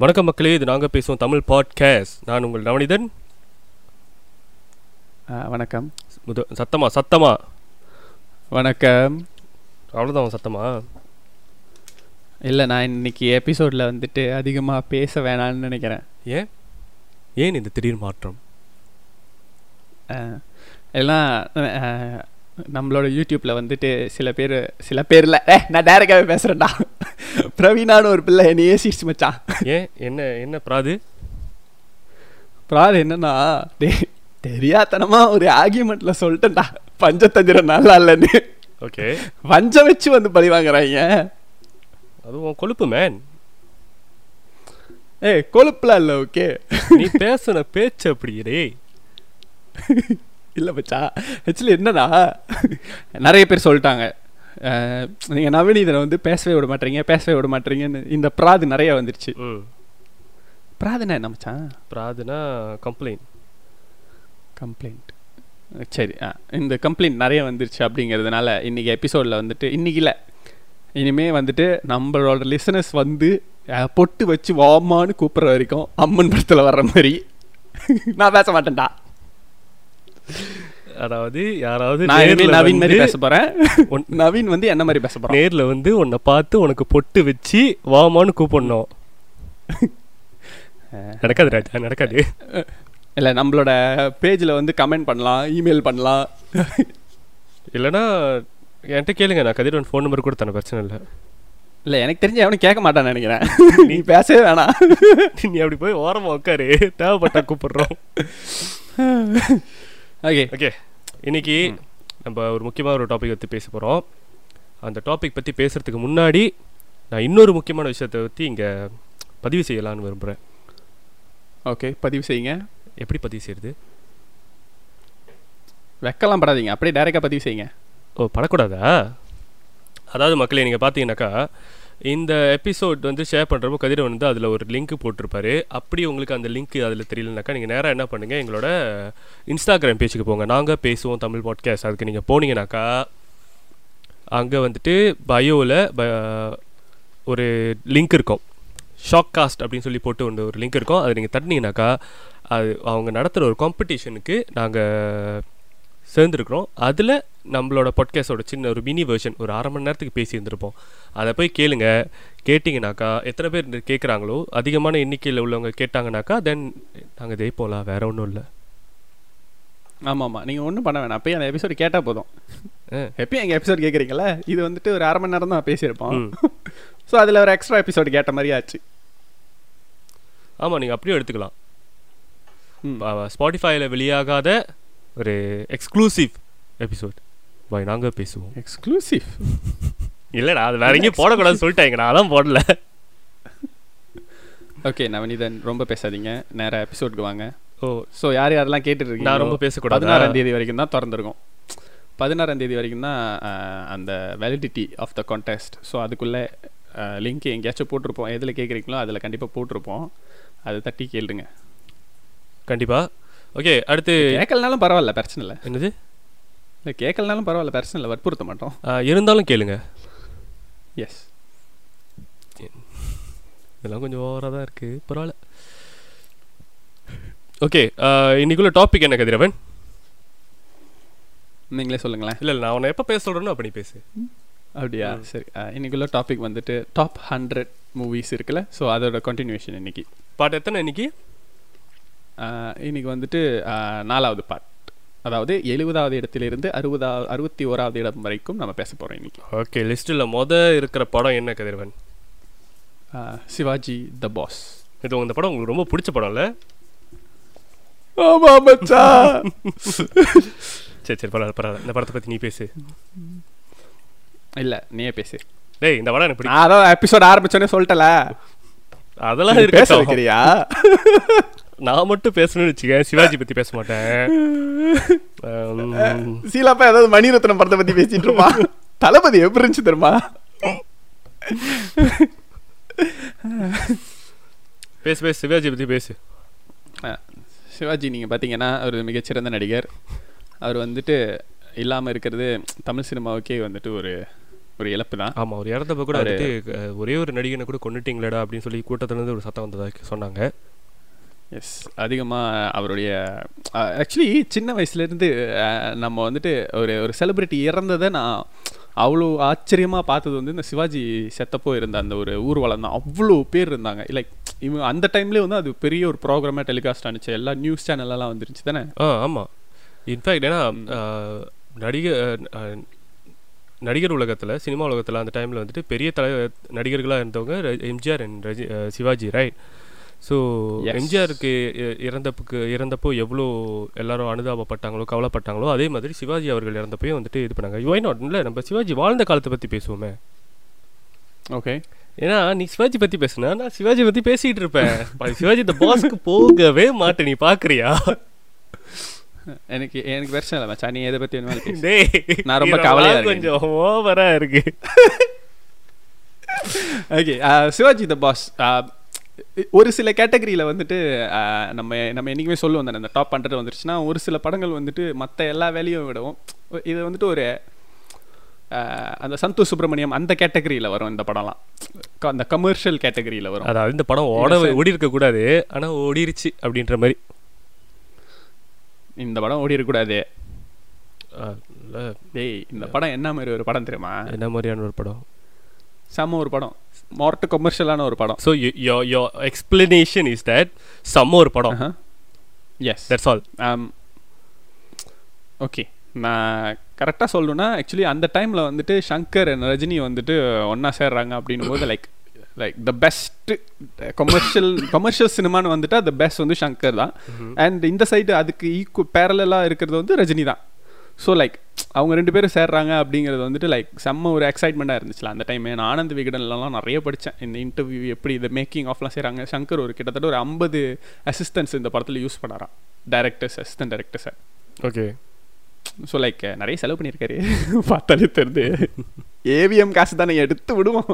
வணக்கம் மக்களே இது நாங்கள் பேசுவோம் தமிழ் பாட்காஸ்ட் நான் உங்கள் நவனிதன் வணக்கம். முத சத்தமா சத்தமா? வணக்கம். அவ்வளோதான் சத்தமா? இல்லை நான் இன்னைக்கு எபிசோடில் வந்துட்டு அதிகமாக பேச வேணாம்னு நினைக்கிறேன். ஏன்? ஏன் இந்த திடீர் மாற்றம்? எல்லாம் நம்மளோட யூடியூப்பில் வந்துட்டு சில பேர் சில பேரில் ஏ நான் டேரெக்டாகவே பேசுகிறேன்டா பிரவீனான்னு ஒரு பிள்ளை என்னையே சிரிச்சு மச்சான். ஏன்? என்ன என்ன பிராது? அப்புறம் என்னன்னா தெரியாதனமா ஒரு ஆர்கியூமெண்ட்ல சொல்லிட்டேன்டா. பஞ்சத்தந்திரம் நல்லா இல்லைன்னு. ஓகே. பஞ்சம் வச்சு வந்து பழி வாங்குறாங்க அதுவும் கொழுப்பு மேன் ஏய் கொழுப்புலாம் இல்லை ஓகே. நீ பேசுன பேச்சு அப்படி டேய். இல்லை மச்சா ஆக்சுவலி என்னன்னா நிறைய பேர் சொல்லிட்டாங்க. நீங்கள் நவீனீதனை வந்து பேசவே விட மாட்டீங்க பேசவே விட மாட்டீங்கன்னு இந்த பிராது நிறைய வந்துருச்சு. பிராதுனா என்ன மச்சான்? பிராதுனா கம்ப்ளைண்ட் கம்ப்ளைண்ட் சரி ஆ இந்த கம்ப்ளைண்ட் நிறைய வந்துருச்சு அப்படிங்கிறதுனால இன்றைக்கி எபிசோடில் வந்துட்டு இன்னைக்கு இல்லை. இனிமே வந்துட்டு நம்மளோட லிசனர்ஸ் வந்து பொட்டு வச்சு வாமான்னு கூப்பிட்ற வரைக்கும் அம்மன் படத்தில் வர்ற மாதிரி. நான் பேச மாட்டேன்டா. அதாவது யாராவது நவீன் மாதிரி பேச போகிறேன் உன்- நவீன் வந்து என்ன மாதிரி பேச போகிறான் நேர்ல வந்து உன்னை பார்த்து உனக்கு பொட்டு வச்சு வாமான்னு கூப்பிடணும். நடக்காது ராஜா நடக்காது. இல்லை நம்மளோட பேஜில் வந்து கமெண்ட் பண்ணலாம் இமெயில் பண்ணலாம். இல்லைன்னா என்கிட்ட கேளுங்க நான் கதிரவன் ஃபோன் நம்பர் கூட தன பிரச்சனை இல்லை. இல்லை எனக்கு தெரிஞ்சு எவனும் கேட்க மாட்டான்னு நினைக்கிறேன். நீ பேசவே வேணாம். நீ அப்படி போய் ஓரமா உட்காரு தேவைப்பட்டா கூப்பிடுறோம். ஓகே ஓகே இன்னைக்கு நம்ம ஒரு முக்கியமான ஒரு டாபிக் பற்றி பேச போகிறோம் அந்த டாபிக் பற்றி பேசுறதுக்கு முன்னாடி நான் இன்னொரு முக்கியமான விஷயத்தை பற்றி இங்கே பதிவு செய்யலாம்னு விரும்புகிறேன் ஓகே பதிவு செய்யுங்க. எப்படி பதிவு செய்யறது வெக்கலாம் படாதீங்க அப்படியே டைரெக்டாக பதிவு செய்யுங்க. ஓ படக்கூடாதா? அதாவது மக்களே நீங்கள் பார்த்தீங்கன்னாக்கா இந்த எபிசோட் வந்து ஷேர் பண்ணுறப்போ கதிரவன் வந்து அதில் ஒரு லிங்க் போட்டிருப்பாரு. அப்படி உங்களுக்கு அந்த லிங்க் அதில் தெரியலனாக்கா நீங்கள் நேராக என்ன பண்ணுங்கள் எங்களோட இன்ஸ்டாகிராம் பேஜுக்கு போங்க. நாங்கள் பேசுவோம் தமிழ் பாட்காஸ்ட் அதுக்கு நீங்கள் போனீங்கன்னாக்கா அங்கே வந்துட்டு பயோவில் ஒரு லிங்க் இருக்கும். ஷாக் காஸ்ட் அப்படின்னு சொல்லி போட்டு ஒன்று ஒரு லிங்க் இருக்கும். அதை நீங்கள் தட்டினீங்கனாக்கா அது அவங்க நடத்துகிற ஒரு காம்படிஷனுக்கு நாங்கள் சேர்ந்துருக்குறோம். அதில் நம்மளோட பாட்காஸ்டோட சின்ன ஒரு மினி வெர்ஷன் ஒரு அரை மணி நேரத்துக்கு பேசியிருந்திருப்போம். அதை போய் கேளுங்க. கேட்டிங்கனாக்கா எத்தனை பேர் கேட்குறாங்களோ அதிகமான எண்ணிக்கையில் உள்ளவங்க கேட்டாங்கனாக்கா தென் நாங்கள் ஜெயிப்போம்லாம் வேற ஒன்றும் இல்லை. ஆமாம் ஆமாம் நீங்கள் ஒன்றும் பண்ண வேணாம். அப்பயே அந்த எபிசோடு கேட்டால் போதும். எப்பயும் எங்கள் எபிசோட் கேட்குறீங்களா இது வந்துட்டு ஒரு அரை மணி நேரம் தான் பேசியிருப்போம். ஸோ அதில் ஒரு எக்ஸ்ட்ரா எபிசோடு கேட்ட மாதிரி ஆச்சு. ஆமாம் நீங்கள் அப்படியும் எடுத்துக்கலாம். ம். ஸ்பாட்டிஃபைல வெளியாகாத ஒரு எக்ஸ்க்ளூசிவ் எபிசோட் பாய் நாங்கள் பேசுவோம். எக்ஸ்க்ளூசிவ் இல்லைடா அது வேற எங்கேயும் போடக்கூடாதுன்னு சொல்லிட்டாங்க. நான் அதான் போடல. ஓகே நவனிதன் ரொம்ப பேசாதீங்க. நேராக எபிசோடுக்கு வாங்க. ஓ. ஸோ யார் யாரெல்லாம் கேட்டுட்டு இருக்கீங்க நான் ரொம்ப பேசக்கூடாது? பதினாறாம் தேதி வரைக்கும் தான் திறந்துருக்கும். பதினாறாம் தேதி வரைக்கும் தான் அந்த validity of the contest so அதுக்குள்ளே லிங்க் எங்கேயாச்சும் போட்டிருப்போம். எதில் கேட்குறீங்களோ அதில் கண்டிப்பாக போட்டிருப்போம். அதை தட்டி கேளுங்க. கண்டிப்பா. ஓகே அடுத்து கேட்கலனாலும் பரவாயில்ல பிரச்சனை இல்லை. என்னது? இல்லை கேட்கலனாலும் பரவாயில்ல பிரச்சனை இல்லை வற்புறுத்த மாட்டோம். இருந்தாலும் கேளுங்க. எஸ் இதெல்லாம் கொஞ்சம் ஓவராக தான் இருக்குது பரவாயில்ல. ஓகே இன்னைக்குள்ள டாபிக் என்ன கதிரவன்? நீங்களே சொல்லுங்களேன். இல்லை இல்லை நான் உன்னை எப்போ பேச சொல்கிறேனோ அப்போ நீ பேசு. அப்படியா சரி. இன்னைக்குள்ள டாபிக் வந்துட்டு டாப் ஹண்ட்ரட் மூவிஸ் இருக்குல்ல ஸோ அதோட கண்டினியூஷன் இன்னைக்கு. பாட்டு எத்தனை இன்னைக்கு? இன்னைக்கு வந்துட்டு நாலாவது பார்ட் அதாவது எழுபதாவது இடத்திலிருந்து அறுபதாவது அறுபத்தி ஓராவது இடம் வரைக்கும் நம்ம பேச போகிறோம் இன்னைக்கு. ஓகே லிஸ்ட்டில் மொத இருக்கிற படம் என்ன கதிரவன்? சிவாஜி த பாஸ் இது இந்த படம் உங்களுக்கு ரொம்ப பிடிச்ச படம்ல? ஆமா மச்சா. சரி சரி பரவாயில்ல பரவாயில்ல. இந்த படத்தை பற்றி நீ பேசு. இல்ல நீயே பேசு. டேய் இந்த படம் எனக்கு பிடிக்கும். அதான் எபிசோட் ஆரம்பிச்சோன்னே சொல்லிட்டல அதெல்லாம் பேச வைக்கிறியா? நான் மட்டும் பேசணும்னு வச்சுக்க சிவாஜி பற்றி பேச மாட்டேன். சீலாப்பா ஏதாவது மணிரத்னம் படத்தை பத்தி பேசிட்டு இருப்பா? தளபதி எப்படி இருந்துச்சு தெரியுமா? பேசு பேசு சிவாஜி பற்றி பேசு. சிவாஜி நீங்க பாத்தீங்கன்னா ஒரு மிகச்சிறந்த நடிகர். அவர் வந்துட்டு இல்லாம இருக்கிறது தமிழ் சினிமாவுக்கே வந்துட்டு ஒரு ஒரு இழப்பு தான் ஆமா ஒரு இறந்தப்ப கூட ஒரே ஒரு நடிகனை கூட கொண்டுட்டீங்களேடா அப்படின்னு சொல்லி கூட்டத்துல இருந்து ஒரு சத்தம் வந்ததா சொன்னாங்க. எஸ் அதிகமாக அவருடைய ஆக்சுவலி சின்ன வயசுலேருந்து நம்ம வந்துட்டு ஒரு ஒரு செலிபிரிட்டி இறந்ததை நான் அவ்வளோ ஆச்சரியமாக பார்த்தது வந்து இந்த சிவாஜி செத்தப்போ இருந்த அந்த ஒரு ஊர்வலம் தான். அவ்வளோ பேர் இருந்தாங்க. லைக் இவங்க அந்த டைம்லேயே வந்து அது பெரிய ஒரு ப்ரோக்ராமாக டெலிகாஸ்ட் ஆனிச்சு எல்லா நியூஸ் சேனல்லாம் வந்துருச்சு தானே? ஆ ஆமா. இன்ஃபேக்ட் ஏன்னா அஹ், நடிக அஹ், அஹ், நடிகர் உலகத்துல சினிமா உலகத்துல அந்த டைம்ல வந்துட்டு பெரிய தலை நடிகர்களா இருந்தவங்க எம்ஜிஆர் அண்ட் ரஜி சிவாஜி ரைட் ஸோ. எம்ஜிஆருக்கு இறந்தப்புக்கு இறந்தப்போ எவ்வளோ எல்லாரும் அனுதாபப்பட்டாங்களோ கவலைப்பட்டாங்களோ அதே மாதிரி சிவாஜி அவர்கள் இறந்தப்பையும் வந்துட்டு இது பண்ணாங்க. ஒய் நாட் இல்லை நம்ம சிவாஜி வாழ்ந்த காலத்தை பற்றி பேசுவோமே. ஓகே ஏன்னா நீ சிவாஜி பற்றி பேசுனா நான் சிவாஜி பற்றி பேசிகிட்டு இருப்பேன். சிவாஜி இந்த பாஸ்க்கு போகவே மாட்டேன். நீ பார்க்குறியா எனக்கு எனக்கு பிரச்சனை இல்லை மச்சான். நீ எதை பற்றி. டேய் நான் ரொம்ப இதெல்லாம் கவலையா இருக்கேன். கொஞ்சம் ஓவரா இருக்கு. ஓகே சிவாஜி த பாஸ் ஒரு சில கேட்டகரியில் வந்துட்டு நம்ம நம்ம என்றைக்குமே சொல்லுவோம் தானே இந்த டாப் ஹண்ட்ரட் வந்துருச்சுன்னா ஒரு சில படங்கள் வந்துட்டு மற்ற எல்லா வேலையும் விடவும் இது வந்துட்டு ஒரு அந்த சந்தோஷ் சுப்ரமணியம் அந்த கேட்டகரியில் வரும் இந்த படம்லாம். அந்த கமர்ஷியல் கேட்டகரியில் வரும். அதாவது இந்த படம் ஓட. ஓடி இருக்க கூடாது ஆனா ஓடிருச்சு அப்படின்ற மாதிரி. இந்த படம் ஓடி இருக்கக்கூடாது டேய் இந்த படம் என்ன மாதிரி ஒரு படம் தெரியுமா? என்ன மாதிரியான ஒரு படம்? செம்ம ஒரு படம். மொரட்டு கமர்ஷியலான ஒரு படம். So yo explanation is that செம்ம ஒரு படம். எஸ் தட்ஸ் ஆல் ஓகே நான் கரெக்டாக சொல்லணும்னா ஆக்சுவலி அந்த டைமில் வந்துட்டு and ரஜினி வந்துட்டு ஒன்றா சேர்றாங்க அப்படின்னும் போது like like the best commercial commercial சினிமான்னு வந்துட்டு த பெஸ்ட் வந்து சங்கர் தான். அண்ட் இந்த சைடு அதுக்கு ஈக்குவ பேரலாக இருக்கிறது வந்து ரஜினி தான். ஸோ லைக் அவங்க ரெண்டு பேரும் சேர்றாங்க அப்படிங்கிறது வந்துட்டு லைக் செம்ம ஒரு எக்ஸைட்மெண்ட்டாக இருந்துச்சுல அந்த டைம் நான் ஆனந்த் விகடன்லலாம் நிறைய படித்தேன் இந்த இன்டர்வியூ எப்படி இந்த மேக்கிங் ஆஃப்லாம் செய்கிறாங்க சங்கர் ஒரு கிட்டத்தட்ட ஒரு ஐம்பது அசிஸ்டன்ஸ் இந்த படத்தில் யூஸ் பண்ணாராம். டேரக்டர்ஸ் அசிஸ்டன்ட் டேரக்டர்ஸை ஓகே ஸோ லைக் நிறைய செலவு பண்ணியிருக்காரு. பார்த்தாலே தெரிந்து ஏவிஎம் காசு தானே எடுத்து விடுவோம்.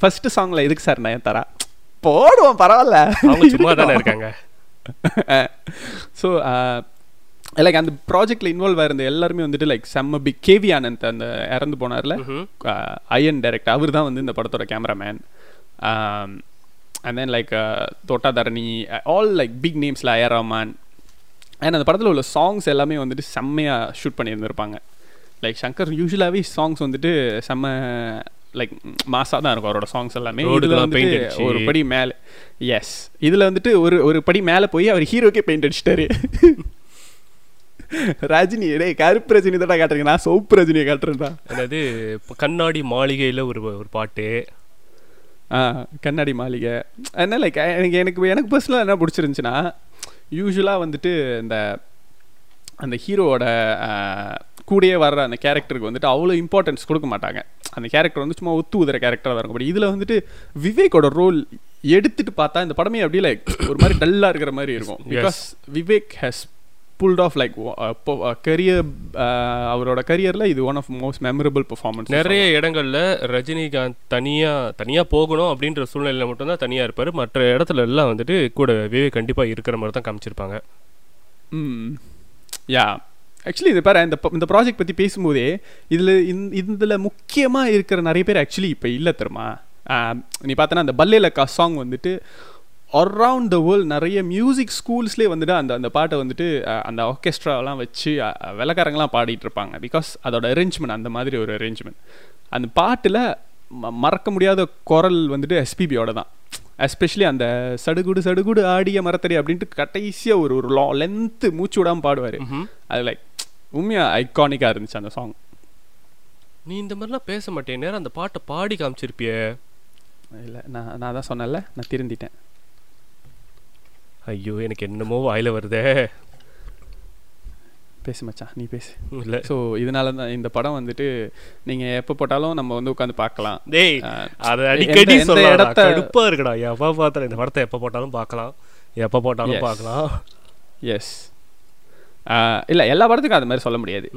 ஃபர்ஸ்ட் சாங்ல எதுக்கு சார் நான் தரா? போடுவோம் பரவாயில்ல. சும்மா தானே இருக்காங்க. ஸோ லைக் அந்த ப்ராஜெக்ட்ல இன்வால்வ் ஆயிருந்த எல்லாருமே வந்துட்டு லைக் செம்ம பிக் கேவி ஆனந்த் அந்த இறந்து போனார்ல. ஐயன் டைரக்டர் அவர் தான் வந்து இந்த படத்தோட cameraman and then like Thota Tharani all like big நேம்ஸில் A R Rahman and அந்த படத்தில் உள்ள சாங்ஸ் எல்லாமே வந்துட்டு செம்மையாக ஷூட் பண்ணியிருந்திருப்பாங்க. லைக் சங்கர் யூஸ்வலாகவே சாங்ஸ் வந்துட்டு செம்ம லைக் மாசாக தான் இருக்கும் அவரோட சாங்ஸ் எல்லாமே. இதுல வந்துட்டு. ஒரு படி மேலே எஸ் இதில் வந்துட்டு ஒரு ஒரு படி மேலே போய் அவர் ஹீரோக்கே பெயிண்ட் அடிச்சிட்டாரு. ரஜினி டேய் கருப்பு ரஜினி தான் காட்டுறீங்க. நான் சோப்பு ரஜினியை காட்டுறேன்டா. அதாவது கண்ணாடி மாளிகையில ஒரு ஒரு பாட்டு. கண்ணாடி மாளிகை. என்ன லைக் எனக்கு எனக்கு எனக்கு பர்சனலாக என்ன பிடிச்சிருந்துச்சுன்னா யூஸ்வலாக வந்துட்டு இந்த அந்த ஹீரோவோட கூடயே வர்ற அந்த கேரக்டருக்கு வந்துட்டு அவ்வளோ இம்பார்ட்டன்ஸ் கொடுக்க மாட்டாங்க. அந்த கேரக்டர் வந்து சும்மா ஒத்து உதுற கேரக்டராக இருக்கும். பட் இதில் வந்துட்டு விவேக்கோட ரோல் எடுத்துட்டு பார்த்தா இந்த படமே அப்படியே லைக் ஒரு மாதிரி டல்லாக இருக்கிற மாதிரி இருக்கும். Because Vivek has pulled off like career அவரோட கரியரில் இது one of most memorable performance நிறைய இடங்கள்ல ரஜினிகாந்த் தனியா தனியா போகணும் அப்படின்ற சூழ்நிலையில மட்டும்தான் தனியா இருப்பாரு. மற்ற இடத்துல எல்லாம் வந்துட்டு கூட விவேக் கண்டிப்பா இருக்கிற மாதிரி தான் காமிச்சிருப்பாங்க. ம். யா ஆக்சுவலி இது பாரு இந்த இந்த ப்ராஜெக்ட் பற்றி பேசும்போதே இதில் இதில் முக்கியமாக இருக்கிற நிறைய பேர் ஆக்சுவலி இப்போ இல்லை தெரியுமா? நீ பார்த்தனா அந்த பல்லேலக்கா சாங் வந்துட்டு அரவுண்ட் த வேர்ல்ட் நிறைய மியூசிக் ஸ்கூல்ஸ்லேயே வந்துட்டு அந்த அந்த பாட்டை வந்துட்டு அந்த ஆர்கெஸ்ட்ராலாம் வச்சு வெள்ளக்காரங்களாம் பாடிட்டு இருப்பாங்க. பிகாஸ் அதோட அரேஞ்ச்மெண்ட் அந்த மாதிரி ஒரு அரேஞ்ச்மெண்ட் அந்த பாட்டில் மறக்க முடியாத குரல் வந்துட்டு எஸ்பிபியோட தான். எஸ்பெஷலி அந்த சடுகுடு சடுகுடு ஆடிய மரத்தடி அப்படின்ட்டு கடைசியாக ஒரு ஒரு லா லென்த்து மூச்சு விடாமல் பாடுவார். அது லைக் உண்மையாக ஐகானிக்காக இருந்துச்சு அந்த சாங் நீ இந்த மாதிரிலாம் பேச மாட்டேன். நேரம் அந்த பாட்டை பாடி காமிச்சிருப்பியே. இல்லை நான் நான் தான் சொன்னேன்ல நான் திருந்திட்டேன். ஐயோ எனக்கு என்னமோ வாயில வருதே. பேசு மச்சான் நீ பேசு. இல்ல. ஸோ இதனால தான் இந்த படம் வந்துட்டு நீங்கள் எப்போ போட்டாலும் நம்ம வந்து உட்காந்து பார்க்கலாம். டேய் அத அடிக்கடி சொல்லலாம். இடத்த- கடுப்பா இருக்குடா. எப்ப பார்த்தாலும் இந்த படத்தை எப்ப போட்டாலும் பார்க்கலாம். எப்ப போட்டாலும். பார்க்கலாம். எஸ் இல்லை எல்லா படத்துக்கும் அது மாதிரி சொல்ல முடியாது.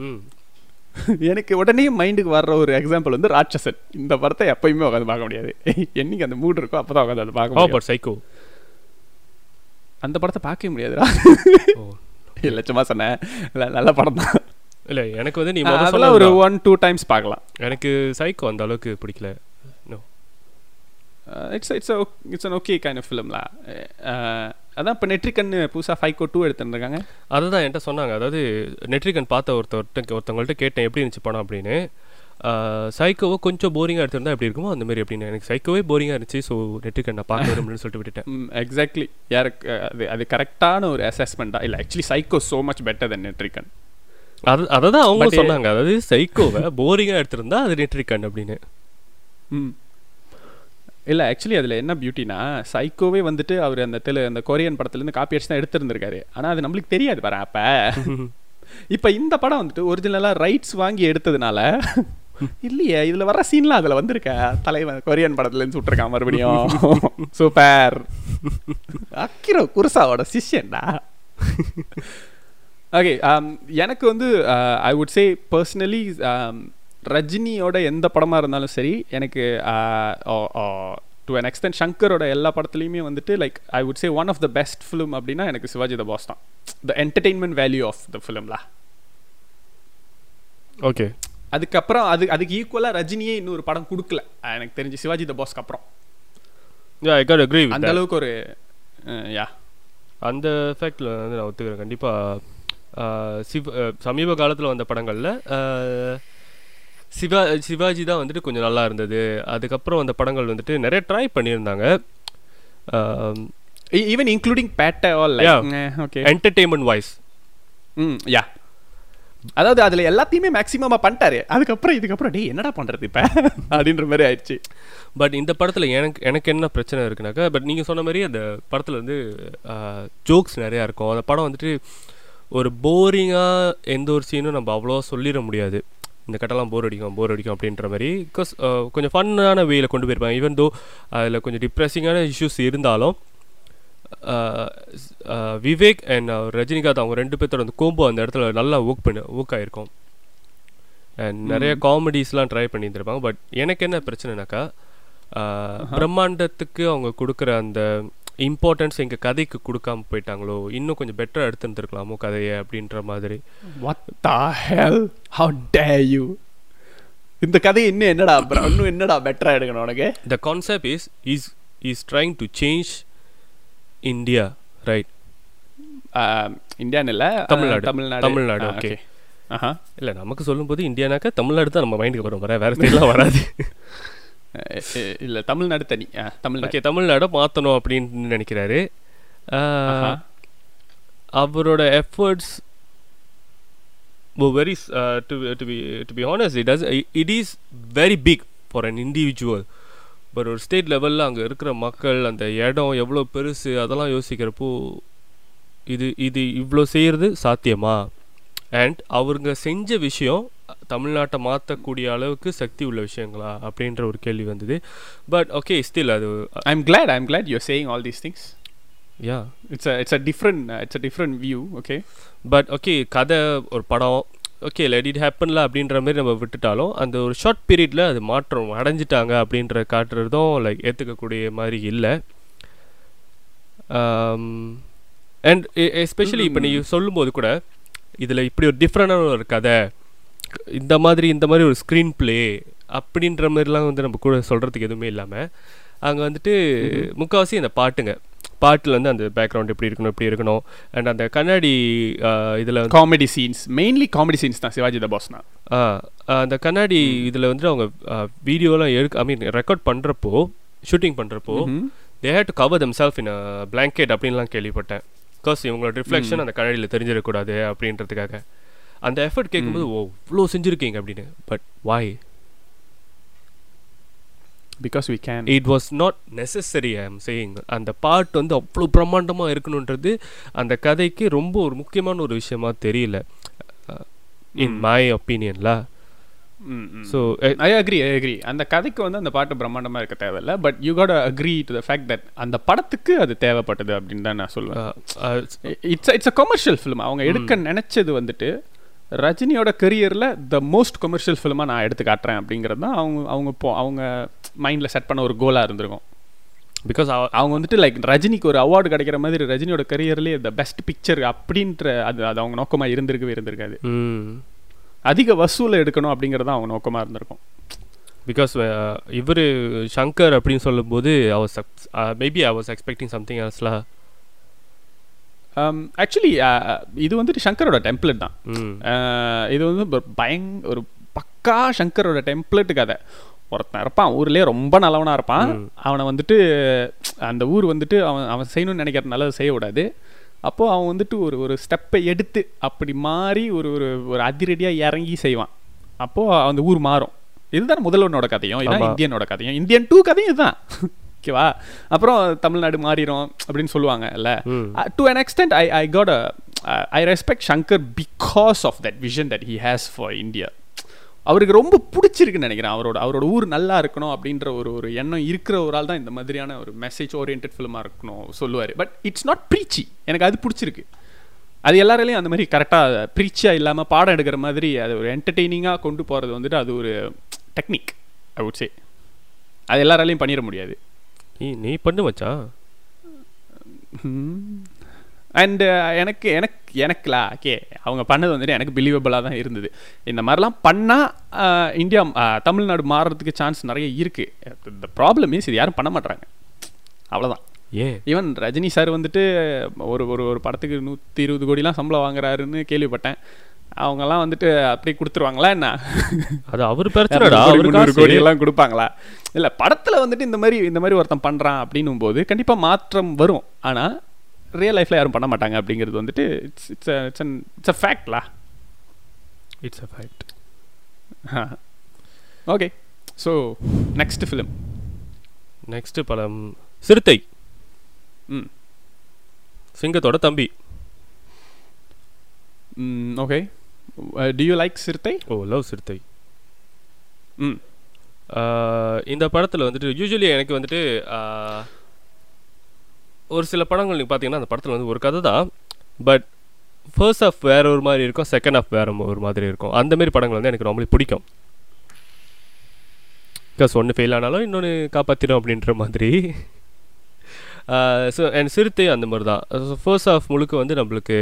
எனக்கு உடனே மைண்டுக்கு வர்ற ஒரு எக்ஸாம்பிள் வந்து ராட்சசன். இந்த படத்தை எப்பயுமே உட்காந்து பார்க்க முடியாது. என்னைக்கு அந்த மூட் இருக்கோ அப்போ தான் உட்காந்து அதை பார்க்க சைக்கோ அந்த படத்தை பார்க்கவே முடியாதுடா. சும்மா சொன்னேன். நல்ல படம் தான். இல்லை எனக்கு வந்து நீ அதெல்லாம் ஒரு. ஒன் டூ டைம்ஸ் பார்க்கலாம். எனக்கு சைக்கோ அந்த அளவுக்கு பிடிக்கல. No it's it's it's an okay kind of ஃபிலிம்லா அதான் இப்போ நெட்ரிகன் புதுசாக ஃபைவ் டூ எடுத்துருக்காங்க அதுதான் என்கிட்ட சொன்னாங்க. அதாவது நெட்ரிகன் பார்த்த ஒருத்தர்கிட்ட ஒருத்தவங்கள்ட்ட கேட்டேன் எப்படி இருந்துச்சு படம் அப்படின்னு. சைக்கோவை கொஞ்சம் போரிங்காக எடுத்திருந்தா எப்படி இருக்குமோ அந்த மாதிரி அப்படின்னு. எனக்கு சைக்கோவே போரிங்காக இருந்துச்சு ஸோ நெட்ரிகன் நான் பார்க்க விரும்புன்னு சொல்லிட்டு விட்டுட்டேன். எக்ஸாக்ட்லி யாருக்கு அது அது கரெக்டான ஒரு அசஸ்மெண்ட்டாக இல்லை actually Psycho so much better than Netrikann அது அதை தான் அவங்க சொன்னாங்க. அதாவது சைக்கோவை போரிங்காக எடுத்திருந்தா அது நெட்ரிகன் அப்படின்னு. ம். இல்லை ஆக்சுவலி அதில் என்ன பியூட்டினா சைக்கோவே வந்துட்டு அவர் அந்த தெலு அந்த கொரியன் படத்துலேருந்து காப்பி அடிச்சு தான் எடுத்திருந்திருக்காரு. ஆனால் அது நம்மளுக்கு தெரியாது பாரு அப்போ. இப்போ இந்த படம் வந்துட்டு ஒரிஜினலாக ரைட்ஸ் வாங்கி எடுத்ததுனால இல்லையே இதில் வர சீன்லாம் அதில் வந்திருக்க. தலைவன் கொரியன் படத்துலேருந்து சுட்டிருக்கான் மறுபடியும். சூப்பர். அக்கிரோ குருசாவோட சிஷ்யன்டா. ஓகே um, எனக்கு வந்து ஐ வுட் சே பர்சனலி ரஜினியோட எந்த படமாக இருந்தாலும் சரி எனக்கு டு அன் எக்ஸ்டென்ட் சங்கரோட எல்லா படத்துலையுமே வந்துட்டு like I would say one of the best film அப்படின்னா எனக்கு சிவாஜி த பாஸ் தான். The entertainment value of the ஃபிலிம்லா okay அதுக்கப்புறம் அது அதுக்கு ஈக்குவலாக ரஜினியே இன்னொரு படம் கொடுக்கல. எனக்கு தெரிஞ்சு சிவாஜி த பாஸ்க்கு அப்புறம். அந்த அளவுக்கு ஒரு யா அந்த ஃபேக்டில் வந்து நான் ஒத்துக்கிறேன். கண்டிப்பாக சிவ சமீப காலத்தில் வந்த படங்களில் சிவா சிவாஜி தான் வந்துட்டு கொஞ்சம் நல்லா இருந்தது. அதுக்கப்புறம் வந்த படங்கள் வந்துட்டு நிறைய ட்ரை பண்ணியிருந்தாங்க. Even including Petta all okay entertainment voice ம் யா அதாவது அதில் எல்லாத்தையுமே மேக்ஸிமமாக பண்ணிட்டாரு. அதுக்கப்புறம் இதுக்கப்புறம் டே என்னடா பண்ணுறது இப்போ? அப்படின்ற மாதிரி ஆயிடுச்சு. பட் இந்த படத்தில் எனக்கு எனக்கு என்ன பிரச்சனை இருக்குனாக்கா பட் நீங்கள் சொன்ன மாதிரி அந்த படத்தில் வந்து ஜோக்ஸ் நிறையா இருக்கும். அந்த படம் வந்துட்டு ஒரு போரிங்காக எந்த ஒரு சீனும் நம்ம அவ்வளோ சொல்லிட முடியாது. இந்த கட்டெல்லாம் போர் அடிக்கும் போர் அடிக்கும் அப்படின்ற மாதிரி. பிகாஸ் கொஞ்சம் ஃபன்னான வேயில் கொண்டு போயிருப்பாங்க. ஈவன் தோ அதில் கொஞ்சம் டிப்ரெஸிங்கான இஷ்யூஸ் இருந்தாலும் விவேக் அண்ட் ரஜினிகாந்த் அவங்க ரெண்டு பேர்த்தோட அந்த கோம்போ அந்த இடத்துல நல்லா ஒர்க் பண்ணி ஒர்க் ஆயிருக்கும். அண்ட் நிறைய காமெடிஸ்லாம் ட்ரை பண்ணியிருந்திருப்பாங்க. பட் எனக்கு என்ன பிரச்சனைனாக்கா பிரம்மாண்டத்துக்கு அவங்க கொடுக்குற அந்த இம்பார்ட்டன்ஸ் எங்கள் கதைக்கு கொடுக்காம போயிட்டாங்களோ இன்னும் கொஞ்சம் பெட்டராக எடுத்துருந்துருக்கலாமோ கதையை அப்படின்ற மாதிரி. யூ இந்த கதை இன்னும் என்னடா bro? இன்னும் என்னடா பெட்டரா எடுக்கணும் உனக்கு? The concept is is is trying to change India right இந்தியான்னு இல்ல தமிழ்நாடு. தமிழ்நாடு. தமிழ்நாடு, okay. ஆஹா. இல்லை நமக்கு சொல்லும்போது இந்தியானாக்கா தமிழ்நாடு தான் நம்ம மைண்டுக்கு வரும். வர வேறு ஸ்டேட்லாம் வராது. இல்ல தமிழ்நாடு தனி. ஆ, தமிழ்நாடு. ஓகே தமிழ்நாடை மாற்றணும் அப்படின்னு நினைக்கிறாரு. அவரோட efforts very to be to be it does it is very big for an individual but ஒரு ஸ்டேட் லெவலில் அங்கே இருக்கிற மக்கள் அந்த இடம் எவ்வளோ பெருசு அதெல்லாம் யோசிக்கிறப்போ இது இது இவ்வளோ செய்கிறது சாத்தியமா? அண்ட் அவருங்க செஞ்ச விஷயம் தமிழ்நாட்டை மாற்றக்கூடிய அளவுக்கு சக்தி உள்ள விஷயங்களா? அப்படின்ற ஒரு கேள்வி வந்தது. பட் ஓகே ஸ்டில் அது I'm glad I'm glad you're saying all these things yeah it's it's a different it's a different view okay but okay கதை ஒரு படம் ஓகே லெட் இட் ஹேப்பன்ல அப்படின்ற மாதிரி நம்ம விட்டுட்டாலும் அந்த ஒரு ஷார்ட் பீரியடில் அது மாற்றம் அடைஞ்சிட்டாங்க அப்படின்ற காட்டுறதும் லைக் ஏற்றுக்கக்கூடிய மாதிரி இல்லை. அண்ட் எஸ்பெஷலி இப்போ நீ சொல்லும்போது கூட இதில் இப்படி ஒரு டிஃப்ரெண்டான ஒரு கதை இந்த மாதிரி இந்த மாதிரி ஒரு ஸ்க்ரீன் ப்ளே அப்படின்ற மாதிரிலாம் வந்து நம்ம கூட சொல்கிறதுக்கு எதுவுமே இல்லாமல் அங்கே வந்துட்டு முக்கால்வாசி அந்த பாட்டுங்க. பாட்டில் வந்து அந்த பேக்ரவுண்ட் எப்படி இருக்கணும் எப்படி இருக்கணும் அண்ட் அந்த கண்ணாடி இதில் comedy scenes mainly comedy scenes தான் சிவாஜி த பாஸ்னா அந்த கண்ணாடி இதில் வந்துட்டு அவங்க வீடியோலாம் எடுக்க ஐ மீன் ரெக்கார்ட் பண்ணுறப்போ ஷூட்டிங் பண்ணுறப்போ they had to cover them self in blanket அப்படின்லாம் கேள்விப்பட்டேன். பிகாஸ் இவங்களோட ரிஃப்ளெக்ஷன் அந்த கண்ணாடியில் தெரிஞ்சிடக்கூடாது அப்படின்றதுக்காக. அந்த எஃபர்ட் கேட்கும்போது ஓ இவ்வளோ செஞ்சுருக்கீங்க அப்படின்னு. But why because we can it was not necessary I am saying அந்த பாட்டு வந்து அவ்வளோ பிரம்மாண்டமாக இருக்கணுன்றது அந்த கதைக்கு ரொம்ப ஒரு முக்கியமான ஒரு விஷயமா தெரியல. In my ஒப்பீனியன்ல so I agree I agree அந்த கதைக்கு வந்து அந்த பாட்டு பிரம்மாண்டமாக இருக்க தேவையில்ல but you got agree to the fact that அந்த படத்துக்கு அது தேவைப்பட்டது அப்படின்னு தான் நான் சொல்லுவேன். It's it's a commercial film அவங்க எடுக்க நினைச்சது வந்துட்டு ரஜினியோட கரியரில் த மோஸ்ட் கமர்ஷியல் ஃபிலிமாக நான் எடுத்து காட்டுறேன் அப்படிங்கிறது தான் அவங்க அவங்க போ அவங்க மைண்டில் செட் பண்ண ஒரு கோலாக இருந்திருக்கும். பிகாஸ் அவங்க வந்துட்டு லைக் ரஜினிக்கு ஒரு அவார்டு கிடைக்கிற மாதிரி ரஜினியோட கரியர்லேயே த பெஸ்ட் பிக்சர் அப்படின்ற அது அது அவங்க நோக்கமாக இருந்திருக்கவே இருந்திருக்காது. அதிக வசூல் எடுக்கணும் அப்படிங்கிறது அவங்க நோக்கமாக இருந்திருக்கும். பிகாஸ் இவர் சங்கர் அப்படின்னு சொல்லும்போது I was maybe I was expecting something எல்ஸ்லா actually இது வந்துட்டு சங்கரோட டெம்ப்ளேட் தான். அஹ் இது வந்து பயங் ஒரு பக்கா சங்கரோட டெம்ப்ளேட் கதை. ஒருத்தன் இருப்பான் ஊர்லயே ரொம்ப நல்லவனா இருப்பான். அவனை வந்துட்டு அந்த ஊர் வந்துட்டு அவன் அவன் செய்யணும்னு நினைக்கிற நல்லதை செய்ய விடாது அப்போ அவன் வந்துட்டு ஒரு ஒரு ஸ்டெப்பை எடுத்து அப்படி மாறி ஒரு ஒரு ஒரு அதிரடியா இறங்கி செய்வான். அப்போ அந்த ஊர் மாறும். இதுதான் முதல்வனோட கதையும் இதான். இந்தியனோட கதையும். இந்தியன் டூ கதையும் இதுதான். ஓகேவா அப்புறம் தமிழ்நாடு மாறிடும் அப்படின்னு சொல்லுவாங்க இல்ல to an extent i i got a uh, i respect shankar because of that vision that he has for india. அவருக்கு ரொம்ப பிடிச்சிருக்குன்னு நினைக்கிறேன். அவரோட அவரோட ஊர் நல்லா இருக்கணும் அப்படின்ற ஒரு ஒரு எண்ணம் இருக்கிற ஒரு ஆள் தான் இந்த மாதிரியான ஒரு மெசேஜ் ஓரியன்ட் ஃபிலிமாக இருக்கணும் சொல்லுவார். பட் இட்ஸ் நாட் ப்ரீச்சி எனக்கு அது பிடிச்சிருக்கு. அது எல்லாராலையும் அந்த மாதிரி கரெக்டாக ப்ரீச்சியாக இல்லாமல் பாடம் எடுக்கிற மாதிரி அது ஒரு என்டர்டெய்னிங்காக கொண்டு போகிறது வந்துட்டு அது ஒரு டெக்னிக் ஐ வுட் சே அது எல்லாராலையும் பண்ணிட முடியாது. நீ நீ பண்ணு மச்சான். அண்டு எனக்கு எனக்கு எனக்குலா ஓகே அவங்க பண்ணது வந்துட்டு எனக்கு பிலீவபிளாக தான் இருந்தது. இந்த மாதிரிலாம் பண்ணால் இந்தியா தமிழ்நாடு மாறுறதுக்கு சான்ஸ் நிறைய இருக்குது இந்த ப்ராப்ளம் இஸ் இது யாரும் பண்ண மாட்டாங்க அவ்வளோதான் ஏன் ஈவன் ரஜினி சார் வந்துட்டு ஒரு ஒரு ஒரு படத்துக்கு நூற்றி இருபது கோடிலாம் சம்பளம் வாங்குறாருன்னு கேள்விப்பட்டேன். அவங்கெல்லாம் வந்துட்டு அப்படி கொடுத்துருவாங்களா என்ன? அது அவர் பிரச்சனைடா இரநூறு கோடி, எல்லாம் கொடுப்பாங்களா? இல்ல படத்துல வந்துட்டு இந்த மாதிரி இந்த மாதிரி ஒருத்தன் பண்றான் அப்படின்னும் போது கண்டிப்பா மாற்றம் வரும். ஆனா ரியல் லைஃப்ல யாரும் பண்ண மாட்டாங்க அப்படிங்கிறது வந்துட்டு it's it's it's it's a ஃபேக்ட்லா it's a fact okay so next film next படம். சிறுத்தை. ம். சிங்கத்தோட தம்பி. ஓகே டு யூ லைக் சிறுத்தை? ஓ லவ் சிறுத்தை. ம். ஆஹ் இந்த படத்தில் வந்துட்டு யூஸ்வலி எனக்கு வந்துட்டு ஆஹ், ஒரு சில படங்கள் நீங்கள் பார்த்தீங்கன்னா அந்த படத்தில் வந்து ஒரு கதை தான். பட் ஃபர்ஸ்ட் ஆஃப் வேற ஒரு மாதிரி இருக்கும் செகண்ட் ஆஃப் வேற ஒரு மாதிரி இருக்கும். அந்த மாதிரி படங்கள் வந்து எனக்கு ரொம்ப பிடிக்கும். பிகாஸ் ஒன்று ஃபெயில் ஆனாலும் இன்னொன்று காப்பாற்றிடும் அப்படின்ற மாதிரி. ஸோ அண்ட் சிறுத்தை அந்த மாதிரி தான். ஃபர்ஸ்ட் ஆஃப் முழுக்க வந்து நம்மளுக்கு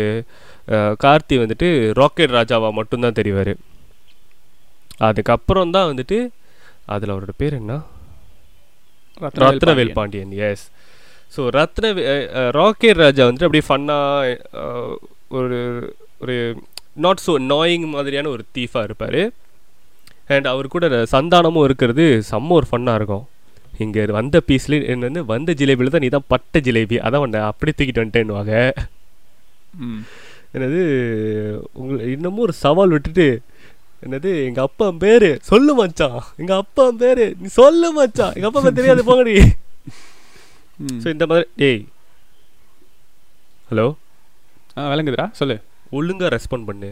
கார்த்தி வந்துட்டு ராக்கெட் ராஜாவா மட்டும்தான் தெரிவார். அதுக்கப்புறம் தான் வந்துட்டு அதில் அவரோட பேர் என்ன? Rathnavel Pandian. Yes so Rathna rocket Raja வந்துட்டு அப்படியே ஃபன்னாக ஒரு ஒரு நாட் ஸோ நாயிங் மாதிரியான ஒரு தீஃபாக இருப்பார். அண்ட் அவர் கூட சந்தானமும் இருக்கிறது செம்ம ஒரு ஃபன்னாக இருக்கும். இங்கே வந்த பீஸ்லேயே என்ன வந்து வந்த ஜிலேபியில் தான் நீ தான் பட்ட ஜிலேபி. அதான் உன்னை அப்படியே தூக்கிட்டு வந்துட்டேன்னுவாங்க. என்னது உங்களை இன்னமும் ஒரு சவால் விட்டுட்டு என்னது எங்க அப்பா பேரு சொல்லு மச்சான். எங்க அப்பா பேரு நீ சொல்லு மச்சான். எங்க அப்பா தெரியாது போங்கடி. ஸோ இந்த மாதிரி டேய் ஹலோ ஆ விளங்குதுடா சொல்லு. ஒழுங்கா ரெஸ்பாண்ட் பண்ணு.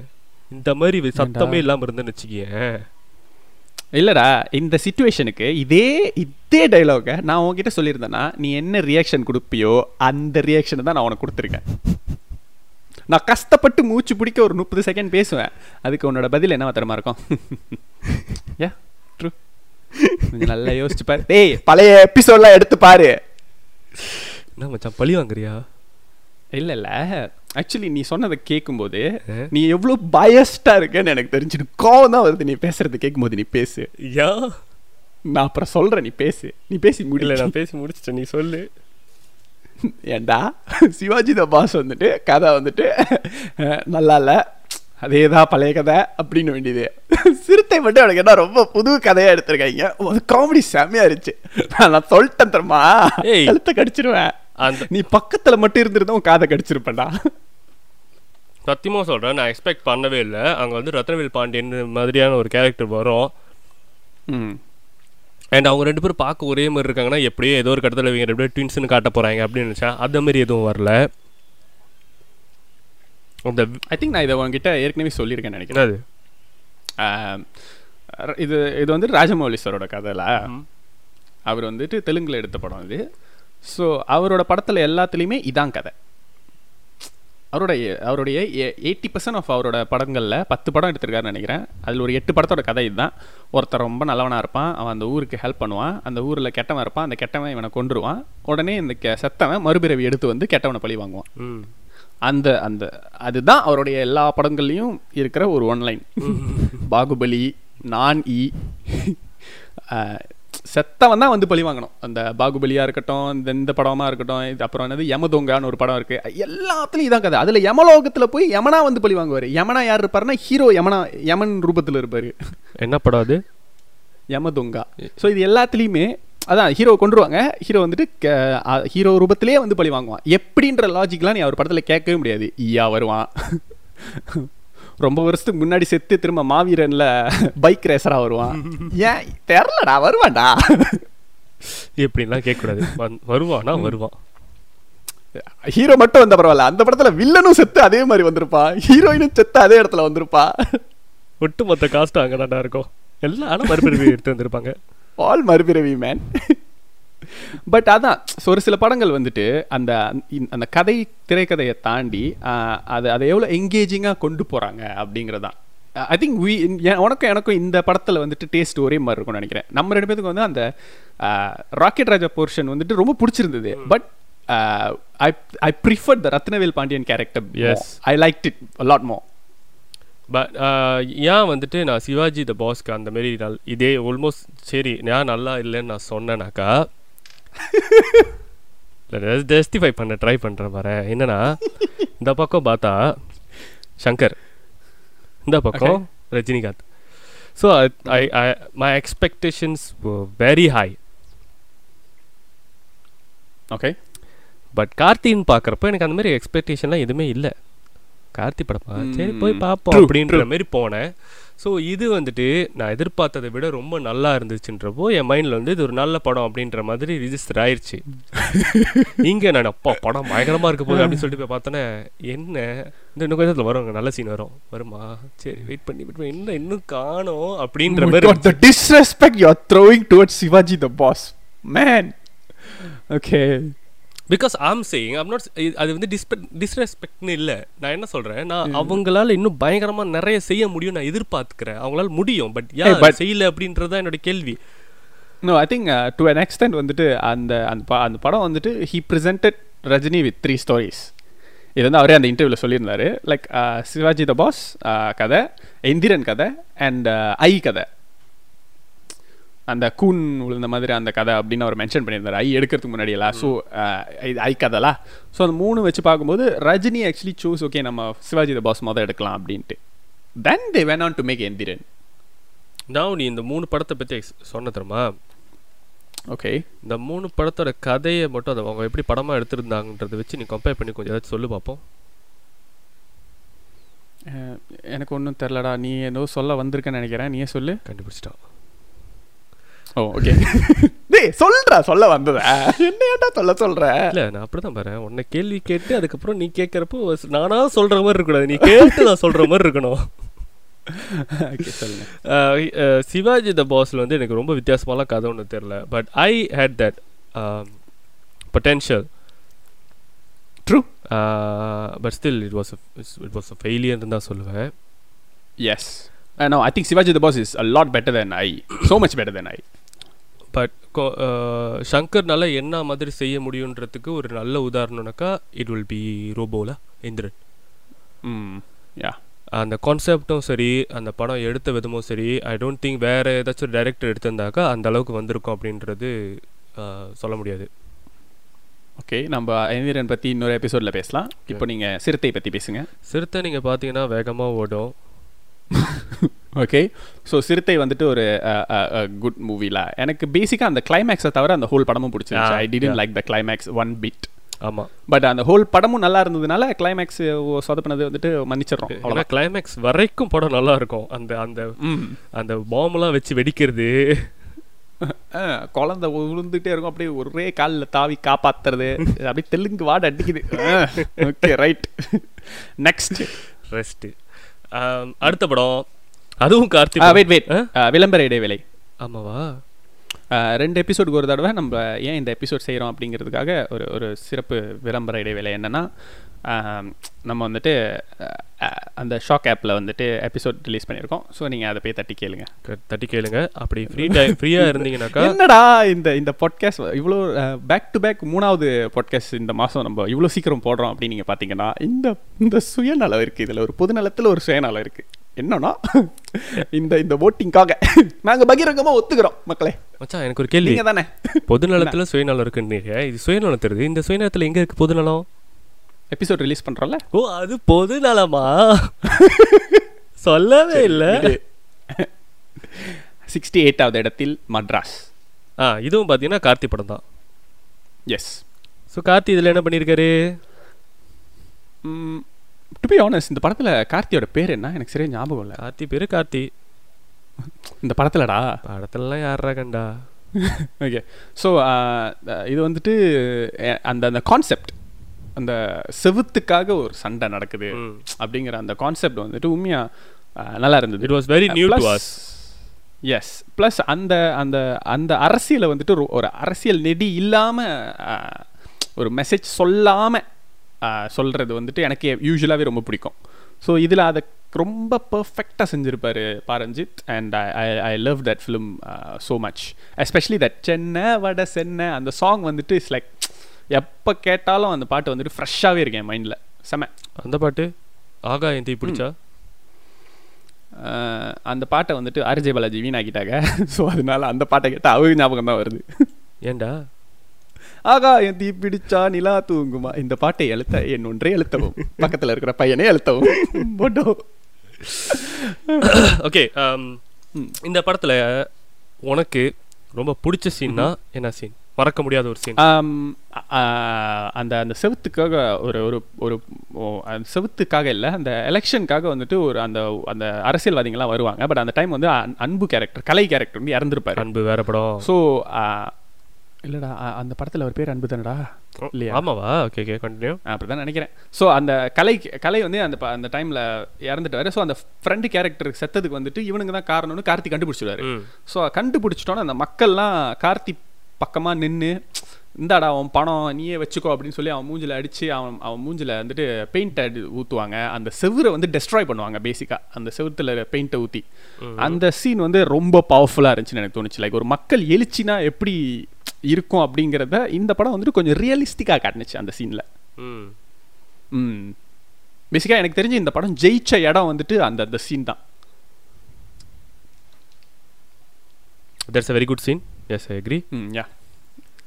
இந்த மாதிரி சத்தமே இல்லாம இருந்தேன்னு வச்சுக்கேன் இல்லடா இந்த சுச்சுவேஷனுக்கு இதே இதே டைலாக நான் உன்கிட்ட சொல்லியிருந்தேன்னா நீ என்ன ரியாக்ஷன் கொடுப்பியோ அந்த ரியாக்ஷனை தான் நான் உனக்கு கொடுத்துருக்கேன். நான் கஷ்டப்பட்டு மூச்சு பிடிக்க ஒரு முப்பது செகண்ட் பேசுவேன். அதுக்கு உன்னோட பதில் என்ன தரமா இருக்கும்? யா ட்ரூ நல்லா யோசிச்சு பாரு. டேய் பழைய எபிசோட்லாம் எடுத்து பாரு. என்ன மச்சான் பழி வாங்குறியா? இல்ல இல்ல ஆக்சுவலி நீ சொன்னதை கேட்கும்போது? நீ எவ்வளோ பயஸ்டா இருக்கேன்னு எனக்கு தெரிஞ்சுட்டு கோவம் தான் வருது. நீ பேசுறது கேட்கும்போது நீ பேசு. யா? நான் அப்புறம் சொல்றேன் நீ பேசு. நீ பேசி முடியல நான் பேசி முடிச்சிட்டேன். நீ சொல்லு. ஏண்டா? சிவாஜி த பாஸ் வந்துட்டு கதை வந்துட்டு நல்லா இல்ல. அதே தான் பழைய கதை அப்படின்னு வேண்டியது. சிறுத்தை மட்டும் எனக்கு என்ன ரொம்ப புது கதையா எடுத்திருக்காங்க. அது காமெடி செம்மையா இருந்துச்சு. நான் சொல்லிட்டேன் தெரியுமா? ஏய். கழுத்தை கடிச்சிருவேன். அந்த நீ பக்கத்துல மட்டும் இருந்திருந்தா உன் காதை கடிச்சிருப்பேன்டா. சத்தியமா சொல்றேன் நான் எக்ஸ்பெக்ட் பண்ணவே இல்லை. அங்க வந்து ரத்னவேல் பாண்டியன் மாதிரியான ஒரு கேரக்டர் வரும். ம். அண்ட் அவங்க ரெண்டு பேரும் பார்க்க ஒரே மாதிரி இருக்காங்கன்னா எப்படியோ ஏதோ ஒரு கட்டத்தில் இவங்க ரெண்டு பேரும் ட்வின்ஸ்னு காட்ட போறாங்க அப்படின்னு நினச்சேன். அந்த மாதிரி எதுவும் வரல. அந்த ஐ திங்க் நான் இதை உங்ககிட்ட ஏற்கனவே சொல்லியிருக்கேன் நினைக்கிறேன். இது இது வந்து ராஜமௌலி சாரோட கதைல. அவர் வந்துட்டு தெலுங்குல எடுத்த படம் இது ஸோ அவரோட படத்தில் எல்லாத்துலேயுமே இதான் கதை. அவருடைய அவருடைய எயிட்டி பர்சன்ட் ஆஃப் அவரோட படங்களில் பத்து படம் எடுத்திருக்காருன்னு நினைக்கிறேன். அதில் ஒரு எட்டு படத்தோட கதை இதுதான். ஒருத்தர் ரொம்ப நல்லவனாக இருப்பான். அவன் அந்த ஊருக்கு ஹெல்ப் பண்ணுவான். அந்த ஊரில் கெட்டவன் இருப்பான். அந்த கெட்டவன் இவனை கொன்றுவான். உடனே இந்த கெ செத்தவன் மறுபிறவி எடுத்து வந்து கெட்டவனை பழி வாங்குவான். அந்த அந்த அதுதான் அவருடைய எல்லா படங்கள்லையும் இருக்கிற ஒரு ஒன்லைன் பாகுபலி நான் இ செத்தவன் தான் வந்து பழி வாங்கணும். அந்த பாகுபலியா இருக்கட்டும் இந்த இந்த படமா இருக்கட்டும் இது அப்புறம் என்னது யமதொங்கான்னு ஒரு படம் இருக்கு. எல்லாத்துலயும் இதான் கதை. அதுல யமலோகத்துல போய் யமனா வந்து பழி வாங்குவாரு. யமனா யார் இருப்பாருன்னா ஹீரோ யமனா யமன் ரூபத்துல இருப்பாரு. என்ன படம் அது? யமதுங்கா. ஸோ இது எல்லாத்துலேயுமே அதான் ஹீரோ கொண்டுருவாங்க ஹீரோ வந்துட்டு ஹீரோ ரூபத்திலே வந்து பழி வாங்குவான். எப்படின்ற லாஜிக்லாம் நீ அவர் படத்தில் கேட்கவே முடியாது. ஈயா வருவான். ரொம்ப வருஷத்துக்கு முன்னாடி செத்து திரும்ப மாவீரன்ல பைக் ரேசரா வருவான். ஏன்? தெரிலடா வருவான்டா. எப்படின்லாம் கேட்கக்கூடாது. வருவானா? வருவான். ஹீரோ மட்டும் வந்த பரவாயில்ல. அந்த படத்துல வில்லனும் செத்து அதே மாதிரி வந்திருப்பான் ஹீரோயினும் செத்து அதே இடத்துல வந்திருப்பா. ஒட்டுமொத்த காஸ்ட் அங்கே தான்டா இருக்கும். எல்லாம் ஆனால் மறுபிறவி எடுத்து வந்திருப்பாங்க. ஆல் மறுபிறவி மேன் பட் அதான் ஒரு சில படங்கள் வந்துட்டு அந்த அந்த கதை திரைக்கதையை தாண்டி அது அதை எவ்வளோ எங்கேஜிங்காக கொண்டு போகிறாங்க அப்படிங்கிறதான். ஐ திங்க் வி உனக்கும் எனக்கும் இந்த படத்தில் வந்துட்டு டேஸ்ட் ஒரே மாதிரி இருக்கும்னு நினைக்கிறேன். நம்ம ரெண்டு பேத்துக்கு வந்து அந்த ராக்கெட் ராஜா போர்ஷன் வந்துட்டு ரொம்ப பிடிச்சிருந்தது. But I I prefer the Rathnavel Pandian character Yes. I like it lot more but ஏன் வந்துட்டு நான் சிவாஜி த பாஸ்க்கு அந்த மாரி நல் இதே ஆல்மோஸ்ட் சரி நான் நல்லா இல்லைன்னு நான் சொன்னேனாக்கா ஜஸ்டிஃபை பண்ண ட்ரை பண்ணுறேன் பாரு. என்னன்னா இந்த பக்கம் பார்த்தா சங்கர். இந்த பக்கம் Rajinikanth. So I I my expectations very high okay but கார்த்தின்னு பார்க்குறப்ப எனக்கு அந்த மாதிரி எக்ஸ்பெக்டேஷன்லாம் எதுவுமே இல்லை. கார்த்தி படமா சரி போய். பார்ப்போம் அப்படின்ற. மாதிரி போனேன். ஸோ இது வந்துட்டு நான் எதிர்பார்த்ததை விட ரொம்ப நல்லா இருந்துச்சுன்றப்போ என் மைண்டில் வந்து இது ஒரு நல்ல படம் அப்படின்ற மாதிரி ரிஜிஸ்டர் ஆயிருச்சு. இங்கே நான் அப்பா படம் பயங்கரமாக இருக்க போகுது அப்படின்னு சொல்லிட்டு போய் பார்த்தோன்னே என்ன? இந்த இன்னும் கொஞ்சத்தில் வரும் நல்ல சீன் வரும். வருமா? சரி வெயிட் பண்ணி வெயிட் பண்ணி என்ன இன்னும் காணோம் அப்படின்ற Oh மாதிரி God, the disrespect you're throwing towards Shivaji the boss. Man. Because am saying I'm not அது வந்து டிஸ்பெ டிஸ்ரெஸ்பெக்ட்னு இல்லை. நான் என்ன சொல்கிறேன் நான் அவங்களால இன்னும் பயங்கரமாக நிறைய செய்ய முடியும் நான் எதிர்பார்த்துக்கிறேன். அவங்களால முடியும். பட் ஏன் but- செய்யல அப்படின்றது தான் என்னோட கேள்வி. No, I think uh, to an extent வந்துட்டு அந்த அந்த அந்த படம் வந்துட்டு he presented Rajini with three stories இது வந்து அவரே அந்த இன்டர்வியூவில் சொல்லியிருந்தாரு. லைக் சிவாஜி த பாஸ் கதை இந்திரன் கதை அண்ட் ஐ கதை. அந்த கூன் விழுந்த மாதிரி அந்த கதை அப்படின்னு அவர் மென்ஷன் பண்ணியிருந்தாரு. ஐ எடுக்கிறதுக்கு முன்னாடி எல்லாம் ஸோ ஐ கதைலா? ஸோ அந்த மூணு வச்சு பார்க்கும்போது ரஜினி ஆக்சுவலி சூஸ் ஓகே நம்ம சிவாஜி த பாஸ் மொதல் எடுக்கலாம் அப்படின்ட்டு. Then they went on to make Enthiran. நான் நீ இந்த மூணு படத்தை பற்றி சொன்ன தெரியுமா? ஓகே இந்த மூணு படத்தோட கதையை மட்டும் அதை அவங்க எப்படி படமாக எடுத்திருந்தாங்கன்றதை வச்சு நீ கம்பேர் பண்ணி கொஞ்சம் ஏதாச்சும் சொல்லு பார்ப்போம் எனக்கு ஒன்றும் தெரிலடா நீ ஏதோ சொல்ல வந்திருக்கேன்னு நினைக்கிறேன். நீயே சொல்லு. கண்டுபிடிச்சிட்டான். ஓகே டேய் சொல்றா சொல்ல வந்ததா? என்ன ஏன்டா சொல்ல சொல்ற? இல்லை நான் அப்படி தான் பாரு உன்னை கேள்வி கேட்டு அதுக்கப்புறம் நீ கேட்குறப்போ நானா சொல்கிற மாதிரி இருக்கக்கூடாது. நீ கேட்டு நான் சொல்கிற மாதிரி இருக்கணும். சிவாஜி த பாஸ்ல வந்து எனக்கு ரொம்ப வித்தியாசமாலாம் கதை ஒன்று தெரில but I had that potential true but still it was it was a ஃபெயிலியர்னு தான் சொல்லுவேன். Yes no I think Sivaji the boss is a lot better than I so much better than I but சங்கர்னால என்ன மாதிரி செய்ய முடியுன்றதுக்கு ஒரு நல்ல உதாரணம்னாக்கா it will be ரோபோல இந்திரன். ம் யா. அந்த கான்செப்டும் சரி அந்த படம் எடுத்த விதமும் சரி ஐ டோன்ட் திங்க் வேறு ஏதாச்சும் டைரக்டர் எடுத்திருந்தாக்கா அந்த அளவுக்கு வந்திருக்கும் அப்படின்றது சொல்ல முடியாது. ஓகே நம்ம ஐந்திரன் பற்றி இன்னொரு எபிசோடில் பேசலாம். இப்போ நீங்கள் சிறுத்தை பற்றி பேசுங்க. சிறுத்தை நீங்கள் பார்த்தீங்கன்னா வேகமாக ஓடும். ஓகே ஸோ சிறுத்தை வந்துட்டு ஒரு குட் மூவில எனக்கு பேசிக்காக அந்த கிளைமேக்ஸை தவிர அந்த ஹோல் படமும் பிடிச்சிருந்துச்சு. I didn't yeah. Like the climax one bit ஆமாம் பட் அந்த ஹோல் படமும் நல்லா இருந்ததுனால கிளைமேக்ஸ் சொதப்பினது வந்துட்டு மன்னிச்சிடறோம். அவ்வளோதான் கிளைமேக்ஸ் வரைக்கும் படம் நல்லா இருக்கும். அந்த அந்த அந்த பாம்பெலாம் வச்சு வெடிக்கிறது. குழந்தை விழுந்துட்டே இருக்கும். அப்படியே ஒரே காலில் தாவி காப்பாத்துறது. அப்படியே தெலுங்கு வாட அடிக்குது. ஓகே ரைட் நெக்ஸ்ட் ரெஸ்ட்டு அடுத்த படம். அதுவும் கார்த்திக் வெயிட் வெயிட்? விளம்பர இடைவேளை. ஆமாவா? ரெண்டு எபிசோடுக்கு ஒரு தடவை நம்ம ஏன் இந்த எபிசோட் செய்கிறோம் அப்படிங்கிறதுக்காக ஒரு ஒரு சிறப்பு விளம்பர இடைவேளை என்னன்னா நம்ம வந்துட்டு அந்த ஷாக் ஆப்பில் வந்துட்டு எபிசோட் ரிலீஸ் பண்ணியிருக்கோம். ஸோ நீங்கள் அதை போய் தட்டி கேளுங்க. தட்டி கேளுங்க. அப்படி ஃப்ரீ டைம் ஃப்ரீயாக இருந்தீங்கன்னாக்கா என்னடா இந்த இந்த பாட்காஸ்ட் இவ்வளோ பேக் டு பேக் மூணாவது பாட்காஸ்ட் இந்த மாதம் நம்ம இவ்வளோ சீக்கிரம் போடுறோம் அப்படின்னு நீங்கள் பார்த்தீங்கன்னா இந்த இந்த சுயநலம் இருக்குது இதில் ஒரு பொதுநலத்தில் ஒரு சுயநலம் இருக்குது என்னன்னா இந்த இந்த ஓட்டிங்காக நாங்க பகிரங்கமா ஒத்துக்கிறோம் மக்களே. மச்சான் எனக்கு ஒரு கேள்வி. தானே பொதுநலத்துல சுயநலம் இருக்குன்னு இது சுயநலம் தெரியுது. இந்த சுயநலத்துல எங்க இருக்கு பொதுநலம்? Episode release பண்றோம்ல? ஓ அது பொதுநலமா? சொல்லவே இல்ல. சிக்ஸ்டி எயிட்டாவது இடத்தில் மட்ராஸ். ஆ இதுவும் பாத்தீங்கன்னா கார்த்தி படம் தான். எஸ் ஸோ கார்த்தி இதுல என்ன பண்ணியிருக்காரு டு பி ஆனஸ்ட் இந்த படத்துல கார்த்தியோட பேர் என்ன? எனக்கு சரியா ஞாபகம் இல்லை. கார்த்தி பேரு கார்த்தி. இந்த படத்துலடா? படத்துலலாம் யாரா கண்டா? ஓகே ஸோ இது வந்துட்டு அந்த அந்த கான்செப்ட் அந்த செவுத்துக்காக ஒரு சண்டை நடக்குது அப்படிங்கிற அந்த கான்செப்ட் வந்துட்டு உண்மையா அஹ், நல்லா இருந்தது. It was very new to us yes plus அந்த அந்த அந்த அரசியலை வந்துட்டு ஒரு- ஒரு அரசியல் நெடி இல்லாமல் ஒரு மெசேஜ் சொல்லாமல் சொல்கிறது வந்துட்டு எனக்கு யூஸ்வலாகவே ரொம்ப பிடிக்கும். ஸோ இதில் அதை ரொம்ப பர்ஃபெக்டாக செஞ்சுருப்பாரு Pa Ranjith and I I love that film so much especially that Chennai Vada Chennai அந்த சாங் வந்துட்டு இட்ஸ் லைக் எப்போ கேட்டாலும் அந்த பாட்டு வந்துட்டு ஃப்ரெஷ்ஷாகவே இருக்கேன் மைண்டில் செம. அந்த பாட்டு ஆகா என் தீ பிடிச்சா அந்த பாட்டை வந்துட்டு ஆர்ஜே பாலாஜி வீணாக்கிட்டாங்க. ஸோ அதனால அந்த பாட்டை கேட்டால் அவங்க ஞாபகம் தான் வருது. ஏன்டா ஆகா என் தீ பிடிச்சா நிலா தூங்குமா? இந்த பாட்டை எழுத்த என் ஒன்றே எழுத்தவும். பக்கத்துல இருக்கிற பையனே எழுத்தவும். போட்டோ. ஓகே இந்த படத்துல உனக்கு ரொம்ப பிடிச்ச சீன்னா என்ன சீன் மறக்க முடியாத ஒரு சீன் ஆ, அந்த அந்த செவுத்துக்காக ஒரு ஒரு ஒரு செவுத்துக்காக இல்லை அந்த எலெக்ஷனுக்காக வந்துட்டு ஒரு அந்த அந்த அரசியல்வாதிகள்லாம் வருவாங்க. பட் அந்த டைம் வந்து அன்- அன்பு கேரக்டர் கலை கேரக்டர் வந்து இறந்துருப்பாரு. அன்பு வேற படம். ஸோ இல்லடா அந்த படத்துல அவர் பேர் அன்பு தானடா இல்லையா? ஆமாவா? ஓகே ஓகே கண்டினியூ அப்படிதான் நினைக்கிறேன். ஸோ அந்த கலை கலை வந்து அந்த அந்த டைம்ல இறந்துட்டாரு. ஸோ அந்த ஃப்ரெண்டு கேரக்டர் செத்ததுக்கு வந்துட்டு இவனுங்க தான் காரணம்னு கார்த்தி கண்டுபிடிச்சிடுவாரு. ஸோ கண்டுபிடிச்சிட்டோன்னே அந்த மக்கள்லாம் கார்த்தி பக்கமா நின்று இந்தாடா அவன் பணம் நீயே வச்சுக்கோ அப்படின்னு சொல்லி அவன் மூஞ்சில அடிச்சு அவன் அவன் மூஞ்சில வந்துட்டு பெயிண்ட் அடி ஊற்றுவாங்க அந்த செவுரை வந்து டெஸ்ட்ராய் பண்ணுவாங்க பேசிக்காக அந்த செவுத்துல பெயிண்ட்டை ஊற்றி அந்த சீன் வந்து ரொம்ப பவர்ஃபுல்லாக இருந்துச்சுன்னு எனக்கு தோணுச்சு. லைக் ஒரு மக்கள் எழுச்சினா எப்படி இருக்கும் அப்படிங்கிறத இந்த படம் வந்துட்டு கொஞ்சம் ரியலிஸ்டிக்காக காட்டுனுச்சு அந்த சீனில் ம். ம். பேசிக்காக எனக்கு தெரிஞ்சு இந்த படம் ஜெயிச்ச இடம் வந்துட்டு அந்த அந்த சீன் தான். That's a very good scene yes I agree ம் யா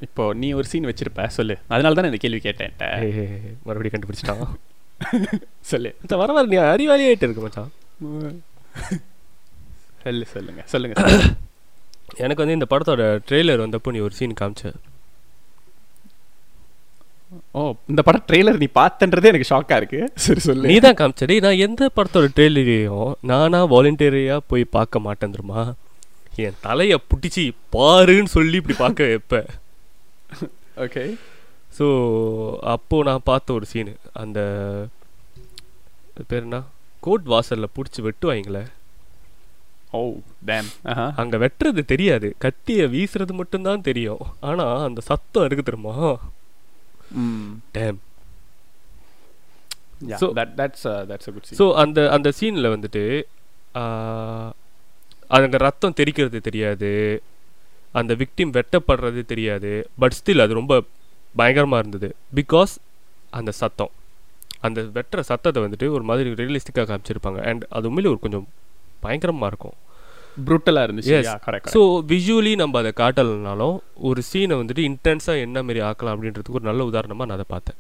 இப்போ நீ ஒரு சீன் வச்சிருப்ப சொல்லு. அதனால தான் இந்த கேள்வி கேட்டேன் மறுபடியும் கண்டுபிடிச்சிட்டான். சொல்லு. வர வர நீ அறிவாளி ஆயிட்டு இருக்கு மச்சான். சொல்லு சொல்லுங்க சொல்லுங்க. எனக்கு வந்து இந்த படத்தோட ட்ரெய்லர் வந்தப்போ நீ ஒரு சீன் காமிச்ச. ஓ இந்த படம் ட்ரெய்லர் நீ பார்த்தன்றதே எனக்கு ஷாக்கா இருக்கு. சரி சொல்லு. நீ தான் காமிச்சடி நான் எந்த படத்தோட ட்ரெய்லரையும் நானா வாலண்டியரியா போய் பார்க்க மாட்டேன் தெரியுமா? என் தலையை பிடிச்சி பாருன்னு சொல்லி இப்படி பார்க்க வைப்பேன் ஓகே ஸோ அப்போது நான் பார்த்த ஒரு சீனு அந்த பேர் என்ன? கோட் வாசலில் பிடிச்சி வெட்டுவாங்களே ஓ டேம் ஆஹா. அங்கே வெட்டுறது தெரியாது. கத்தியை வீசுறது மட்டும்தான் தெரியும். ஆனால் அந்த சத்தம் இருக்கு தெரியுமா? Damn yeah So- that that's that's a good scene. So அந்த அந்த சீனில் வந்துட்டு ஆஹ், அங்க ரத்தம் தெரிக்கிறது தெரியாது. அந்த விக்டிம் வெட்டப்படுறது தெரியாது. பட் ஸ்டில் அது ரொம்ப பயங்கரமாக இருந்தது. பிகாஸ் அந்த சத்தம். அந்த வெட்டுற சத்தத்தை வந்துட்டு ஒரு மாதிரி ரியலிஸ்டிக்காக காமிச்சிருப்பாங்க. அண்ட் அது உண்மையிலே ஒரு கொஞ்சம் பயங்கரமாக இருக்கும். ப்ரூட்டலா இருந்துச்சு. ஸோ விஷுவலி நம்ம அதை காட்டலைனாலும் ஒரு சீனை வந்துட்டு இன்டென்ஸாக என்ன மாரி ஆக்கலாம் அப்படின்றதுக்கு ஒரு நல்ல உதாரணமாக நான் அதை பார்த்தேன்.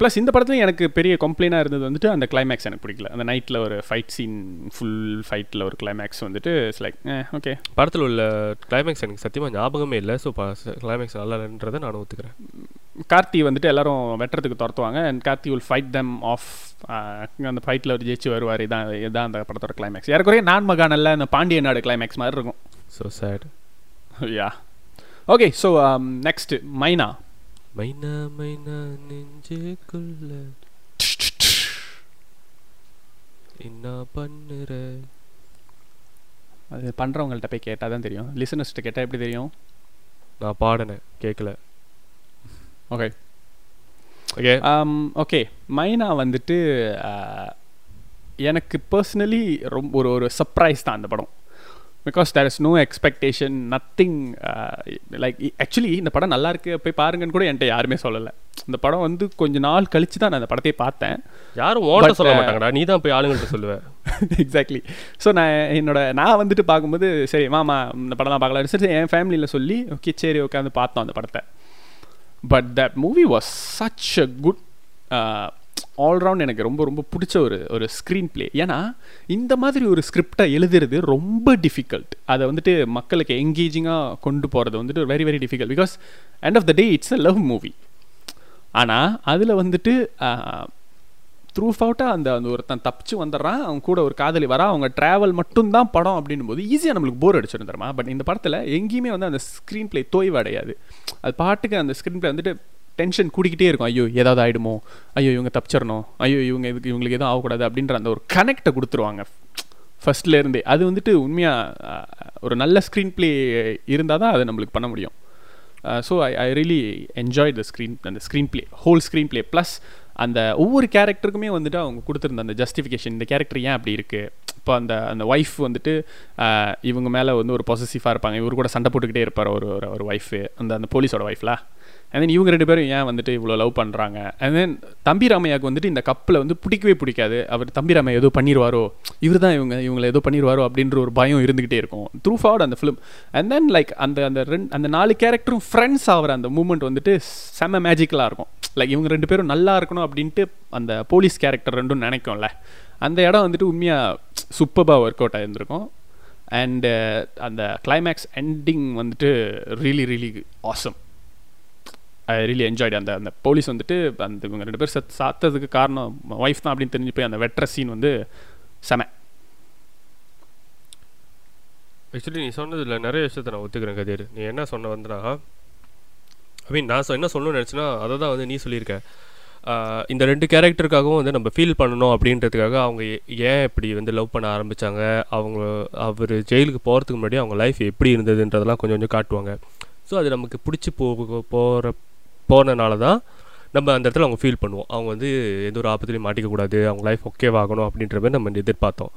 ப்ளஸ் இந்த படத்துல எனக்கு பெரிய கம்ப்ளைண்டாக இருந்தது வந்துட்டு அந்த கிளைமேக்ஸ் எனக்கு பிடிக்கல. அந்த நைட்டில் ஒரு ஃபைட் சீன் ஃபுல் ஃபைட்டில் ஒரு கிளைமேக்ஸ் வந்துட்டு இட்ஸ் லைக் ஓகே படத்தில் உள்ள கிளைமேக்ஸ் எனக்கு சத்தியமாக ஞாபகமே இல்லை. ஸோ கிளைமேக்ஸ் நல்லா இல்லைன்றதை நான் ஒத்துக்கிறேன். கார்த்தி வந்துட்டு எல்லாரும் வெட்டுறதுக்கு துரத்துவாங்க. And Karthi will fight them off அந்த ஃபைட்டில் ஒரு ஜெயிச்சு வருவார். இதான் இதான் அந்த படத்தோட கிளைமேக்ஸ் ஏறக்குறைய நான் மகானல்ல அந்த பாண்டிய நாடு கிளைமேக்ஸ் மாதிரி இருக்கும். So sad yeah okay so next Mynaa. Mynaa Mynaa நெஞ்சுக்குள்ள. என்ன பண்ணுற? அது பண்ணுறவங்கள்ட்ட போய் கேட்டால் தான் தெரியும். லிசனர்ஸ்ட்டு கேட்டால் எப்படி தெரியும்? நான் பாடினேன் கேட்கல ஓகே ஓகே ஓகே மைனா வந்துட்டு uh, எனக்கு பர்சனலி ரொம்ப ஒரு ஒரு சர்ப்ரைஸ் தான் அந்த படம். Because there is no expectation nothing like actually இந்த படம் நல்லா இருக்கு போய் பாருங்கன்னு கூட என்கிட்ட யாருமே சொல்லலை. இந்த படம் வந்து கொஞ்ச நாள் கழிச்சு தான் நான் அந்த படத்தையே பார்த்தேன். யாரும் But, சொல்ல uh, மாட்டாங்கடா. நீ தான் போய் ஆளுங்கள்ட்ட சொல்லுவேன் எக்ஸாக்ட்லி ஸோ நான் என்னோட நான் வந்துட்டு பார்க்கும்போது சரி மாமா இந்த படம்லாம் பார்க்கலாம் சரி சரி, என் ஃபேமிலியில் சொல்லி ஓகே சரி உட்காந்து பார்த்தோம் அந்த படத்தை. But that movie was such a good all round எனக்கு ரொம்ப ரொம்ப பிடிச்ச ஒரு ஒரு ஸ்க்ரீன் ப்ளே ஏன்னா இந்த மாதிரி ஒரு ஸ்கிரிப்டை எழுதுறது ரொம்ப டிஃபிகல்ட் அதை வந்துட்டு மக்களுக்கு எங்கேஜிங்காக கொண்டு போகிறது வந்துட்டு very very difficult because end of the day it's a love movie ஆனால் அதில் வந்துட்டு த்ரூஃப் அவுட்டாக அந்த அந்த ஒருத்தன் தப்பிச்சு வந்துடுறான் அவங்க கூட ஒரு காதலி வரா அவங்க ட்ராவல் மட்டும்தான் படம் அப்படின்னும் போது ஈஸியாக நம்மளுக்கு போர் அடிச்சிருந்துருமா பட் இந்த படத்தில் எங்கேயுமே வந்து அந்த ஸ்க்ரீன் ப்ளே தோய்வு அடையாது. அது பாட்டுக்கு அந்த ஸ்க்ரீன் ப்ளே வந்துட்டு டென்ஷன் கூடிக்கிட்டே இருக்கும். ஐயோ ஏதாவது ஆகிடுமோ ஐயோ இவங்க தப்பிச்சிடணும். ஐயோ இவங்க இதுக்கு இவங்களுக்கு எதுவும் ஆகக்கூடாது அப்படின்ற அந்த ஒரு கனெக்டை கொடுத்துருவாங்க. ஃபஸ்ட்லேருந்தே அது வந்துட்டு உண்மையாக ஒரு நல்ல ஸ்க்ரீன் ப்ளே இருந்தால் தான் அதை நம்மளுக்கு பண்ண முடியும். So I I really enjoy the screen அந்த screen play whole screen play plus அந்த ஒவ்வொரு கேரக்டருக்குமே வந்துட்டு அவங்க கொடுத்துருந்த அந்த ஜஸ்டிஃபிகேஷன் இந்த கேரக்டர் ஏன் அப்படி இருக்குது இப்போ அந்த அந்த ஒய்ஃப் வந்துட்டு இவங்க மேலே வந்து ஒரு பொசசிவாக இருப்பாங்க. இவர் கூட சண்டை போட்டுக்கிட்டே இருப்பார் ஒரு ஒரு- ஒரு ஒய்ஃபு அந்த அந்த போலீஸோட ஒய்ஃப்லாம் அண்ட் தென் இவங்க ரெண்டு பேரும் ஏன் வந்துட்டு இவ்வளோ லவ் பண்ணுறாங்க அண்ட் தென் தம்பி ராமையாவுக்கு வந்துட்டு இந்த கப்பில் வந்து பிடிக்கவே பிடிக்காது. அவர் தம்பி ராமையா ஏதோ பண்ணிடுவாரோ இவர் தான் இவங்க இவங்களை ஏதோ பண்ணிடுவாரோ அப்படின்ற ஒரு பயம் இருந்துகிட்டே இருக்கும். த்ரூ ஃபார்ட் அந்த ஃபிலிம் அண்ட் தென் லைக் அந்த அந்த ரெண்டு அந்த நாலு கேரக்டரும் ஃப்ரெண்ட்ஸ் ஆகிற அந்த மூமெண்ட் வந்துட்டு செம்ம மேஜிக்கலாக இருக்கும். லைக் இவங்க ரெண்டு பேரும் நல்லா இருக்கணும் அப்படின்ட்டு அந்த போலீஸ் கேரக்டர் ரெண்டும் நினைக்கும்ல. அந்த இடம் வந்துட்டு உண்மையாக சூப்பராக ஒர்க் அவுட் ஆகியிருந்திருக்கும் அண்டு uh, அந்த கிளைமேக்ஸ் எண்டிங் வந்துட்டு really really awesome I really enjoyed அந்த அந்த போலீஸ் வந்துட்டு அந்த இவங்க ரெண்டு பேர் சத் சாத்ததுக்கு காரணம் ஒய்ஃப் தான் அப்படின்னு தெரிஞ்சு போய் அந்த வெட்டுற சீன் வந்து செம. ஆக்சுவலி நீ சொன்னதில் நிறைய விஷயத்தை நான் ஒத்துக்கிறேன் கதிர். நீ என்ன சொன்ன வந்துனா ஐ மீன் நான் சொ- என்ன சொல்லணும்னு நினச்சினா அதை தான் வந்து நீ சொல்லியிருக்க. இந்த ரெண்டு கேரக்டருக்காகவும் வந்து நம்ம ஃபீல் பண்ணணும் அப்படின்றதுக்காக அவங்க ஏன் இப்படி வந்து லவ் பண்ண ஆரம்பித்தாங்க அவங்க அவர் ஜெயிலுக்கு போகிறதுக்கு முன்னாடி அவங்க லைஃப் எப்படி இருந்ததுன்றதெல்லாம் கொஞ்சம் கொஞ்சம் காட்டுவாங்க. ஸோ அது நமக்கு பிடிச்சி போ போகிற போனனால தான் நம்ம அந்த இடத்துல அவங்க ஃபீல் பண்ணுவோம். அவங்க வந்து எந்த ஒரு ஆபத்துலையும் மாட்டிக்கக்கூடாது அவங்க லைஃப் ஓகேவாகணும் அப்படின்ற மாதிரி நம்ம எதிர்பார்த்தோம்.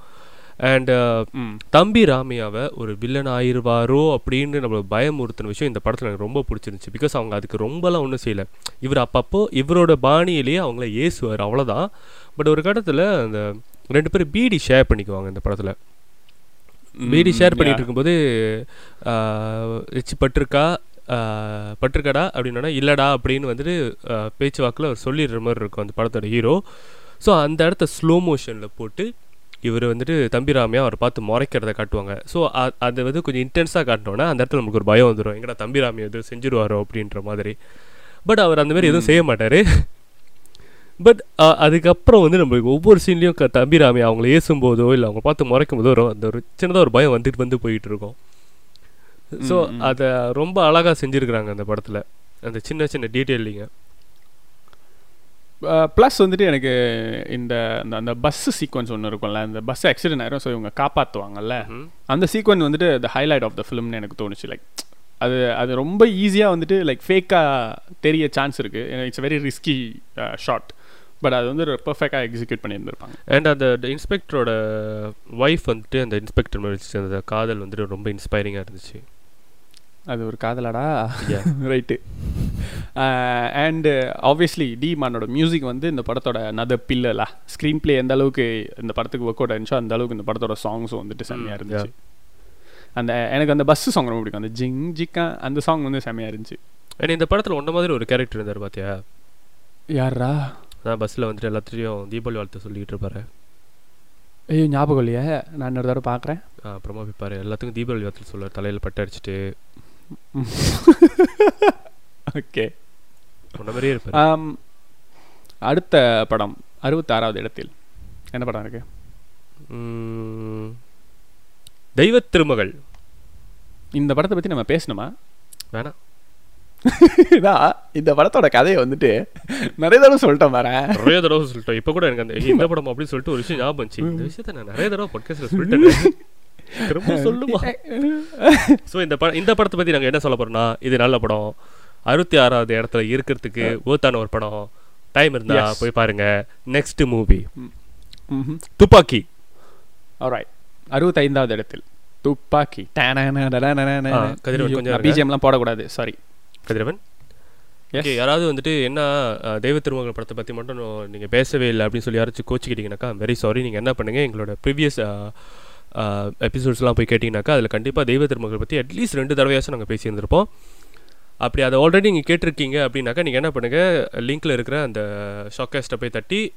அண்ட் ம். தம்பி ராமையாவை ஒரு வில்லன் ஆயிருவாரோ அப்படின்னு நம்மள பயமுறுத்தின விஷயம் இந்த படத்தில் எனக்கு ரொம்ப பிடிச்சிருந்துச்சு. பிகாஸ் அவங்க அதுக்கு ரொம்பலாம் ஒன்றும் செய்யலை. இவர் அப்பப்போ இவரோட பாணியிலேயே அவங்கள ஏசுவார் அவ்வளோதான் பட் ஒரு கட்டத்தில் அந்த ரெண்டு பேரும் பீடி ஷேர் பண்ணிக்குவாங்க இந்த படத்தில். பீடி ஷேர் பண்ணிட்டு இருக்கும்போது ரிச்சி பட்டிருக்கா ஆஹ், பட்டிருக்காடா அப்படின்னா இல்லடா அப்படின்னு வந்துட்டு பேச்சு வாக்கில் அவர் சொல்லிடுற மாதிரி இருக்கும் அந்த படத்தோட ஹீரோ ஸோ அந்த இடத்த ஸ்லோ மோஷனில் போட்டு இவர் வந்துட்டு தம்பி ராமையா அவர் பார்த்து முறைக்கிறத காட்டுவாங்க. ஸோ அது வந்து கொஞ்சம் இன்டென்ஸாக காட்டினோன்னா அந்த இடத்துல நமக்கு ஒரு பயம் வந்துடும் எங்கடா தம்பி ராமையா எதுவும் செஞ்சுருவாரோ அப்படின்ற மாதிரி. பட் அவர் அந்த மாதிரி எதுவும் செய்ய மாட்டார். பட் அதுக்கப்புறம் வந்து நம்மளுக்கு ஒவ்வொரு சீன்லேயும் க தம்பி ராமையா அவங்கள ஏசும்போதோ இல்லை அவங்க பார்த்து முறைக்கும் போதோ ஒரு அந்த ஒரு சின்னதாக ஒரு பயம் வந்துட்டு வந்து போயிட்டு இருக்கும். ஸோ. அதை ரொம்ப அழகாக செஞ்சுருக்குறாங்க அந்த படத்தில். அந்த சின்ன சின்ன டீட்டெயிலிங்க. ப்ளஸ் வந்துட்டு எனக்கு இந்த அந்த அந்த பஸ் சீக்வன்ஸ் ஒன்று இருக்கும்ல அந்த பஸ் ஆக்சிடென்ட் ஆயிரும். ஸோ இவங்க காப்பாற்றுவாங்கல்ல அந்த சீக்வன்ஸ் வந்துட்டு த ஹைலைட் ஆஃப் த ஃபிலிம்னு எனக்கு தோணுச்சு. லைக் அது அது ரொம்ப ஈஸியாக வந்துட்டு லைக் ஃபேக்காக தெரிய சான்ஸ் இருக்குது it's very risky shot but அது வந்து பர்ஃபெக்டாக எக்ஸிக்யூட் பண்ணியிருந்திருப்பாங்க. அண்ட் அந்த இன்ஸ்பெக்டரோட ஒய்ஃப் வந்துட்டு அந்த இன்ஸ்பெக்டர் அந்த காதல் வந்துட்டு ரொம்ப இன்ஸ்பைரிங்காக இருந்துச்சு. அது ஒரு காதலாடா. ரைட்டு அண்டு ஆப்வியஸ்லி டி மானோட மியூசிக் வந்து இந்த படத்தோட நத பில்லலா ஸ்க்ரீன் ப்ளே எந்த அளவுக்கு இந்த படத்துக்கு ஒர்க் அவுட் ஆயிருந்துச்சோ அந்த அளவுக்கு இந்த படத்தோட சாங்ஸும் வந்துட்டு செம்மையாக Mm, இருந்துச்சு. அந்த எனக்கு அந்த பஸ் சாங் ரொம்ப பிடிக்கும். அந்த ஜிங் ஜிக்கா அந்த சாங் வந்து செம்மையாக இருந்துச்சு. அண்ட் இந்த படத்தில் ஒன்றை மாதிரி ஒரு கேரக்டர் இருந்தார் பார்த்தியா யாரா அதான் பஸ்ஸில் வந்துட்டு எல்லாத்தையும் தீபாவளி வாழ்த்து சொல்லிட்டு இருப்பாரு. ஐயோ ஞாபகம் இல்லையே. நான் இன்னொரு தடவை பார்க்குறேன் அப்புறமா போய்ப்பாரு எல்லாத்துக்கும் தீபாவளி வாழ்த்து சொல்லுவார். தலையில் பட்டு அடிச்சுட்டு. ஓகே இருப்பார். அடுத்த படம் அறுபத்தாறாவது இடத்தில் என்ன படம் இருக்கு? ம், தெய்வத் திருமகள். இந்த படத்தை பற்றி நம்ம பேசணுமா? வேணாம். இந்த படத்தோட கதையை வந்துட்டு நிறைய தடவை சொல்லிட்டேன் வரேன் நிறைய தடவை சொல்லிட்டோம். இப்போ கூட எனக்கு அந்த இந்த படம் அப்படின்னு சொல்லிட்டு ஒரு விஷயம் ஞாபகம் இந்த விஷயத்த நான் நிறைய தடவை பாட்காஸ்ட்டில் சொல்லிட்டேன். திரும்ப சொல்லுமா? ஸோ இந்த படம் இந்த படத்தை பற்றி நாங்கள் என்ன சொல்ல போறோம்னா இது நல்ல படம். அறுபத்தி ஆறாவது இடத்துல இருக்கிறதுக்கு ஓத்தான ஒரு படம். டைம் இருந்தா. போய் பாருங்க. Next movie. துப்பாக்கி. அறுபத்தைந்தாவது இடத்தில். துப்பாக்கி. கதிரவன். பிஜிஎம்லாம் போடக்கூடாது. சாரி கதிரவன். ஓகே யாராவது வந்துட்டு என்ன தெய்வ திருமகள் படத்தை பற்றி மட்டும் நீங்கள் பேசவே இல்லை அப்படின்னு சொல்லி யாராச்சும் கோச்சிக்கிட்டீங்கன்னாக்கா வெரி சாரி நீங்கள் என்ன பண்ணுங்கள் எங்களோட ப்ரீவியஸ் எபிசோட்ஸ்லாம் போய் கேட்டிங்கனாக்கா அதில் கண்டிப்பாக தெய்வ திருமகள் பற்றி அட்லீஸ்ட் ரெண்டு தடவையாச்சும் நாங்கள் பேசியிருந்திருப்போம். அப்படி அதை ஆல்ரெடி நீங்கள் கேட்டிருக்கீங்க அப்படின்னாக்கா நீங்கள் என்ன பண்ணுங்கள் லிங்க்ல இருக்கிற அந்த ஷாக்காஸ்ட்டை போய் தட்டி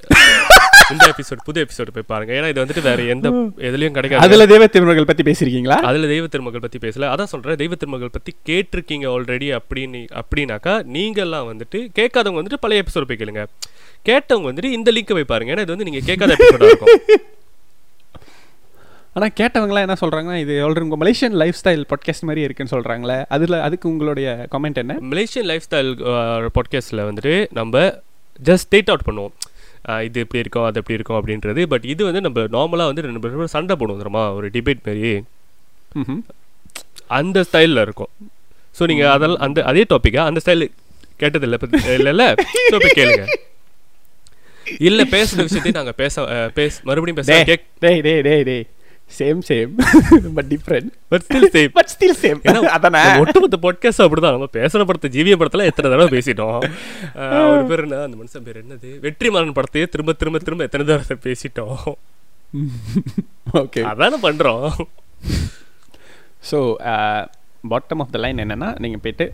இந்த எபிசோட் புது எபிசோட் போய் பாருங்க. ஏன்னா இது வந்துட்டு வேற எந்த எதுலையும் கிடைக்காது. அதுல தெய்வ திருமகள் பத்தி பேசியிருக்கீங்களா? அதுல தெய்வ திருமகள் பத்தி பேசல. அதான் சொல்றேன் தெய்வ திருமகள் பத்தி கேட்டிருக்கீங்க ஆல்ரெடி அப்படின்னு அப்படின்னாக்கா நீங்கெல்லாம் வந்துட்டு கேட்காதவங்க வந்துட்டு பழைய எபிசோட் போய் கேளுங்க. கேட்டவங்க வந்துட்டு இந்த லிங்க் போய் பாருங்க. ஏன்னா இது வந்து நீங்க கேட்காத எபிசோடா இருக்கும். ஆனா கேட்டவங்களாம் என்ன சொல்றாங்கன்னா இது ஆல்ரெடி உங்க மலேசியன் லைஃப் ஸ்டைல் பாட்காஸ்ட் மாதிரி இருக்குன்னு சொல்றாங்களே. அதுல அதுக்கு உங்களுடைய கமெண்ட் என்ன? மலேசியன் லைஃப் ஸ்டைல் பாட்காஸ்ட்டில் வந்துட்டு நம்ம ஜஸ்ட் ஸ்டேட் அவுட் பண்ணுவோம். இது இப்படி இருக்கும் அது எப்படி இருக்கும் அப்படின்றது. பட் இது வந்து நம்ம நார்மலாக வந்து ரெண்டு பேரும் சண்டை போடுவோம் தெரியுமா? ஒரு டிபேட் மாரி. அந்த ஸ்டைலில் இருக்கும். ஸோ நீங்கள் அதெல்லாம் அந்த அதே டாப்பிக்கா அந்த ஸ்டைல் கேட்டதில்ல இல்லைல்ல ஸோ இப்போ கேளுங்க. இல்லை பேசுகிற விஷயத்தையும் நாங்கள் பேச பேச மறுபடியும் பேச டேய் டேய் டேய் டேய். Same same but different but still same but still same அதானே? ஒட்டுமொத்த பாட்காஸ்ட் அப்படிதான். நம்ம பேசுன படத்தை ஜீவிய படத்துல எத்தனை தடவை பேசிட்டோம்? ஒரு பேர் என்ன? அந்த மனுஷன் பேர் என்னது? வெற்றிமாறன் படத்தையே திரும்ப திரும்ப திரும்ப எத்தனை தடவை பேசிட்டோம்? ஓகே அதானே பண்றோம். So bottom of the line என்னன்னா நீங்க போயிட்டு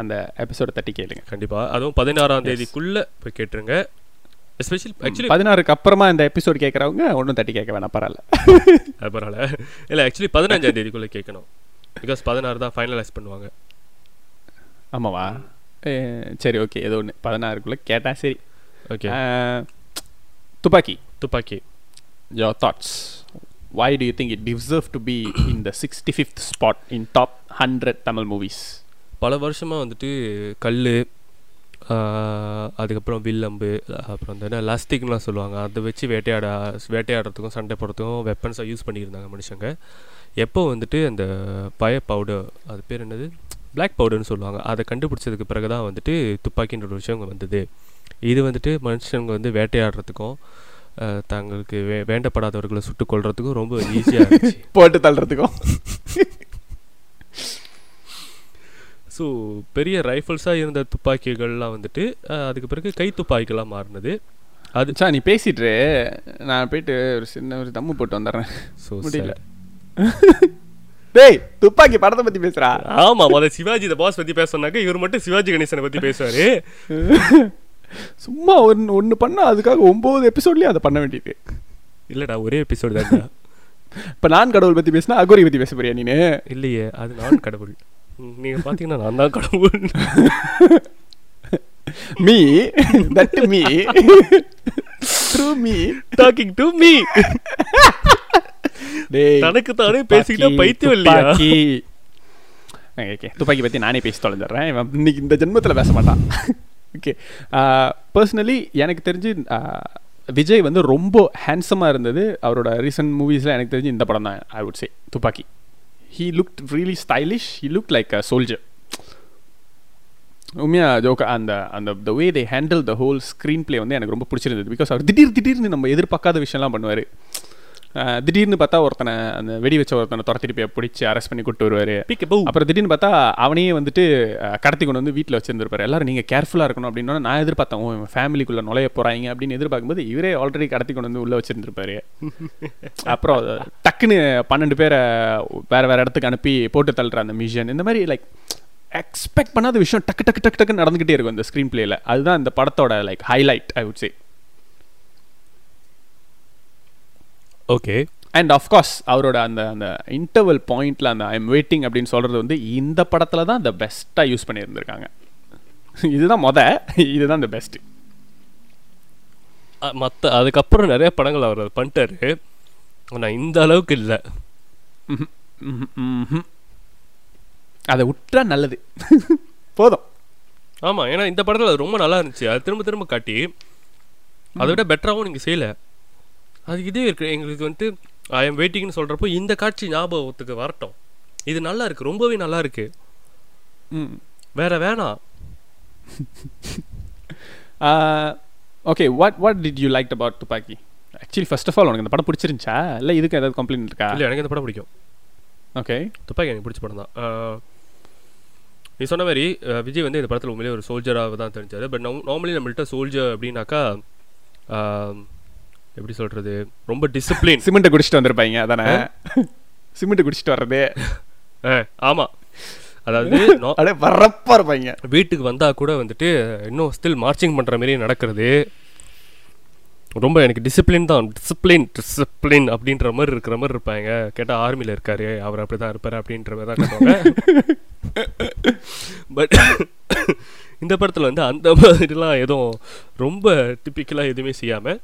அந்த எபிசோட தட்டி கேளுங்க. கண்டிப்பா. அதுவும் பதினாறாம் தேதிக்குள்ள போய் கேட்டுருங்க. எஸ்பெஷலி ஆக்சுவலி பதினாறுக்கு அப்புறமா இந்த எபிசோட் கேட்குறவங்க ஒன்றும் தட்டி கேட்க வேணாம் பரவாயில்ல. பரவாயில்ல. இல்லை ஆக்சுவலி பதினஞ்சாம் தேதிக்குள்ள கேட்கணும் பிகாஸ் பதினாறு தான் ஃபைனலைஸ் பண்ணுவாங்க. ஆமாவா? சரி ஓகே ஏதோ ஒன்று பதினாறுக்குள்ளே கேட்டா சரி. ஓகே துப்பாக்கி. துப்பாக்கி. Your thoughts. Why do you think it deserves to be in the 65th spot in top 100 tamil movies? பல வருஷமாக வந்துட்டு கல் அதுக்கப்புறம் வில்லம்பு அப்புறம் வந்து என்ன லாஸ்டிக்லாம் சொல்லுவாங்க. அதை வச்சு வேட்டையாட வேட்டையாடுறதுக்கும் சண்டை போடுறதுக்கும் வெப்பன்ஸாக யூஸ் பண்ணியிருந்தாங்க மனுஷங்க. எப்போ வந்துட்டு அந்த பய பவுடர் அது பேர் என்னது? பிளாக் பவுடர்னு சொல்லுவாங்க. அதை கண்டுபிடிச்சதுக்கு பிறகு தான் வந்துட்டு துப்பாக்கின்ற ஒரு விஷயம் வந்தது. இது வந்துட்டு மனுஷங்க வந்து வேட்டையாடுறதுக்கும் தங்களுக்கு வே வேண்டப்படாதவர்களை சுட்டுக் கொள்றதுக்கும் ரொம்ப ஈஸியாக போட்டு தள்ளுறதுக்கும். ஸோ பெரிய ரைஃபிள்ஸாக இருந்த துப்பாக்கிகள்லாம் வந்துட்டு அதுக்கு பிறகு கை துப்பாக்கிகளாக மாறினது. அது சா நீ பேசிட்டு நான் போயிட்டு ஒரு சின்ன ஒரு தம்மு போட்டு வந்துடுறேன். ஸோ முடியல. டேய் துப்பாக்கி படத்தை பத்தி பேசுறா. ஆமா முத சிவாஜி த பாஸ் பத்தி பேச சொன்னாக்க இவர் மட்டும் சிவாஜி கணேசனை பத்தி பேசுவாரு. சும்மா ஒன்று ஒன்று பண்ணா அதுக்காக ஒன்பது எபிசோட்லயும் அதை பண்ண வேண்டியது இல்லடா ஒரே எபிசோடு தான் இப்போ நான் கடவுள் பத்தி பேசினா அகோரி பத்தி பேச போறியா நீனு? இல்லையே அது நான் கடவுள். ம், நீங்க பாத்தீங்கன்னா நான் தான் கடவுள். Me that me true me talking to me தனக்கு தானே பேசிக்கிட்டா பைத்தியம் இல்லையா? ஓகே துப்பாக்கி பற்றி நானே பேசி தொலைஞ்சிடுறேன். இவன் இன்னைக்கு இந்த ஜென்மத்தில் பேச மாட்டான். ஓகே பர்சனலி எனக்கு தெரிஞ்சு ஆஹ், விஜய் வந்து ரொம்ப ஹேண்ட்ஸமாக இருந்தது. அவரோட ரீசன்ட் மூவிஸில் எனக்கு தெரிஞ்சு இந்த படம் தான் I would say Thuppakki. He looked really stylish he look like a soldier உண்மையாக ஜோக்க அந்த அந்த the way they handle the whole screenplay வந்து எனக்கு ரொம்ப பிடிச்சிருந்தது. பிகாஸ் அவர் திடீர் திடீர்னு நம்ம எதிர்பார்க்காத விஷயம்லாம் பண்ணுவார். திடீர்னு பார்த்தா ஒருத்தனை அந்த வெடி வச்ச ஒருத்தனை துரத்திட்டு போய் பிடிச்சி அரெஸ்ட் பண்ணி கூட்டு வருவார். அப்புறம் திடீர்னு பார்த்தா அவனையே வந்துட்டு கடத்தி கொண்டு வந்து வீட்டில் வச்சிருந்திருப்பாரு. எல்லாரும் நீங்கள் கேர்ஃபுல்லாக இருக்கணும். அப்படின்னா நான் எதிர்பார்த்தேன் ஓ ஃபேமிலிக்குள்ளே நுழைய போகிறாங்க அப்படின்னு எதிர்பார்க்கும்போது இவரே ஆல்ரெடி கடத்தி கொண்டு வந்து உள்ளே வச்சிருந்திருப்பாரு. அப்புறம் டக்குன்னு பன்னெண்டு பேரை வேற வேற இடத்துக்கு அனுப்பி போட்டு தள்ளுற அந்த மிஷன் இந்த மாதிரி லைக் எக்ஸ்பெக்ட் பண்ணாத விஷயம் டக்கு டக்கு டக்கு டக்கு நடந்துகிட்டே இருக்கும் அந்த ஸ்க்ரீன் பிளேல அதுதான் இந்த படத்தோட like highlight I would say okay and of course அவரோட அந்த அந்த இன்டர்வல் பாயிண்ட்ல அந்த ஐம் வெயிட்டிங் அப்படின்னு சொல்றது வந்து இந்த படத்துல தான் அந்த பெஸ்ட்டாக யூஸ் பண்ணியிருந்திருக்காங்க. இதுதான் மொத. இதுதான் இந்த பெஸ்ட் மற்ற அதுக்கப்புறம் நிறைய படங்கள் அவர் அதை பண்ணிட்டாரு. ஆனா இந்த அளவுக்கு இல்லை. அதை விட்டா நல்லது. போதும். ஆமா ஏன்னா இந்த படத்துல அது ரொம்ப நல்லா இருந்துச்சு. அது திரும்ப திரும்ப காட்டி அதை விட பெட்டராகவும் நீங்க செய்யல. அது இதே இருக்கு. எங்களுக்கு வந்துட்டு ஐ எம் வெயிட்டிங்னு சொல்றப்போ இந்த காட்சி ஞாபகத்துக்கு வரட்டும். இது நல்லா இருக்கு. ரொம்பவே நல்லா இருக்கு. ம். வேற வேணாம் okay what what did you like about Thuppakki? Actually first of all உனக்கு இந்த படம் பிடிச்சிருந்துச்சா? இல்லை இதுக்கு ஏதாவது கம்ப்ளைண்ட் இருக்கா? இல்ல எனக்கு இந்த படம் பிடிக்கும். ஓகே துப்பாக்கி எனக்கு பிடிச்ச படம் தான் நீ சொன்ன மாதிரி விஜய் வந்து இந்த படத்தில் உண்மையிலே ஒரு சோல்ஜராக தான் தெரிஞ்சாரு. பட் நார்மலி நம்மள்ட்ட சோல்ஜர் அப்படின்னாக்கா எப்படி சொல்கிறது ரொம்ப டிசிப்ளின் சிமெண்ட்டை குடிச்சிட்டு வந்திருப்பாங்க அதானே? சிமெண்ட் குடிச்சிட்டு வர்றது. ஆமாம் அதாவது அப்படியே வரப்பா இருப்பாங்க. வீட்டுக்கு வந்தால் கூட வந்துட்டு இன்னும் ஸ்டில் மார்ச்சிங் பண்ணுற மாதிரி நடக்கிறது. ரொம்ப எனக்கு டிசிப்ளின் தான். டிசிப்ளின் டிசிப்ளின் அப்படின்ற மாதிரி இருக்கிற மாதிரி இருப்பாங்க. கேட்டால் ஆர்மியில் இருக்காரு அவர் அப்படி தான் இருப்பார் அப்படின்ற மாதிரி தான் காட்டுவாங்க பட் இந்த படத்தில் வந்து அந்த மாதிரிலாம் எதுவும் ரொம்ப டிப்பிக்கலாக எதுவுமே செய்யாமல்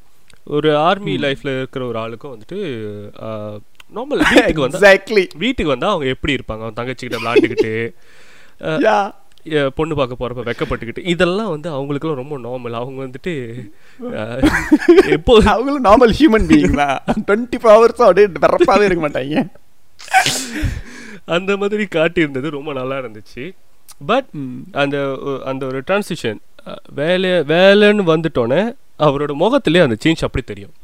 ஒரு ஆர்மி லைஃப்பில் இருக்கிற ஒரு ஆளுக்கும் வந்துட்டு நார்மல் வீட்டுக்கு வந்தா எக்ஸாக்ட்லி வீட்டுக்கு வந்தால் அவங்க எப்படி இருப்பாங்க? அவன் தங்கச்சிக்கிட்ட விளாண்டுக்கிட்டு பொண்ணு பார்க்க போறப்ப வெக்கப்பட்டுக்கிட்டு இதெல்லாம் வந்து அவங்களுக்குலாம் ரொம்ப நார்மல் அவங்க வந்துட்டு எப்போ அவங்களும் நார்மல் ஹியூமன் பீயிங் தான் டுவெண்ட்டி ஃபோர் ஹவர்ஸும் அப்படியே வரப்பாவே இருக்க மாட்டாங்க. அந்த மாதிரி காட்டியிருந்தது ரொம்ப நல்லா இருந்துச்சு. பட் ம். அந்த அந்த ஒரு டிரான்சிஷன் வேலை வேலைன்னு வந்துட்டோன்னே அவரோட முகத்திலே அந்த சேஞ்ச் அப்படி தெரியும்.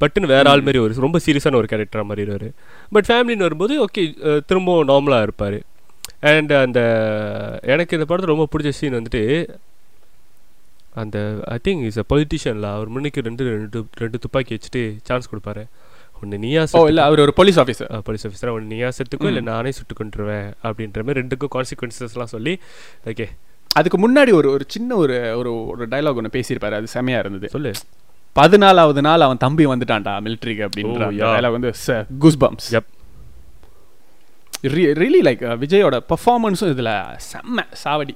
பட்டுன்னு வேற ஆள் மாதிரி ஒரு ரொம்ப சீரியஸான ஒரு கேரக்டர் மாதிரி இருவாரு பட் ஃபேமிலின்னு வரும்போது ஓகே திரும்பவும் நார்மலாக இருப்பார். அண்ட் அந்த எனக்கு இந்த படத்தில் ரொம்ப பிடிச்ச சீன் வந்துட்டு அந்த ஐ திங்க் இஸ் அ பொலிட்டிஷியனில் அவர் முன்னுக்கு ரெண்டு ரெண்டு ரெண்டு துப்பாக்கி வச்சுட்டு சான்ஸ் கொடுப்பாரு. ஒன்று நீயா ஓ இல்ல அவர் ஒரு போலீஸ் ஆஃபீஸர் போலீஸ் ஆஃபீஸராக ஒன்று நீயா செத்துக்கோ இல்லை நானே சுட்டு கொண்டுருவேன் அப்படின்ற மாதிரி ரெண்டுக்கும் கான்சிக்வன்சஸ்லாம் சொல்லி ஓகே அதுக்கு முன்னாடி ஒரு ஒரு சின்ன ஒரு ஒரு ஒரு டயலாக் ஒன்று பேசியிருப்பாரு. அது செமையா இருந்தது. சொல்லு. பதினாலாவது நாள் அவன் தம்பி வந்துட்டான்டா மிலிட்ரிக்கு அப்படின்ற. டயலாக் வந்து குஸ் Yep. ரியலி லைக் விஜயோட பர்ஃபார்மன்ஸும் இதுல செம்ம சாவடி.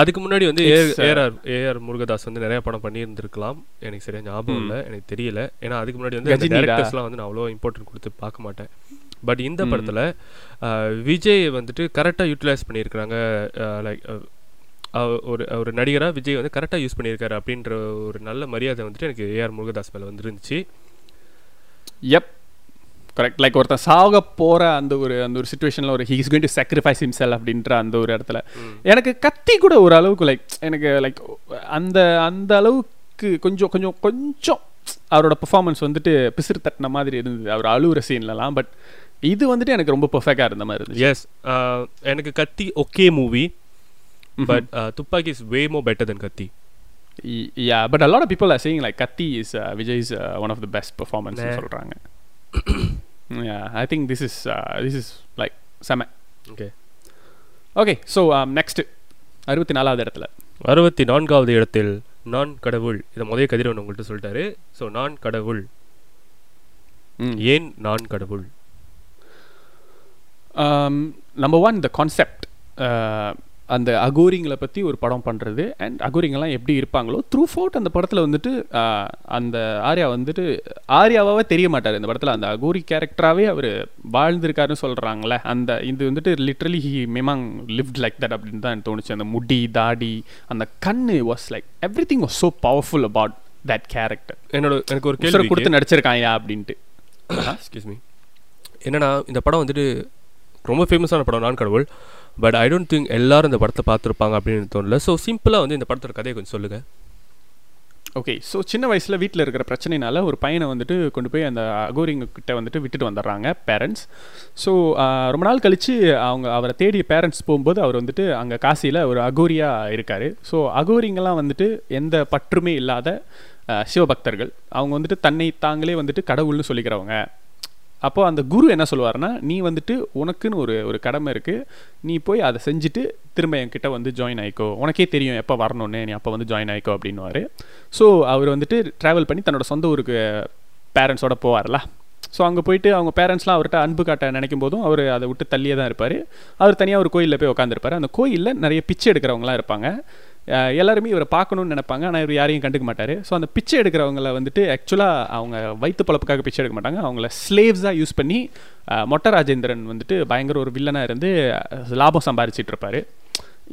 அதுக்கு முன்னாடி வந்து uh, ஏஆர் ஏஆர் முருகதாஸ் வந்து நிறைய படம் பண்ணியிருந்திருக்கலாம். எனக்கு சரியா ஞாபகம் இல்லை எனக்கு தெரியல. ஏன்னா அதுக்கு முன்னாடி வந்து. டேரக்டர்ஸ்லாம் வந்து நான் அவ்வளோ இம்பார்ட்டன்ட் கொடுத்து பார்க்க மாட்டேன். பட் இந்த. படத்தில் விஜய் வந்துட்டு கரெக்டாக யூட்டிலைஸ் பண்ணியிருக்கிறாங்க. லைக் ஒரு ஒரு நடிகராக விஜய் வந்து கரெக்டாக யூஸ் பண்ணியிருக்காரு அப்படின்ற ஒரு நல்ல மரியாதை வந்துட்டு எனக்கு ஏஆர் முருகதாஸ் மேலே வந்துருந்துச்சு. எப் கரெக்ட் லைக் ஒருத்தன் சாக போற அந்த ஒரு அந்த ஒரு சுச்சுவேஷன்ல ஒரு he's going to sacrifice himself அப்படின்ற அந்த ஒரு இடத்துல. எனக்கு கத்தி கூட ஒரு அளவுக்கு லைக் எனக்கு லைக் அந்த அந்த அளவுக்கு கொஞ்சம் கொஞ்சம் கொஞ்சம் அவரோட பெர்ஃபார்மன்ஸ் வந்துட்டு பிசிறு தட்டின மாதிரி இருந்தது. அவர் அழுகுற சீன்லலாம் பட் இது வந்துட்டு எனக்கு ரொம்ப பெர்ஃபெக்டாக இருந்த மாதிரி இருந்துச்சு. எஸ் எனக்கு Kaththi okay movie but Thuppakki is way more better than Kaththi. Yeah but a lot of people are saying like Kaththi is Vijay is one of the best performance yeah I think this is this is like செம. Okay okay so next அறுபத்தி நாலாவது இடத்துல. அறுபத்தி நான்காவது இடத்தில் நான் கடவுள் இதை முதல் கதிரவன் உங்கள்கிட்ட சொல்லிட்டாரு. ஸோ நான் கடவுள். ம். ஏன் நான் கடவுள்? நம்பர் ஒன் த கான்செப்ட் அந்த அகோரிங்களை பற்றி ஒரு படம் பண்ணுறது அண்ட் அகோரிங்கெல்லாம் எப்படி இருப்பாங்களோ த்ரூ ஃபோர்ட் அந்த படத்தில் வந்துட்டு uh, அந்த ஆர்யா வந்துட்டு ஆர்யாவாவே தெரிய மாட்டார். இந்த படத்தில் அந்த அகோரி கேரக்டராகவே அவர் வாழ்ந்திருக்காருன்னு சொல்கிறாங்களே அந்த இது வந்துட்டு லிட்ரலி ஹி மிமாங் லிவ்ட் லைக் தட் அப்படின்னு தான் எனக்கு தோணுச்சு. அந்த முடி தாடி அந்த கண்ணு was like everything was so powerful about that character என்னோட எனக்கு ஒரு கேள்வி கொடுத்து நடிச்சிருக்காயா அப்படின்ட்டு. என்னன்னா இந்த படம் வந்துட்டு ரொம்ப ஃபேமஸான படம் நான் கடவுள். பட் ஐ டோன்ட் திங்க் எல்லாரும் இந்த படத்தை பார்த்துருப்பாங்க அப்படின்னு தோணல. ஸோ சிம்பிளாக வந்து இந்த படத்தோட கதையை கொஞ்சம் சொல்லுங்கள் ஓகே ஸோ சின்ன வயசில் வீட்டில் இருக்கிற பிரச்சனைனால ஒரு பையனை வந்துட்டு கொண்டு போய் அந்த அகோரிங்க கிட்ட வந்துட்டு விட்டுட்டு வந்துடுறாங்க பேரண்ட்ஸ் ஸோ ரொம்ப நாள் கழித்து அவங்க அவரை தேடிய பேரண்ட்ஸ் போகும்போது அவர் வந்துட்டு அங்கே காசியில் ஒரு அகோரியாக இருக்கார். ஸோ அகோரிங்கெல்லாம் வந்துட்டு எந்த பற்றுமே இல்லாத சிவபக்தர்கள். அவங்க வந்துட்டு தன்னை தாங்களே வந்துட்டு கடவுள்னு சொல்லிக்கிறவங்க. அப்போ அந்த குரு என்ன சொல்லுவார்னா நீ வந்துட்டு உனக்குன்னு ஒரு ஒரு கடமை இருக்குது நீ போய் அதை செஞ்சுட்டு திரும்ப என்கிட்ட வந்து ஜாயின் ஆயிக்கோ. உனக்கே தெரியும் எப்போ வரணும்னு. நீ அப்போ வந்து ஜாயின் ஆயிக்கோ அப்படின்னுவாரு. ஸோ அவர் வந்துட்டு ட்ராவல் பண்ணி தன்னோட சொந்த ஊருக்கு பேரண்ட்ஸோட போவார்ல ஸோ அங்கே போயிட்டு அவங்க பேரண்ட்ஸ்லாம் அவர்கிட்ட அன்பு காட்ட நினைக்கும் போதும் அவர் அதை விட்டு தள்ளியே தான் இருப்பார். அவர் தனியாக ஒரு கோயிலில் போய் உட்காந்துருப்பார் அந்த கோயிலில் நிறைய பிச்சை எடுக்கிறவங்களாம் இருப்பாங்க. எல்லாருமே இவரை பார்க்கணும்னு நினைப்பாங்க. ஆனால் இவர் யாரையும் கண்டுக்க மாட்டார். ஸோ அந்த பிச்சை எடுக்கிறவங்கள வந்துட்டு ஆக்சுவலாக அவங்க வயிற்று பழப்புக்காக பிச்சை எடுக்க மாட்டாங்க. அவங்கள ஸ்லேவ்ஸாக யூஸ் பண்ணி மொட்ட ராஜேந்திரன் வந்துட்டு பயங்கர ஒரு வில்லனாக இருந்து லாபம் சம்பாரிச்சிட்டு இருப்பாரு.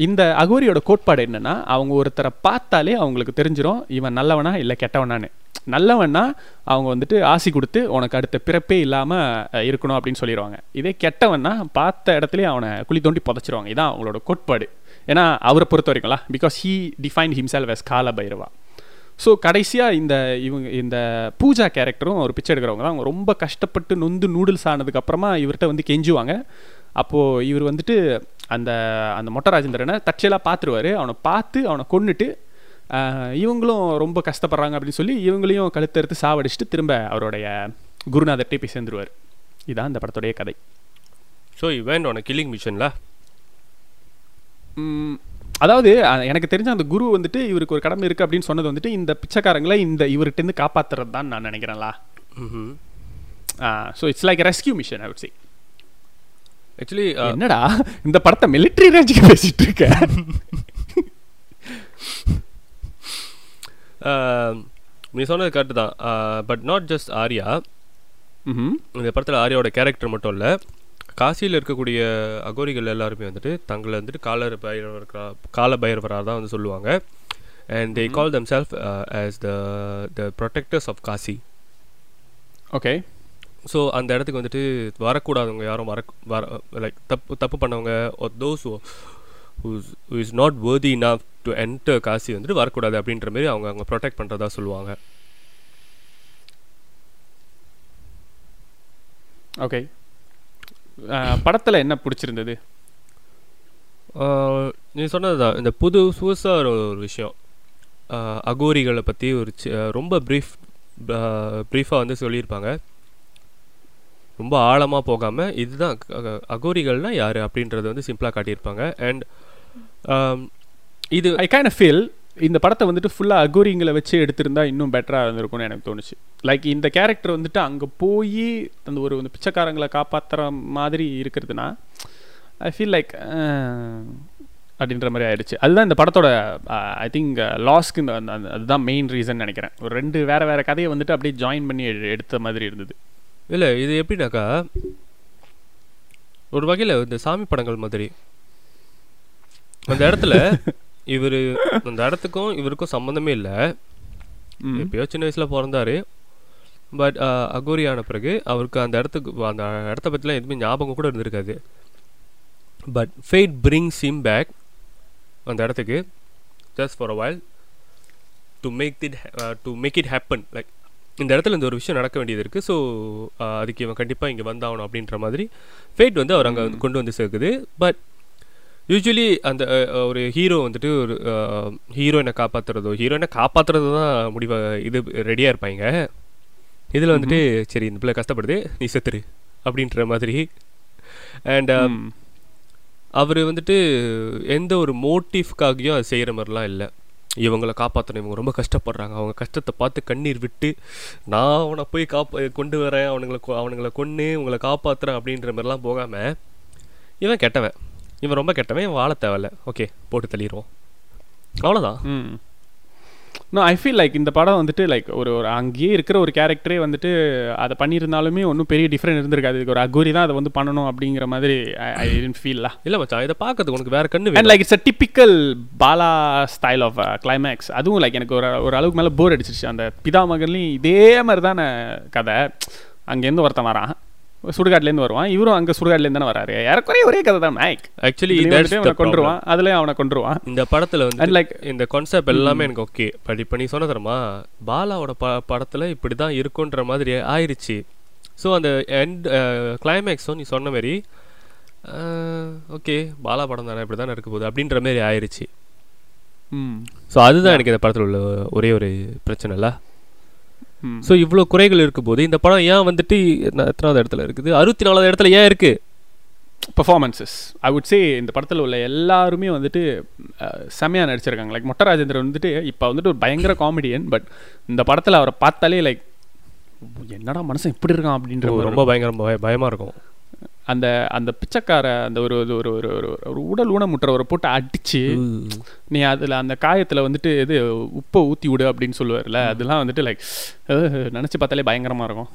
இந்த அகோரியோட கோட்பாடு என்னென்னா அவங்க ஒருத்தரை பார்த்தாலே அவங்களுக்கு தெரிஞ்சிடும் இவன் நல்லவனா இல்லை கெட்டவனான்னு. நல்லவன்னா அவங்க வந்துட்டு ஆசி கொடுத்து உனக்கு அடுத்த பிறப்பே இல்லாமல் இருக்கணும் அப்படின்னு சொல்லிடுவாங்க இதே கெட்டவன்னா பார்த்த இடத்துலயே அவனை குழி தோண்டி புதைச்சிருவாங்க. இதான் அவங்களோட கோட்பாடு. ஏன்னா அவரை பொறுத்த வரைக்கும்ல because he define himself was Kala Bhairava so கடைசியாக இந்த இவங்க இந்த பூஜா கேரக்டரும் ஒரு பிச்சை எடுக்கிறவங்க தான். அவங்க ரொம்ப கஷ்டப்பட்டு நொந்து நூடுல்ஸ் ஆனதுக்கப்புறமா இவர்கிட்ட வந்து கெஞ்சுவாங்க. அப்போது இவர் வந்துட்டு அந்த அந்த மொட்டை ராஜேந்திரனை தற்செயலாக பார்த்துருவாரு அவனை பார்த்து அவனை கொண்டுட்டு இவங்களும் ரொம்ப கஷ்டப்படுறாங்க அப்படின்னு சொல்லி இவங்களையும் கழுத்தறுத்து சாவடிச்சுட்டு திரும்ப அவருடைய குருநாதர்கிட்டே போய் சேர்ந்துருவார். இதுதான் இந்த படத்துடைய கதை. ஸோ இவன் உன கில்லிங் மிஷனில் அதாவது எனக்கு தெரிஞ்ச அந்த குரு வந்துட்டு இவருக்கு ஒரு கடமை இருக்குது அப்படின்னு சொன்னது வந்துட்டு இந்த பிச்சைக்காரங்களை இந்த இவர்கிட்டருந்து காப்பாற்றுறது தான் நான் நினைக்கிறேன்லா. So it's like rescue mission I see actually என்னடா இந்த படத்தை மிலிட்ரி ரேஞ்சுக்கு பேசிட்டு இருக்க நீ சொன்னது கரெக்டு தான். But not just Arya. இந்த படத்தில் ஆர்யாவோட கேரக்டர் மட்டும் இல்லை. காசியில் இருக்கக்கூடிய அகோரிகள் எல்லாருமே வந்துட்டு தங்களை வந்துட்டு கால பைரவர் கால பைரவராக தான் வந்து சொல்லுவாங்க. And they call them self as the the protectors of Kasi. Okay so அந்த இடத்துக்கு வந்துட்டு வரக்கூடாதவங்க யாரும் வர வர லைக் தப்பு தப்பு பண்ணவங்க those who is not worthy enough to enter Kasi வந்துட்டு வரக்கூடாது அப்படின்ற மாதிரி அவங்க அவங்க ப்ரொடெக்ட் பண்ணுறதா சொல்லுவாங்க. ஓகே படத்தில் என்ன பிடிச்சிருந்தது? நீ சொன்னது தான் இந்த புது புதுசாக ஒரு ஒரு விஷயம் அகோரிகளை பற்றி ஒரு ரொம்ப ப்ரீஃப் ப்ரீஃபாக வந்து சொல்லியிருப்பாங்க. ரொம்ப ஆழமாக போகாமல் இதுதான் அக- அகோரிகள்னா யார் அப்படின்றத வந்து சிம்பிளாக காட்டியிருப்பாங்க. அண்ட் இது ஐ ஆஃப் ஃபீல் இந்த படத்தை வந்துட்டு ஃபுல்லாக அகோரிங்களை வச்சு எடுத்திருந்தா இன்னும் பெட்டராக இருந்திருக்கும்னு எனக்கு தோணுச்சு. லைக் இந்த கேரக்டர் வந்துட்டு அங்கே போய் அந்த ஒரு வந்து பிச்சைக்காரங்களை காப்பாற்றுற மாதிரி இருக்கிறதுனா ஐ ஃபீல் லைக் அப்படின்ற மாதிரி ஆயிடுச்சு. அதுதான் இந்த படத்தோட ஐ திங்க் லாஸ்க்கு இந்த அந்த- அந்த- அதுதான் மெயின் ரீசன் நினைக்கிறேன். ஒரு ரெண்டு வேற வேற கதையை வந்துட்டு அப்படியே ஜாயின் பண்ணி எடு- எடுத்த மாதிரி இருந்தது. இல்லை இது எப்படின்னாக்கா ஒரு வகையில் இந்த சாமி படங்கள் மாதிரி. அந்த இடத்துல இவர் அந்த இடத்துக்கும் இவருக்கும் சம்மந்தமே இல்லை. எப்பயோ சின்ன வயசில் பிறந்தாரு. பட் அகோரி ஆன பிறகு அவருக்கு அந்த இடத்துக்கு அந்த இடத்த பற்றிலாம் எதுவுமே ஞாபகம் கூட இருந்திருக்காது. But fate brings him back அந்த இடத்துக்கு just for a while to make it to make it happen like இந்த இடத்துல இந்த ஒரு விஷயம் நடக்க வேண்டியது இருக்குது ஸோ அதுக்கு இவன் கண்டிப்பாக இங்கே வந்தாகணும் அப்படின்ற மாதிரி ஃபேட் வந்து அவர் அங்கே கொண்டு வந்து சேர்க்குது. பட் யூஸ்வலி அந்த ஒரு ஹீரோ வந்துட்டு ஒரு ஹீரோயினை காப்பாற்றுறதோ ஹீரோயினை காப்பாற்றுறது தான் முடிவ இது ரெடியாக இருப்பாங்க. இதில் வந்துட்டு சரி இந்த பிள்ளை கஷ்டப்படுது நீ செத்துரு அப்படின்ற மாதிரி. அண்ட். அவர் வந்துட்டு எந்த ஒரு மோட்டிவ்காகவும் அது செய்கிற மாதிரிலாம் இல்லை. இவங்களை காப்பாற்றணும் இவங்க ரொம்ப கஷ்டப்படுறாங்க. அவங்க கஷ்டத்தை பார்த்து கண்ணீர் விட்டு நான் அவனை போய் காப்பா கொண்டு வரேன் அவனுங்களை அவனுங்களை கொன்று உங்களை காப்பாற்றுறேன் அப்படின்ற மாதிரிலாம் போகாமல் இவன் கெட்டவன். இவன் ரொம்ப கெட்டவன் வாழ தேவையில்ல. ஓகே போட்டு தள்ளிடுவோம் அவ்வளோதான் ம். நோ ஐ ஃபீல் லைக் இந்த படம் வந்துட்டு லைக் ஒரு ஒரு அங்கேயே இருக்கிற ஒரு கேரக்டரே வந்துட்டு அதை பண்ணியிருந்தாலுமே ஒன்றும் பெரிய டிஃப்ரெண்ட் இருந்திருக்காது. இதுக்கு ஒரு அகோரி தான் அதை வந்து பண்ணணும் அப்படிங்கிற மாதிரி ஐ டென்ட் ஃபீல்லா இல்லை மச்சான் இதை பார்க்கறதுக்கு உனக்கு வேற கண்ணு and like it's a typical Bala style of climax அதுவும் லைக் எனக்கு ஒரு ஒரு அளவுக்கு மேலே போர் அடிச்சிருச்சு. அந்த பிதா மகன்லையும் இதே மாதிரி தானே கதை. அங்கேருந்து ஒருத்தன் வரான். சுடுகாட்லேருந்து வருவான். இவரும் அங்கே சுடுகாட்லேருந்து தானே வராரு. ஏறக்குறைய ஒரே கதை தான் மேக் ஆக்சுவலி அவனை கொண்டுருவான் அதுலேயும் அவனை கொண்டுருவான் இந்த படத்துல வந்து லைக் இந்த கான்செப்ட் எல்லாமே எனக்கு ஓகே பட் இப்போ நீ சொன்ன தரமா பாலாவோட ப படத்தில் இப்படி தான் இருக்குன்ற மாதிரி ஆயிருச்சு. ஸோ அந்த எண்ட் கிளைமேக்ஸும் நீ சொன்ன மாதிரி ஓகே பாலா படம் தானே இப்படி தானே இருக்க போகுது அப்படின்ற மாதிரி ஆயிருச்சு. ம். ஸோ அதுதான் எனக்கு இந்த படத்தில் உள்ள ஒரே ஒரு பிரச்சனை இல்லை? ஸோ இவ்வளோ குறைகள் இருக்கும்போது இந்த படம் ஏன் வந்துட்டு எத்தனாவது இடத்துல இருக்குது? அறுபத்தி நாலாவது இடத்துல ஏன் இருக்குது பர்ஃபார்மன்சஸ் ஐ வுட் சே இந்த படத்தில் உள்ள எல்லாருமே வந்துட்டு அஹ், செமையா நடிச்சிருக்காங்க. லைக் மொட்ட ராஜேந்திரன் வந்துட்டு இப்போ வந்துட்டு ஒரு பயங்கர காமெடியன் பட் இந்த படத்தில் அவரை பார்த்தாலே லைக் என்னடா மனுஷன் இப்படி இருக்கான்? அப்படின்ற ரொம்ப பயங்கரம் பய பயமாக இருக்கும். அந்த அந்த பிச்சைக்கார அந்த ஒரு ஒரு ஒரு ஒரு ஒரு உடல் ஊனமுற்றவரை போட்டு அடிச்சு நீ அதில் அந்த காயத்தில் வந்துட்டு இது உப்பை ஊற்றி விடு அப்படின்னு சொல்லுவார்ல அதெல்லாம் வந்துட்டு லைக் நினச்சி பார்த்தாலே பயங்கரமாக இருக்கும்.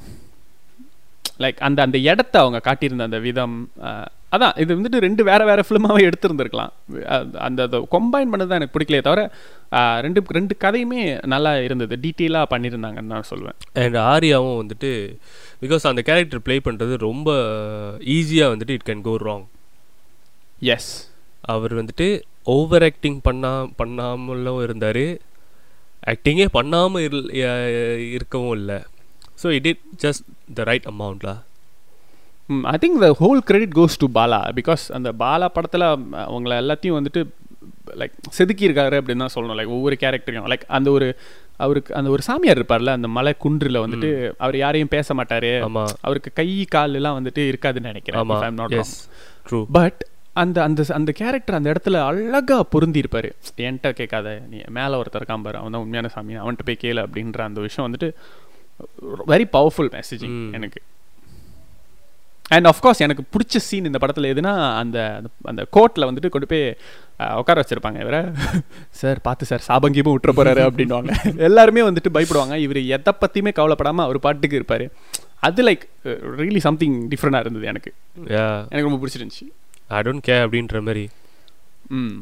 லைக் அந்த அந்த இடத்த அவங்க காட்டியிருந்த அந்த விதம் அதான் இது வந்துட்டு ரெண்டு வேற வேற ஃபிலிமாவே எடுத்திருந்திருக்கலாம். அந்த அதை கொம்பைன் பண்ணது தான் எனக்கு பிடிக்கலையே தவிர ரெண்டு ரெண்டு கதையுமே நல்லா இருந்தது. டீட்டெயிலாக பண்ணியிருந்தாங்கன்னு நான் சொல்லுவேன் அண்ட் ஆரியாவும் வந்துட்டு பிகாஸ் அந்த கேரக்டர் ப்ளே பண்ணுறது ரொம்ப ஈஸியாக வந்துட்டு it can go wrong as அவர் வந்துட்டு ஓவர் ஆக்டிங் பண்ணா பண்ணாமலும் இருந்தார். ஆக்டிங்கே பண்ணாமல் இருக்கவும் இல்லை. So it it just the right அமௌண்ட்லா I think the whole credit goes to Bala because அந்த பாலா படத்தில் அவங்கள எல்லாத்தையும் வந்துட்டு லைக் செதுக்கியிருக்காரு அப்படின்னு தான் சொல்லணும். லைக் ஒவ்வொரு கேரக்டரையும் லைக் அந்த ஒரு அவருக்கு அந்த ஒரு சாமியார் இருப்பார்ல அந்த மலை குன்றில் வந்துட்டு அவர் யாரையும் பேச மாட்டாரு. அவருக்கு கை கால் எல்லாம் வந்துட்டு இருக்காதுன்னு நினைக்கிறேன் பட் அந்த அந்த அந்த கேரக்டர் அந்த இடத்துல அழகா பொருந்தி இருப்பாரு என்கிட்ட கேட்காத நீ மேலே ஒருத்தர் இருக்கான் பாரு அவன் தான் உண்மையான சாமி அவன்கிட்ட போய் கேளு அப்படின்ற அந்த விஷயம் வந்துட்டு வெரி பவர்ஃபுல் மெசேஜிங். எனக்கு. அண்ட் ஆஃப்கோர்ஸ் எனக்கு பிடிச்ச சீன் இந்த படத்தில் எதுனா அந்த அந்த- கோர்ட்டில் வந்துட்டு கொண்டு போய் உட்கார வச்சிருப்பாங்க இவரை. சார் பார்த்து சார் சாபங்கியமும் விட்டுற போறாரு அப்படின்வாங்க எல்லாருமே வந்துட்டு பயப்படுவாங்க. இவர் எதை பற்றியுமே கவலைப்படாமல் அவர் பாட்டுக்கு இருப்பார். அது லைக் ரியலி சம்திங் டிஃப்ரெண்டாக இருந்தது எனக்கு. எனக்கு ரொம்ப பிடிச்சிருந்துச்சு. ஐ டோன்ட் கேர் அப்படின்ற மாதிரி. ம்.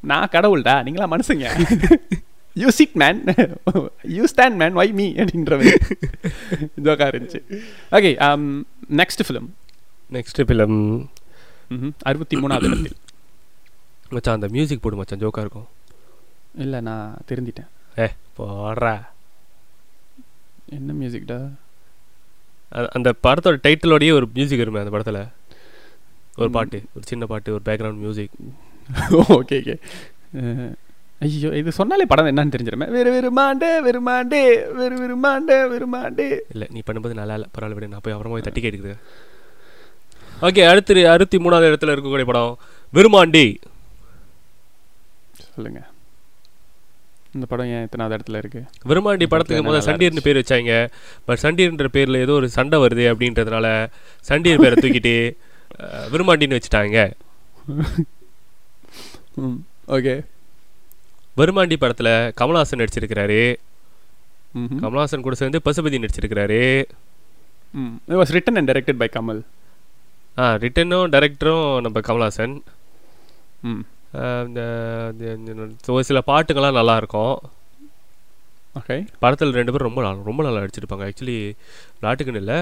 நான் கடவுள்டா நீங்களா மனுஷங்க. You sit man you stand man why me அப்படின்ற ஜோக்கா இருந்துச்சு. Okay next film next film அறுபத்தி மூணாவது இடத்தில் மச்சான் அந்த மியூசிக் போடு மச்சான். ஜோக்கா இருக்கும். இல்லை நான் தெரிஞ்சிட்டேன். ஏ போடுறா. என்ன மியூசிக்டா அந்த படத்தோட டைட்டிலோடயே ஒரு மியூசிக் வருமே அந்த படத்துல. ஒரு பாட்டு ஒரு சின்ன பாட்டு ஒரு பேக்ரவுண்ட் மியூசிக் ஓகே ஓகே ஐயோ இது சொன்னாலே படம் என்னன்னு தெரிஞ்சிருமே. வெறு வெறுமாண்டே வெறுமாண்டே வெறு வெறுமாண்டே வெறுமாண்டே இல்லை நீ பண்ணும்போது நல்லா இல்லை. பரவாயில்ல விடு நான் போய் அப்புறமா போய் தட்டி கேட்டுக்கிறேன் ஓகே அடுத்து அறுபத்தி மூணாவது இடத்துல இருக்கக்கூடிய படம் விருமாண்டி சொல்லுங்க. இந்த படம் ஏன் எத்தனாவது இடத்துல இருக்கு? விருமாண்டி படத்துக்கு முதல்ல சண்டீர்னு பேர் வச்சாங்க. பட் சண்டீர்ன்ற பேர்ல ஏதோ ஒரு சண்டை வருது அப்படின்றதுனால சண்டீர் பேரை தூக்கிட்டு அஹ், விருமாண்டின்னு வச்சுட்டாங்க. ஓகே. விருமாண்டி படத்துல கமல்ஹாசன் நடிச்சிருக்கிறாரு. ம் கமல்ஹாசன் கூட சேர்ந்து பசுபதி நடிச்சிருக்கிறாரு. ம். Was written and directed by Kamal ஆ ரிட்டனும் டைரக்டரும் நம்ம கமல்ஹாசன். இந்த ஒரு சில பாட்டுங்கள்லாம் நல்லா இருக்கும் ஓகே படத்தில் ரெண்டு பேரும் ரொம்ப நல்லா ரொம்ப நல்லா நடிச்சிருப்பாங்க. ஆக்சுவலி நாட்டுக்குன்னு இல்லை.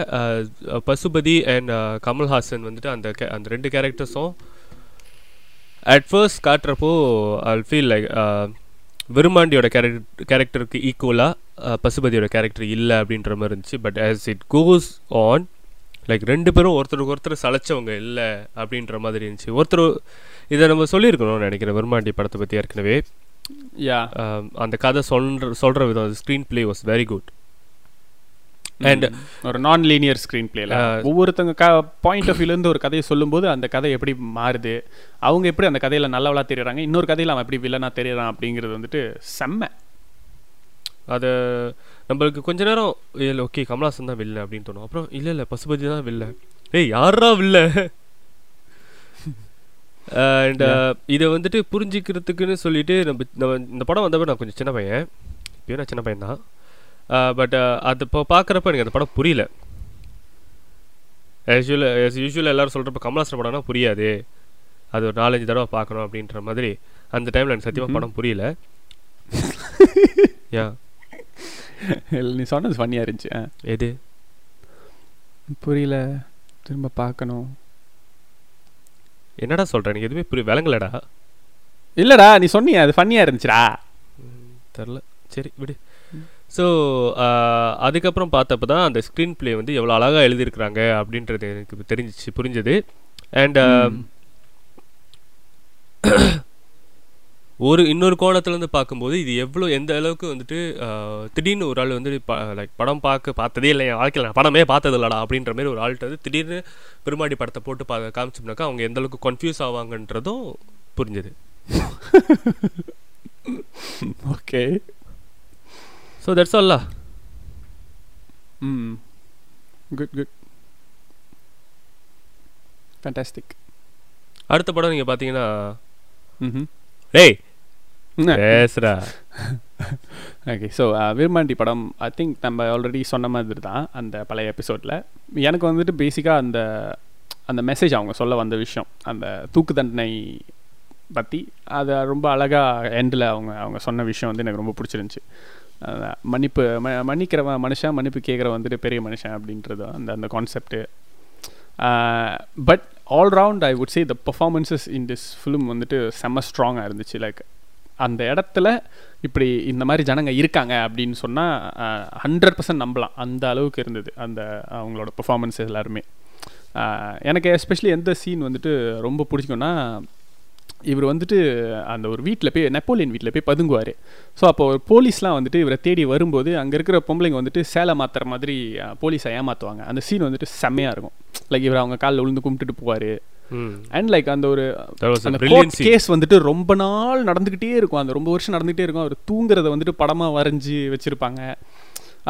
பசுபதி அண்ட் கமல்ஹாசன் வந்துட்டு அந்த ca- அந்த ரெண்டு கேரக்டர்ஸும் அட் ஃபர்ஸ்ட் காட்டுறப்போ ஐ ஃபீல் லைக் விருமாண்டியோட கேரக்டர் கேரக்டருக்கு ஈக்குவலாக பசுபதியோட கேரக்டர் இல்லை அப்படின்ற மாதிரி இருந்துச்சு. But as it goes on like ரெண்டு பேரும் ஒருத்தருக்கு ஒருத்தர் சளைச்சவங்க இல்லை அப்படின்ற மாதிரி இருந்துச்சு. ஒருத்தர் இதை நம்ம சொல்லியிருக்கணும்னு நினைக்கிறேன் விருமாண்டி படத்தை பற்றி ஏற்கனவே. யா அந்த கதை சொல்ற சொல்ற விதம் screenplay was very good And- ஒரு நான் லீனியர் ஸ்க்ரீன் பிளேல ஒவ்வொருத்தங்க க பாயிண்ட் ஆஃப் வியூலேருந்து ஒரு கதையை சொல்லும்போது அந்த கதை எப்படி மாறுது? அவங்க எப்படி அந்த கதையில நல்லவளா தெரியறாங்க? இன்னொரு கதையில அவன் எப்படி வில்லனா தெரியறான் அப்படிங்கிறது வந்துட்டு செம்ம. அது நம்மளுக்கு கொஞ்ச நேரம் இல்லை ஓகே கமலாசன் தான் வில்ல அப்படின்னு தோணும். அப்புறம் இல்லை இல்லை பசுபதி தான் வில்ல ஏய் யாரா வில்ல அண்ட் இதை வந்துட்டு புரிஞ்சிக்கிறதுக்குன்னு சொல்லிட்டு நம்ம நம்ம இந்த படம் வந்தப்ப நான் கொஞ்சம் சின்ன பையன். இப்பயும் நான் சின்ன பையன் தான் பட் அது இப்போ பார்க்குறப்ப எனக்கு அந்த படம் புரியல. யூஸ்வல் யூஸ்வல் எல்லாரும் சொல்கிறப்ப கமலாசன் படம்னா புரியாது. அது ஒரு நாலஞ்சு தடவை பார்க்கணும் அப்படின்ற மாதிரி. அந்த டைமில் எனக்கு சத்தியமாக. படம் புரியல. யா நீ சொன்னது ஃபன்னியா இருந்துச்சு. எது? புரியல. திரும்ப பார்க்கணும் என்னடா சொல்ற? எனக்கு எதுவுமே புரிய விளங்கலடா. இல்லடா நீ சொன்னியே அது ஃபன்னியா இருந்துச்சுடா. தெரில. சரி விடு. ஸோ அதுக்கப்புறம் பார்த்தப்ப தான் அந்த ஸ்க்ரீன் ப்ளே வந்து எவ்வளோ அழகாக எழுதியிருக்கிறாங்க அப்படின்றது எனக்கு தெரிஞ்சிச்சு புரிஞ்சது. அண்ட் ம். ஒரு இன்னொரு கோணத்துலேருந்து பார்க்கும்போது இது எவ்வளோ எந்த அளவுக்கு வந்துட்டு ஆஹ், திடீர்னு ஒரு ஆள் வந்து லைக் படம் பார்க்க பார்த்ததே இல்லை என் வாழ்க்கையில் நான் படமே பார்த்தது இல்லடா அப்படின்ற மாதிரி ஒரு ஆள்கிட்ட வந்து திடீர்னு பெருமாடி படத்தை போட்டு பா காமிச்சோம்னாக்கா அவங்க எந்த அளவுக்கு கன்ஃபியூஸ் ஆவாங்கன்றதும் புரிஞ்சது. ஓகே ஸோ தட்ஸ் ஆல்லா ம் குட் குட் ஃபேண்டாஸ்டிக் அடுத்த படம் நீங்கள் பார்த்தீங்கன்னா ம் டேய் பேசுறா ஓகே ஸோ விருமாண்டி படம் ஐ திங்க் நம்ம ஆல்ரெடி சொன்ன மாதிரி தான் அந்த பழைய எபிசோடில் எனக்கு வந்துட்டு பேசிக்காக அந்த அந்த மெசேஜ் அவங்க சொல்ல வந்த விஷயம் அந்த தூக்கு தண்டனை பற்றி அதை ரொம்ப அழகாக எண்டில் அவங்க அவங்க சொன்ன விஷயம் வந்து எனக்கு ரொம்ப பிடிச்சிருந்துச்சி. மன்னிப்பு ம மன்னிக்கிறவன் மனுஷன் மன்னிப்பு கேட்குற வந்துட்டு பெரிய மனுஷன் அப்படின்றது அந்த அந்த concept but all round I would say the performances in this film வந்துட்டு செம்ம ஸ்ட்ராங்காக இருந்துச்சு. லைக் அந்த இடத்துல இப்படி இந்த மாதிரி ஜனங்க இருக்காங்க அப்படின்னு சொன்னால் ஹண்ட்ரட் பர்சன்ட் நம்பலாம். அந்த அளவுக்கு இருந்தது அந்த அவங்களோட பெர்ஃபார்மன்ஸ் எல்லாருமே. எனக்கு எஸ்பெஷலி எந்த சீன் வந்துட்டு ரொம்ப பிடிக்கும்னா இவர் வந்துட்டு அந்த ஒரு வீட்டில் போய் நெப்போலியன் வீட்டில் போய் பதுங்குவார். ஸோ அப்போ ஒரு போலீஸ்லாம் வந்துட்டு இவரை தேடி வரும்போது அங்கே இருக்கிற பொம்பளைங்க வந்துட்டு சேலை மாத்துற மாதிரி போலீஸை ஏமாற்றுவாங்க அந்த சீன் வந்துட்டு செம்மையாக இருக்கும். லைக் இவர் அவங்க காலில் விழுந்து கும்பிட்டுட்டு போவார். அண்ட் லைக் அந்த ஒரு அந்த கோர்ட். கேஸ் வந்துட்டு ரொம்ப நாள் நடந்துக்கிட்டே இருக்கும். அந்த ரொம்ப வருஷம் நடந்துக்கிட்டே இருக்கும். அவர் தூங்குறத வந்துட்டு படமாக வரைஞ்சி வச்சுருப்பாங்க.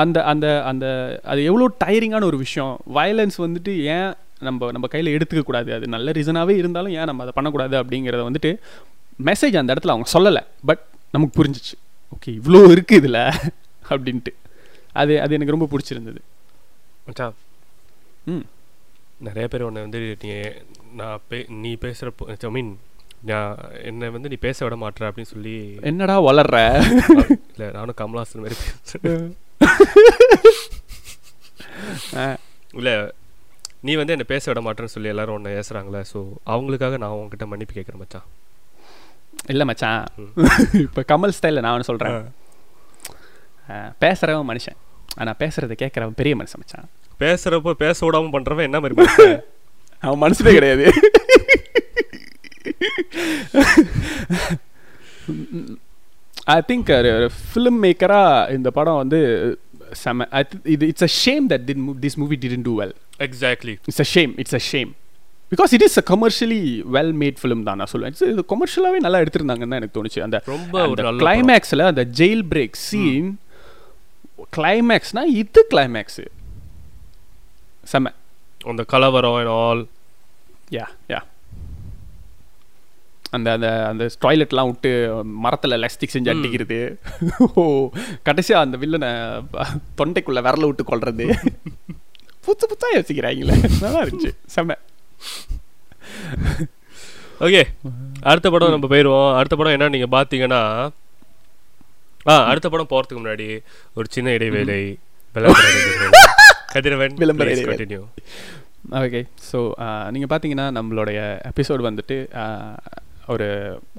அந்த அந்த அந்த அது எவ்வளோ டயரிங்கான ஒரு விஷயம். வயலன்ஸ் வந்துட்டு ஏன் நம்ம நம்ம கையில் எடுத்துக்க கூடாது. அது நல்ல ரீசனாகவே இருந்தாலும் ஏன் நம்ம அதை பண்ணக்கூடாது அப்படிங்கிறத வந்துட்டு மெசேஜ் அந்த இடத்துல அவங்க சொல்லலை. பட் நமக்கு புரிஞ்சிச்சு. ஓகே இவ்வளோ இருக்குது இதில் அப்படின்ட்டு. அது அது எனக்கு ரொம்ப பிடிச்சிருந்தது. மச்சான். ம். நிறைய பேர் உன்னை வந்து நீ நான் பே நீ பேசுகிறப்போ ஐ மீன் நான் என்னை வந்து நீ பேச விட மாட்ற அப்படின்னு சொல்லி என்னடா வளர்ற? இல்லை நானும் கமலாசன் மாதிரி இல்லை நீ வந்து என்னை பேச விட மாட்டேன்னு சொல்லி எல்லாரும் உன்னை ஏசுறாங்களே ஸோ அவங்களுக்காக நான் உன்கிட்ட மன்னிப்பு கேட்குறேன் மச்சான். இல்லை மச்சான். இப்போ கமல் ஸ்டைலில் நான் ஒன்று சொல்கிறேன் பேசுகிறவன் மனுஷன். ஆனால் பேசுகிறத கேட்குறவன் பெரிய மனுஷன் மச்சான். பேசுகிறப்போ பேச விடாம பண்ணுறவன் என்ன மாதிரி? அவன் மனசுலே கிடையாது. ஐ திங்க் ஃபிலிம் மேக்கராக இந்த படம் வந்து செம இது it's a shame that this movie didn't do well exactly it's a shame it's a shame because it is a commercially well made film தான் நான் சொல்லுவேன் இது கமர்ஷியலாகவே நல்லா எடுத்திருந்தாங்கன்னு தான் எனக்கு தோணுச்சு. அந்த ரொம்ப கிளைமேக்ஸில் அந்த ஜெயில் பிரேக் சீன் கிளைமேக்ஸ்னா இது கிளைமேக்ஸு செம்ம. அந்த கலவரம் and ஆல் யா யா அந்த அந்த அந்த டாய்லெட்லாம் விட்டு மரத்தில் லஸ்டிக் செஞ்சு அடிக்கிறது. ஓ கடைசியாக அந்த வில்லனை தொண்டைக்குள்ள விரல விட்டு கொள்றது புத்து புத்தா யோசிக்கிறாங்களே நல்லா இருந்துச்சு செம்ம ஓகே அடுத்த படம் நம்ம போயிடுவோம். அடுத்த படம் என்ன நீங்கள் பார்த்தீங்கன்னா ஆ அடுத்த படம் போகிறதுக்கு முன்னாடி ஒரு சின்ன இடைவேளை. கதிரவன் விளம்பர. கண்டினியூ ஓகே ஸோ நீங்கள் பார்த்தீங்கன்னா நம்மளுடைய எபிசோடு வந்துட்டு ஒரு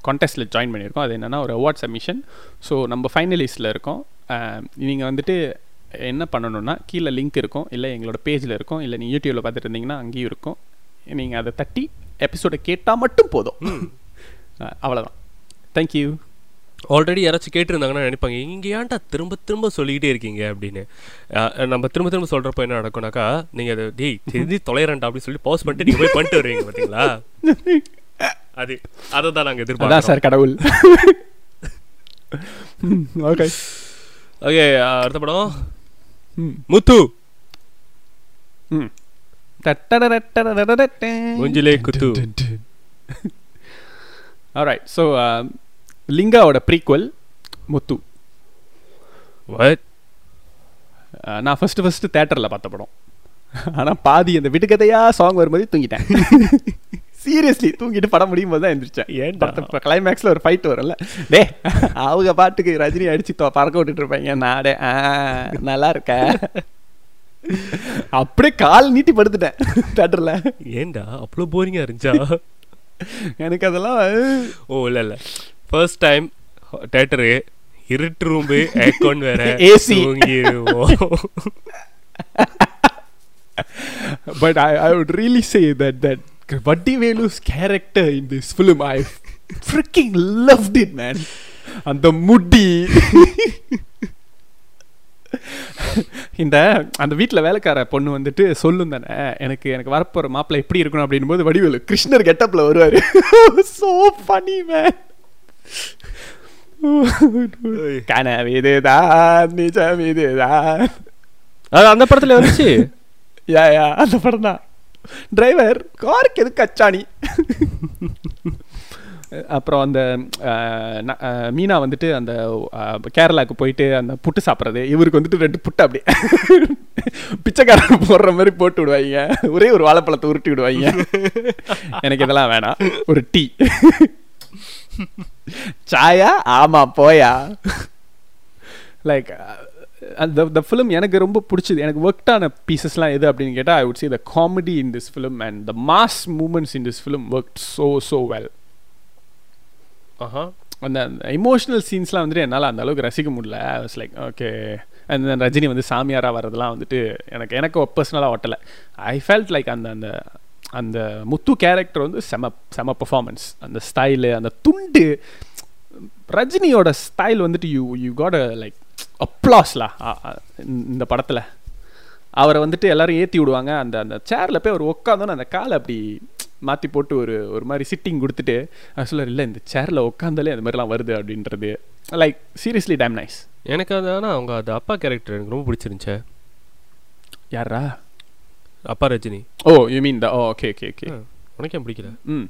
கான்டெஸ்ட்டில் ஜாயின் பண்ணியிருக்கோம். அது என்னென்னா ஒரு அவார்ட் சப்மிஷன் ஸோ நம்ம ஃபைனலிஸ்ட்டில் இருக்கோம். நீங்கள் வந்துட்டு என்ன பண்ணணும்னா கீழே லிங்க் இருக்கும் இல்லை எங்களோட பேஜில் இருக்கும் இல்லை நீங்கள் யூடியூப்பில் பார்த்துட்டு இருந்தீங்கன்னா அங்கேயும் இருக்கும். நீங்கள் அதை தட்டி எபிசோடை கேட்டால் மட்டும் போதும். ஆஹ், அவ்வளவுதான். தேங்க்யூ ஆல்ரெடி யாராச்சும் கேட்டிருந்தாங்கன்னா நினைப்பாங்க இங்க ஏன்டா திரும்ப திரும்ப சொல்லிக்கிட்டே இருக்கீங்க? அப்படின்னு. நம்ம திரும்ப திரும்ப சொல்றப்போ என்ன நடக்கும்னாக்கா நீங்க அதை டேய் தெரிஞ்சு தொலைறேன்டா அப்படின்னு சொல்லி பாஸ் பண்ணிட்டு நீங்க போய் பண்ணிட்டு வருவீங்க பாத்தீங்களா? அது அதை தான் நாங்க அதான் எதிர்பார்க்கிறோம் சார் கடவுள். ஓகே ஓகே அடுத்த படம். முத்து மூஞ்சிலே குத்து ஆல்ரைட் ஸோ லிங்காவோட ப்ரீக்வல் முத்து வாட் நான் ஃபஸ்ட்டு ஃபஸ்ட்டு தேட்டரில் பார்த்த படம். ஆனால் பாதி அந்த விடுகதையா சாங் வரும்போது தூங்கிட்டேன். சீரியஸ்லி தூங்கிட்டு படம் முடியும் போது தான் எந்திரிச்சேன். ஏன்டா? இப்போ கிளைமேக்ஸில் ஒரு ஃபைட் வரும்ல. டே அவங்க பாட்டுக்கு ரஜினி அடிச்சு பறக்க விட்டுட்டு இருப்பாங்க. நாடே நல்லா இருக்க. அப்படியே கால் நீட்டி படுத்துட்டேன் தேட்டரில் ஏன்டா? அவ்வளோ போரிங்கா இருந்துச்சா? எனக்கு அதெல்லாம் ஓ இல்ல இல்ல. ஃபர்ஸ்ட் டைம் தேட்டரு இருட்டு ரூம்பு ஏர்கான் வேற. AC. தூங்கிடுவோம் but I, I would really say that Velu's character in this film, I freaking loved it, man. அந்த முடி. இந்த அந்த வீட்டில் வேலைக்கார பொண்ணு வந்துட்டு சொல்லும் தானே எனக்கு எனக்கு வரப்போகிற மாப்பிள்ளை எப்படி இருக்கணும் அப்படின்னும் போது வடிவேலு கிருஷ்ணர் கெட்டப்பில் வருவார். சோ ஃபனி மேன் கனவு இதுதான் நிஜம் இதுதான் அது அந்த படத்துல வந்துச்சு? யா யா அந்த படம் தான். டிரைவர் காருக்கு எதுக்கு கச்சாணி அப்புறம் அந்த மீனா வந்துட்டு அந்த கேரளாவுக்கு போயிட்டு அந்த புட்டு சாப்பிட்றது. இவருக்கு வந்துட்டு ரெண்டு புட்டு அப்படியே. பிச்சைக்காரன் போடுற மாதிரி போட்டு விடுவாங்க. ஒரே ஒரு வாழைப்பழத்தை உருட்டி விடுவாங்க. எனக்கு இதெல்லாம் வேணாம். ஒரு டீ. சாயா? ஆமா போயா. லைக் அந்த த ஃபிலிம் எனக்கு ரொம்ப பிடிச்சது. எனக்கு ஒர்க் ஆன பீசஸ்லாம் எது அப்படின்னு கேட்டால் I would see the comedy in this film and the mass moments in this film work so so well அந்த எமோஷனல் சீன்ஸ்லாம் வந்துட்டு என்னால் அந்த அளவுக்கு ரசிக்க முடியல. வாஸ் லைக் ஓகே அந்த ரஜினி வந்து சாமியாராக வர்றதெல்லாம் வந்துட்டு எனக்கு எனக்கு பர்சனலாக ஒட்டலை. ஐ ஃபெல்ட் லைக் அந்த அந்த அந்த முத்து கேரக்டர் வந்து செம செம பர்ஃபார்மன்ஸ் அந்த ஸ்டைலு அந்த துண்டு ரஜினியோட ஸ்டைல் வந்துட்டு யூ யூ காட் லைக் அப்ளாஸ்லா இந்த படத்தில். அவரை வந்துட்டு எல்லாரும் ஏற்றி விடுவாங்க. அந்த அந்த சேரில் போய் அவர் உட்காந்தோன்னு அந்த காலை அப்படி மாற்றி போட்டு ஒரு ஒரு மாதிரி சிட்டிங் கொடுத்துட்டு சொல்ல இல்லை இந்த சேரில் உட்காந்தாலே அந்த மாதிரிலாம் வருது அப்படின்றது. லைக் சீரியஸ்லி டேம் நைஸ் எனக்கு அது ஆனால் அவங்க அது அப்பா கேரக்டர் எனக்கு ரொம்ப பிடிச்சிருந்துச்சே. யாரா அப்பா Rajini. Oh you mean the oh okay okay okay உனக்கு ஏன் பிடிக்கல? ம்,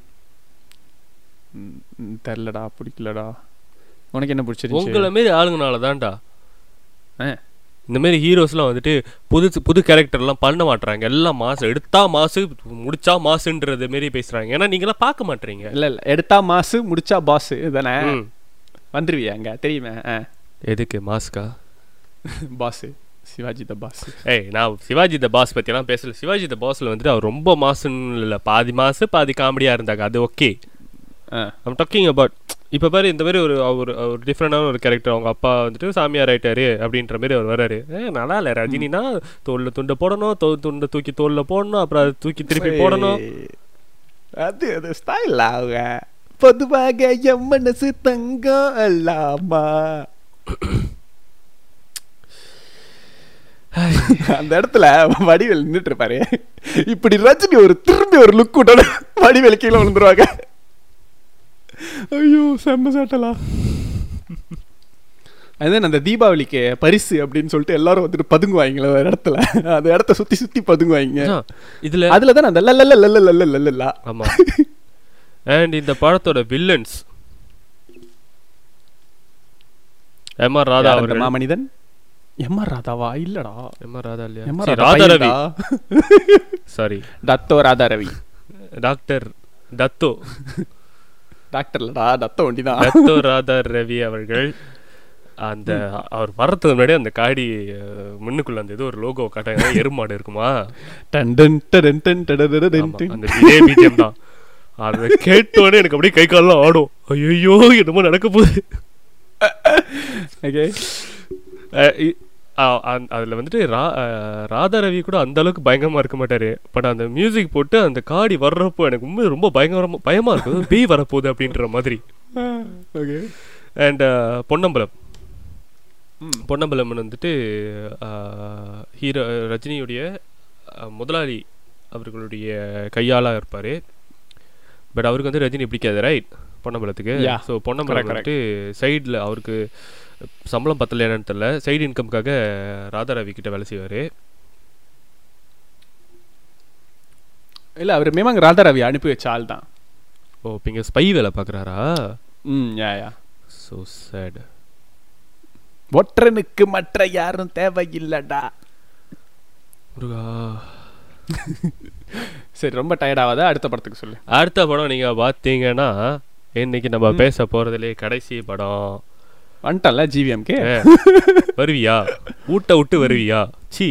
தெரிலடா பிடிக்கலடா. உனக்கு என்ன பிடிச்சிருந்துச்சு? உங்களை மாரி ஆளுங்கனால தான்டா. ஆ. இந்த மாதிரி ஹீரோஸ்லாம் வந்துட்டு புது புது கேரக்டர்லாம் பண்ண மாட்றாங்க. எல்லாம் மாசு எடுத்தா மாசு முடிச்சா மாசுன்றது மாரி பேசுறாங்க. ஏன்னா நீங்களாம் பார்க்க மாட்டீங்க இல்லை இல்லை. எடுத்தா மாசு முடிச்சா பாஸ் தானே. வந்துருவியா அங்கே? தெரியுமே. ஆ. எதுக்கு? மாஸ்கா பாஸ் சிவாஜி த பாஸ் ஏய் நான் சிவாஜி த பாஸ் பற்றிலாம் பேசல. சிவாஜி த பாஸ்ல வந்துட்டு அவர் ரொம்ப மாசுன்னு இல்லை பாதி மாசு பாதி காமெடியாக இருந்தாங்க. அது ஓகே. ஐம் டாக்கிங் அபவுட் இப்போ பாரு இந்த மாதிரி ஒரு அவர் ஒரு டிஃப்ரெண்டான ஒரு கேரக்டர் அவங்க அப்பா வந்துட்டு சாமியார் ஆயிட்டாரு அப்படின்ற மாதிரி அவர் வராரு ஏ நல்லா இல்லை ரஜினினா தோல்ல துண்டை போடணும் தோ துண்டை தூக்கி தோல்ல போடணும் அப்புறம் அதை தூக்கி திருப்பி போடணும். அது அது ஸ்டைல் அவங்க. பொதுவாக என் மனசு தங்கம் அல்லாமா? அந்த இடத்துல வடிவேல் நின்றுட்டு இருப்பாரு. இப்படி ரஜினி ஒரு திரும்பி ஒரு லுக் விட்டோட வடிவேல் கீழே விழுந்துருவாங்க. ஐயோ செம்ம சாட்டலா. அதுதான் அந்த தீபாவளிக்கு பரிசு அப்படின்னு சொல்லிட்டு எல்லாரும் வந்துட்டு பதுங்குவாங்களே ஒரு இடத்துல. அந்த இடத்த சுத்தி சுத்தி பதுங்குவாங்க இதுல அதுல தான் அந்த லல்ல லல்ல லல்ல லல்ல ஆமா அண்ட் இந்த படத்தோட வில்லன்ஸ் எம் ஆர் ராதா அவர்கள் மாமனிதன் எம் ஆர் ராதாவா இல்லடா எம் ஆர் ராதா இல்லையா M R Radha Ravi sorry தத்தோ ராதா ரவி டாக்டர் தத்தோ டாக்டர் இல்லடா தத்தோ ஒண்டிதான் தத்தோ ராதா ரவி அவர்கள் அந்த அவர் வர்றதுக்கு முன்னாடி அந்த காடி முன்னுக்குள்ள அந்த ஏதோ ஒரு லோகோ காட்டாங்க எருமாடு இருக்குமா? டன் டன் டன் டன் டடடட டன் ஆமா, டன். அந்த இதே பிஜிஎம் தான். அதை கேட்டோடனே எனக்கு அப்படியே கை கால்லாம் ஆடும். ஐயோ என்னமோ நடக்க போகுது. Okay. அதுல வந்துட்டு ரா ராதா ரவி கூட அந்த அளவுக்கு பயங்கரமா இருக்க மாட்டாரு. பட் அந்த மியூசிக் போட்டு அந்த காடி வர்றப்போ எனக்கு உண்மை ரொம்ப பயங்கரமா பயமா இருக்குது பேய் வரப்போகுது அப்படின்ற மாதிரி. Okay. அண்ட் பொன்னம்பலம். பொன்னம்பலம் வந்துட்டு ஹீரோ ரஜினியுடைய முதலாளி அவர்களுடைய கையாளாக இருப்பார். பட் அவருக்கு வந்து ரஜினி பிடிக்காது ரைட் பொன்னம்பலத்துக்கு. ஸோ பொன்னம்பலம் வந்துட்டு சைடில் அவருக்கு சம்பளம் பத்தல என்னன்னு தெரியல. சைடு இன்கம்காக ராதா ரவி கிட்ட வேலை செய்வார். இல்ல அவர் மேமாங்க ராதா ரவி அனுப்பி வச்ச ஆள் தான். ஓ இப்போ இங்கே ஸ்பை வேலை பார்க்குறாரா ம் யா யா. ஸோ சேட் ஒற்றனுக்கு மற்ற யாரும் தேவையில்லடா. முருகா. சரி ரொம்ப டயர்ட் ஆகாத அடுத்த படத்துக்கு சொல்லு. அடுத்த படம் நீங்கள் பார்த்தீங்கன்னா இன்னைக்கு நம்ம பேச போகிறதுலே கடைசி படம். வந்துட்டல ஜிவிஎம்கே வருவியா? ஊட்ட விட்டு வருவியா? சி.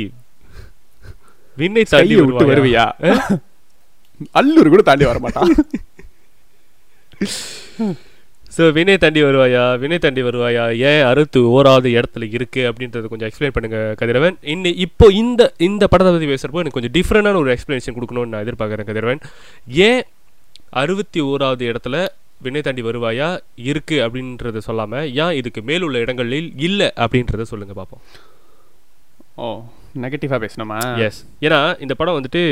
விண்ணை தாண்டி விட்டு வருவியா? அல்லூர் கூட தாண்டி வர மாட்டான். ஸோ வினை தாண்டி வருவாயா? வினை தாண்டி வருவாயா? ஏன் அறுத்து ஓராவது இடத்துல இருக்கு? அப்படின்றத கொஞ்சம் எக்ஸ்பிளைன் பண்ணுங்க கதிரவன். இன்னி இப்போ இந்த இந்த படத்தை பற்றி பேசுகிறப்போ எனக்கு கொஞ்சம் டிஃப்ரெண்டான ஒரு எக்ஸ்பிளனேஷன் கொடுக்கணும்னு நான் எதிர்பார்க்குறேன் கதிரவன். ஏன் அறுபத்தி ஓராவது இடத்துல வினை தாண்டி வருவாயா? இருக்கு அப்படின்றத சொல்லாம ஏன் இதுக்கு மேலுள்ள இடங்களில் இல்லை? அப்படின்றத சொல்லுங்க பார்ப்போம் ஓ நெகட்டிவா பேசணுமா? எஸ் ஏன்னா இந்த படம் வந்துட்டு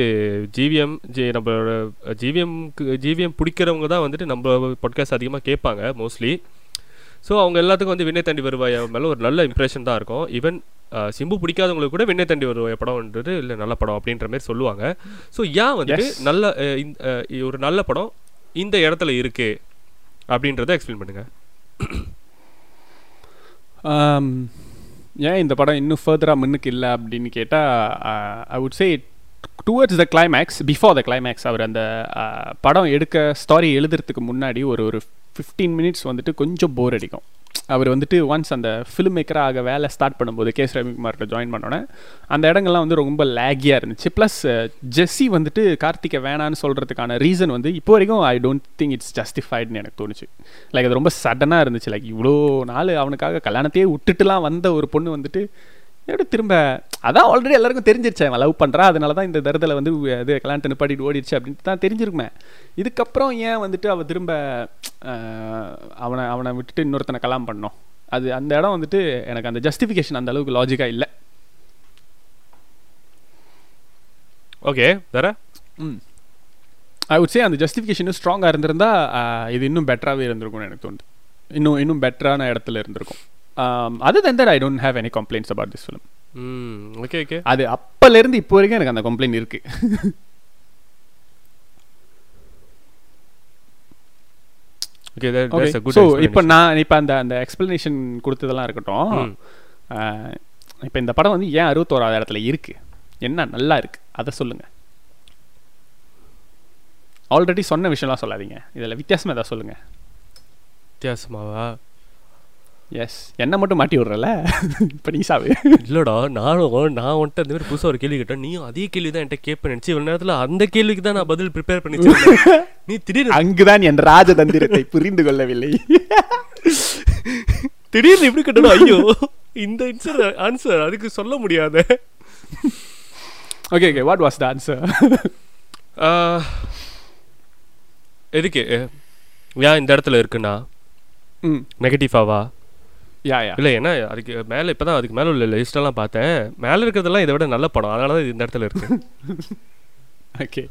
ஜிவிஎம் ஜி நம்மளோட ஜிவிஎம்க்கு ஜிவிஎம் பிடிக்கிறவங்க தான் வந்துட்டு நம்ம பாட்காஸ்ட் அதிகமாக கேட்பாங்க மோஸ்ட்லி ஸோ அவங்க எல்லாத்துக்கும் வந்து விண்ணை தாண்டி வருவாயா மேலே ஒரு நல்ல இம்ப்ரெஷன் தான் இருக்கும். ஈவன் சிம்பு பிடிக்காதவங்களுக்கு கூட விண்ணை தாண்டி வருவாய படம்ன்றது இல்லை நல்ல படம் அப்படின்ற மாதிரி சொல்லுவாங்க. ஸோ ஏன் வந்துட்டு. நல்ல ஒரு நல்ல படம் இந்த இடத்துல இருக்கு? அப்படின்றத எக்ஸ்பிளைன் பண்ணுங்க. Um, ஏன் இந்த படம் இன்னும் ஃபர்தராக முன்னுக்கு இல்லை அப்படின்னு கேட்டால் I would say towards the climax before the climax அவர் அந்த uh, படம் எடுக்க ஸ்டாரி எழுதுறதுக்கு முன்னாடி ஒரு ஒரு ஃபிஃப்டீன் மினிட்ஸ் வந்துட்டு கொஞ்சம் போர் அடிக்கும். அவர் வந்துட்டு ஒன்ஸ் அந்த ஃபிலிம் மேக்கராக வேலை ஸ்டார்ட் பண்ணும்போது கே. ரவிக்குமார்கிட்ட ஜாயின் பண்ணோன்னே அந்த இடங்கள்லாம் வந்து ரொம்ப லேகியாக இருந்துச்சு. ப்ளஸ் ஜெஸ்ஸி வந்துட்டு கார்த்திகை வேணான்னு சொல்கிறதுக்கான ரீசன் வந்து இப்போ வரைக்கும் ஐ டோன்ட் திங்க் இட்ஸ் ஜஸ்டிஃபைட்னு எனக்கு தோணுச்சு. லைக் அது ரொம்ப சடனாக இருந்துச்சு. லைக் இவ்வளோ நாள் அவனுக்காக கல்யாணத்தையே விட்டுட்டுலாம் வந்த ஒரு பொண்ணு வந்துட்டு எப்படி திரும்ப அதான் ஆல்ரெடி எல்லாருக்கும் தெரிஞ்சிருச்சு அவன் லவ் பண்ணுறா அதனால தான் இந்த தரத்தில் வந்து இது கல்யாணத்தை நிப்பாட்டிட்டு ஓடிடுச்சு அப்படின்ட்டு தான் தெரிஞ்சிருக்குமே. இதுக்கப்புறம் ஏன் வந்துட்டு அவள் திரும்ப அவனை அவனை விட்டுட்டு இன்னொருத்தனை கல்யாணம் பண்ணோம்? அது அந்த இடம் வந்துட்டு எனக்கு அந்த ஜஸ்டிஃபிகேஷன் அந்த அளவுக்கு லாஜிக்காக இல்லை. ஓகே வேற? ம். ஐ உட் சே அந்த ஜஸ்டிஃபிகேஷன் ஸ்ட்ராங்காக இருந்திருந்தா அஹ், இது இன்னும் பெட்டராகவே இருந்திருக்கும்னு எனக்கு தோணுது. இன்னும் இன்னும் பெட்டரான இடத்துல இருந்திருக்கும். Other than that I don't have any complaints about this film hmm okay okay அது அப்பலேருந்து இப்போ வரைக்கும் எனக்கு அந்த கம்ப்ளைண்ட் இருக்கு. Okay that okay that's a good so. இப்போ நான் இப்போ அந்த அந்த எக்ஸ்பிளனேஷன் கொடுத்ததெல்லாம் இருக்கட்டும் ம். இப்போ இந்த படம் வந்து ஏன் அறுபத்தோராவது இடத்துல இருக்கு? என்ன நல்லா இருக்கு? அதை சொல்லுங்க. ஆல்ரெடி சொன்ன விஷயம்லாம் சொல்லாதீங்க. இதில் வித்தியாசமா ஏதாவது சொல்லுங்க. வித்தியாசமாவா? எஸ் என்ன மட்டும் மாட்டி விட்றல இப்போ நீ சாவு. இல்லடா நானும் நான் வந்துட்டு அந்த மாதிரி புதுசாக ஒரு கேள்வி கேட்டேன். நீயும் அதே கேள்வி தான் என்கிட்ட கேட்பேன் நினச்சி இவ்வளோ நேரத்தில் அந்த கேள்விக்கு தான் நான் பதில் ப்ரிப்பேர் பண்ணி. நீ திடீர்னு அங்குதான் என் ராஜதந்திரத்தை புரிந்து கொள்ளவில்லை. திடீர்னு இப்படி கேட்டணும் ஐயோ இந்த ஆன்சர் ஆன்சர் அதுக்கு சொல்ல முடியாத. Okay okay what was the answer எதுக்கு? ஏன் இந்த இடத்துல இருக்குண்ணா ம். நெகட்டிவாவா யா யா இல்லை ஏன்னா அதுக்கு மேலே இப்போ தான் அதுக்கு மேலே உள்ள லிஸ்டெல்லாம் பார்த்தேன். மேலே இருக்கிறதெல்லாம் இதை விட நல்ல படம். அதனால தான் இந்த இடத்துல இருக்கு. ஓகே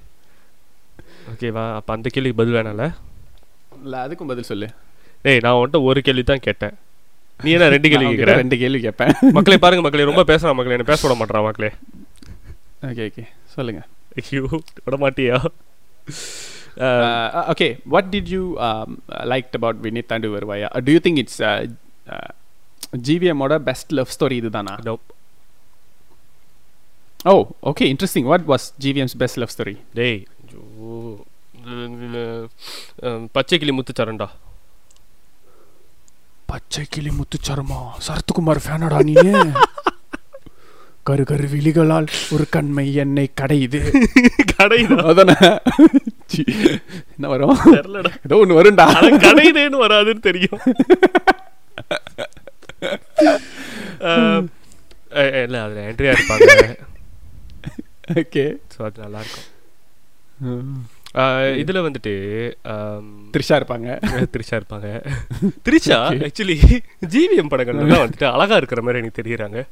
ஓகேவா அப்போ அந்த கேள்விக்கு பதில் வேணாம்ல? இல்லை அதுக்கும் பதில் சொல்லு. டேய் நான் உன்ட்ட ஒரு கேள்வி தான் கேட்டேன். நீ என்ன ரெண்டு கேள்வி கேட்குற? ரெண்டு கேள்வி கேட்பேன். மக்களே பாருங்க மக்களே. ரொம்ப பேசுறான் மக்களே. என்ன பேச விட மாட்டான் மக்களே. ஓகே ஓகே சொல்லுங்க. ஐயோ விட மாட்டியா? Uh, okay, what did you um, liked about Vinith Tandu Varvaya? Uh, do ஓட பெஸ்ட் லவ் ஸ்டோரி இதுதானா? Nope. Oh okay interesting what was GVM's best love story டேய் பச்சை கிளி முத்துச்சரண்டா. பச்சை கிளி முத்துச்சரமா? சரத்குமார் ஃபேனடா நீ? கரு கரு விழிகளால் ஒரு கண்மை என்னை கடையுது. கடைதா அதானே? என்ன வரும்? ஏதோ ஒன்று வரும்டா. ஆனா கடைதேன்னு வராதுன்னு தெரியும். இல்ல அதுல என்ட்ரியா இருப்பாங்க. ஓகே ஸோ அது நல்லா இருக்கும் அஹ், இதுல வந்துட்டு த்ரிஷா இருப்பாங்க. த்ரிஷா இருப்பாங்க. த்ரிஷா ஆக்சுவலி ஜிவிஎம் படங்கள்லாம் வந்துட்டு அழகா இருக்கிற மாதிரி எனக்கு தெரியறாங்க.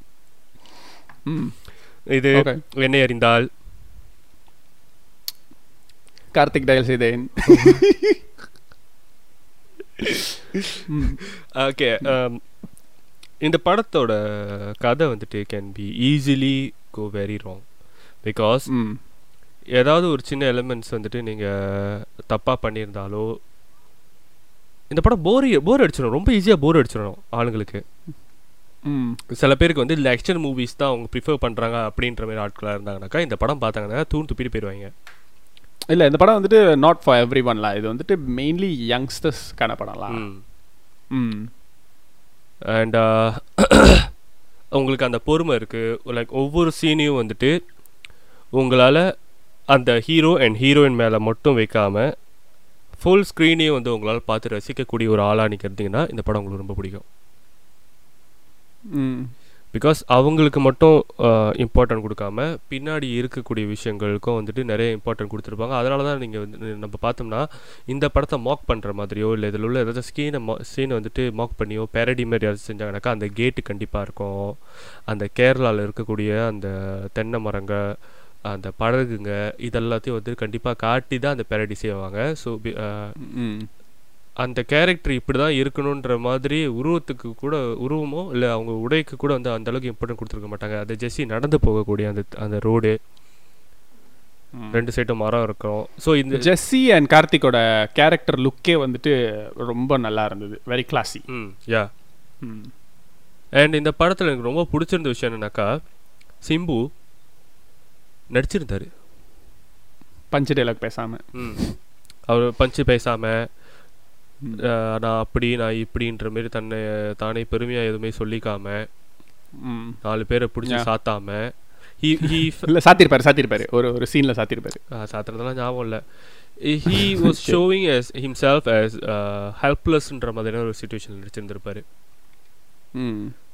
ம். இது. என்னை அறிந்தால். கார்த்திக் டயல் செய்தேன். ஓகே இந்த படத்தோட கதை வந்துட்டு can be easily go very wrong because ஏதாவது ஒரு சின்ன எலிமெண்ட்ஸ் வந்துட்டு நீங்கள் தப்பாக பண்ணியிருந்தாலோ இந்த படம் போர் போர் அடிச்சிடும் ரொம்ப ஈஸியாக போர் அடிச்சிடும் ஆளுங்களுக்கு. ம். சில பேருக்கு வந்து இந்த ஆக்ஷன் மூவிஸ் தான் அவங்க ப்ரிஃபர் பண்ணுறாங்க அப்படின்ற மாதிரி ஆட்களாக இருந்தாங்கனாக்கா இந்த படம் பார்த்தாங்கன்னா தூண் துப்பிட்டு போயிடுவாங்க இல்லை இந்த படம் வந்துட்டு நாட் ஃபார் எவ்ரி ஒன்லாம் இது வந்துட்டு மெயின்லி யங்ஸ்டர்ஸ்க்கான படம்லாம். ம். அண்ட் uh, உங்களுக்கு அந்த பொறுமை இருக்குது லைக் ஒவ்வொரு சீனையும் வந்துட்டு உங்களால் அந்த ஹீரோ அண்ட் ஹீரோயின் மேலே மட்டும் வைக்காமல் ஃபுல் ஸ்க்ரீனையும் வந்து உங்களால் பார்த்து ரசிக்கக்கூடிய ஒரு ஆளாக நீங்கள் இருந்தீங்கன்னா இந்த படம் உங்களுக்கு ரொம்ப பிடிக்கும். பிகாஸ் அவங்களுக்கு மட்டும் இம்பார்ட்டன்ட் கொடுக்காம பின்னாடி இருக்கக்கூடிய விஷயங்களுக்கும் வந்துட்டு நிறைய இம்பார்ட்டன்ட் கொடுத்துருப்பாங்க. அதனால தான் நீங்கள் வந்து நம்ம பார்த்தோம்னா இந்த படத்தை மாக் பண்ணுற மாதிரியோ இல்லை இதில் உள்ள ஏதாச்சும் ஸ்கீனை மா சீனை வந்துட்டு மாக் பண்ணியோ பேரடி மாதிரி ஏதாச்சும் செஞ்சாங்கனாக்கா அந்த கேட்டு கண்டிப்பாக இருக்கும். அந்த கேரளாவில் இருக்கக்கூடிய அந்த தென்னை மரங்கள் அந்த படகுங்க இதெல்லாத்தையும் வந்து கண்டிப்பாக காட்டி தான் அந்த பேரடி செய்வாங்க. ஸோ அந்த கேரக்டர் இப்படி தான் இருக்கணுன்ற மாதிரி உருவத்துக்கு கூட உருவமோ இல்லை அவங்க உடைக்கு கூட வந்து அந்த அளவுக்கு இம்பார்ட்டன்ட் கொடுத்துருக்க மாட்டாங்க. அந்த ஜெஸ்ஸி நடந்து போகக்கூடிய அந்த அந்த ரோடு ரெண்டு சைடும் மரம் இருக்கும். ஸோ இந்த ஜெஸ்ஸி அண்ட் கார்த்திக்கோட கேரக்டர் லுக்கே வந்துட்டு ரொம்ப நல்லா இருந்தது. வெரி கிளாசி ம் யா அண்ட் இந்த படத்தில் எனக்கு ரொம்ப பிடிச்சிருந்த விஷயம் என்னன்னாக்கா சிம்பு நடிச்சிருந்தாரு. பஞ்சு டைலாக் பேசாம. ம். அவர் பஞ்சு பேசாமல் நான் அப்படி நான் இப்படின்ற மாரி தன்னை தானே பெருமையாக எதுவுமே சொல்லிக்காம நாலு பேரை பிடிச்சி. சாத்தாம இல்லை சாத்திருப்பாரு சாத்திருப்பாரு. ஒரு ஒரு சீனில் சாத்திருப்பாரு. சாத்திரதெல்லாம் ஞாபகம் இல்லை. He was showing as himself as ஹெல்ப்லெஸ்ன்ற மாதிரியான ஒரு சுச்சுவேஷன் நடிச்சிருந்திருப்பாரு.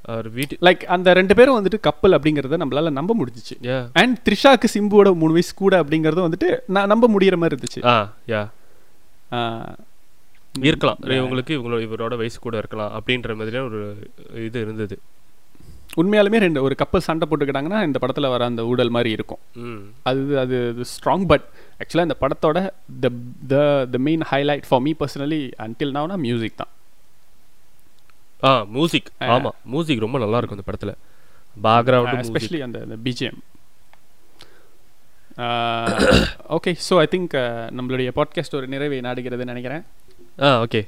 அவர் வீட்டு லைக் அந்த ரெண்டு பேரும் வந்துட்டு கப்பல் அப்படிங்கிறத நம்மளால நம்ப முடிஞ்சிச்சு. யா. அண்ட் த்ரிஷாக்கு சிம்புவோட மூணு வயசு கூட அப்படிங்கறதும் வந்துட்டு நான் நம்ப முடியற மாதிரி இருந்துச்சு. ஆ யா. இருக்கலாம். இவங்களுக்கு இவங்களோட இவரோட வயசு கூட இருக்கலாம் அப்படின்ற மாதிரியான ஒரு இது இருந்தது. உண்மையாலுமே ரெண்டு ஒரு கப்பல் சண்டை போட்டுக்கிட்டாங்கன்னா இந்த படத்துல வர அந்த ஊடல் மாதிரி இருக்கும். அது அது ஸ்ட்ராங் பட் ஆக்சுவலாக இந்த படத்தோட the the the main highlight for me personally until நவுனா music தான். ஆ மியூசிக் Ah. ஆமா மியூசிக் ரொம்ப நல்லா இருக்கும் இந்த படத்துல. பேக்ரவுண்ட் எஸ்பெஷலி அந்த அந்த BGM okay so I think நம்மளுடைய பாட்காஸ்ட் ஒரு நிறைவை நாடுகிறதுன்னு நினைக்கிறேன். ஆ ஓகே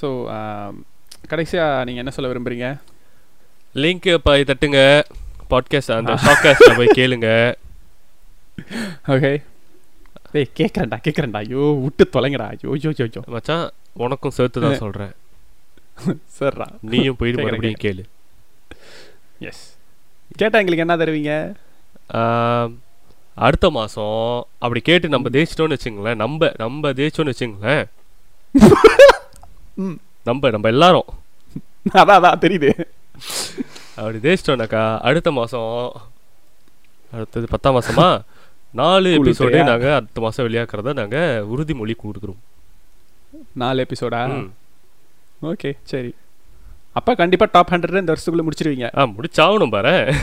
ஸோ கடைசியாக நீங்கள் என்ன சொல்ல விரும்புறீங்க? லிங்க் போய் தட்டுங்க. பாட்காஸ்ட் அந்த ஷாட்காஸ்ட்ல போய் கேளுங்க. ஓகே டேய் கேட்குறேன்டா கேட்குறேன்டா ஐயோ விட்டு தொலைங்கடா. ஐயோ ஐயோ ஐயோ, மச்சான் உனக்கும் சேர்த்து தான் சொல்றேன். சரிடா நீயும் போயிட்டு மறுபடியும் கேளு. எஸ் கேட்டால் எங்களுக்கு என்ன தருவீங்க? அடுத்த மாசம் அப்படி கேட்டு நம்ம தேய்ச்சிட்டோம்னு வச்சுங்களேன். நம்ம நம்ம தேய்ச்சோம்னு வச்சுங்களேன். ம் நம்ம நம்ம எல்லாரும். அதான் அதான் தெரியுது. அப்படி தேய்ச்சிட்டோம்னாக்கா அடுத்த மாசம் அடுத்தது பத்தாம் மாசமா? நாலு எபிசோடு தெரியா? நாங்க அடுத்த மாசம் வெளியாக்குறத நாங்க உறுதிமொழி கொடுக்குறோம். நாலு எபிசோடா. ஓகே சரி. அப்போ கண்டிப்பாக டாப் ஹண்ட்ரட் இந்த வருஷத்துக்குள்ளே முடிச்சிருவீங்க. ஆ முடிச்சாகணும் பாரு.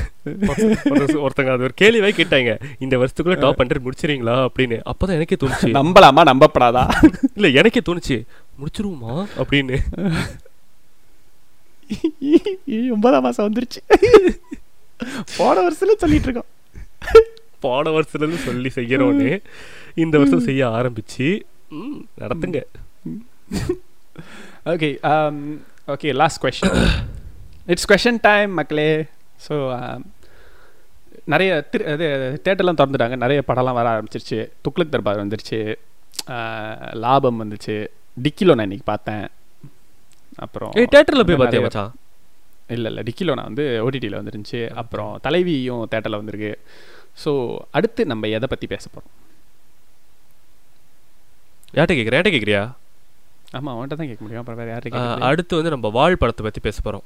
ஒருத்தங்க அது ஒரு கேள்வியே கேட்டாங்க. இந்த வருஷத்துக்குள்ள டாப் ஹண்ட்ரட் முடிச்சிருவீங்களா அப்படின்னு. அப்பதான் எனக்கே தோணுச்சு. நம்பலாமா? நம்பப்படாதா? இல்ல எனக்கே தோணுச்சு. முடிச்சிருவோமா அப்படின்னு. ஒன்பதாம் மாசம் வந்துருச்சு. போன வருஷத்துல சொல்லிட்டு இருக்கோம். போன வருஷத்துல சொல்லி செய்யறோன்னு. இந்த வருஷம் செய்ய ஆரம்பிச்சு. நடத்துங்க. Okay okay last question it's question time மக்களே. ஸோ நிறைய திரு இது தேட்டர்லாம் திறந்துட்டாங்க. நிறைய படம்லாம் வர ஆரம்பிச்சிருச்சு. துக்ளக் தர்பார் வந்துருச்சு. லாபம் வந்துச்சு. டிக்கிலோ நான் இன்னைக்கு பார்த்தேன். அப்புறம் தேட்டர்ல போய் பாத்தியா மச்சான்? இல்லை இல்லை டிக்கிலோ நான் வந்து ஓடிடியில் வந்துருந்துச்சு. அப்புறம் தலைவியும் தேட்டரில் வந்திருக்கு. ஸோ அடுத்து நம்ம எதை பற்றி பேச போகிறோம் யார்கிட்ட கேக்குற? யார்கிட்ட கேக்குறியா? ஆமாம் அவன்கிட்ட தான் கேட்க முடியும். அப்புறம் வேறு யார்கிட்ட அடுத்து வந்து நம்ம வாழ் படத்தை பத்தி பேச போறோம்.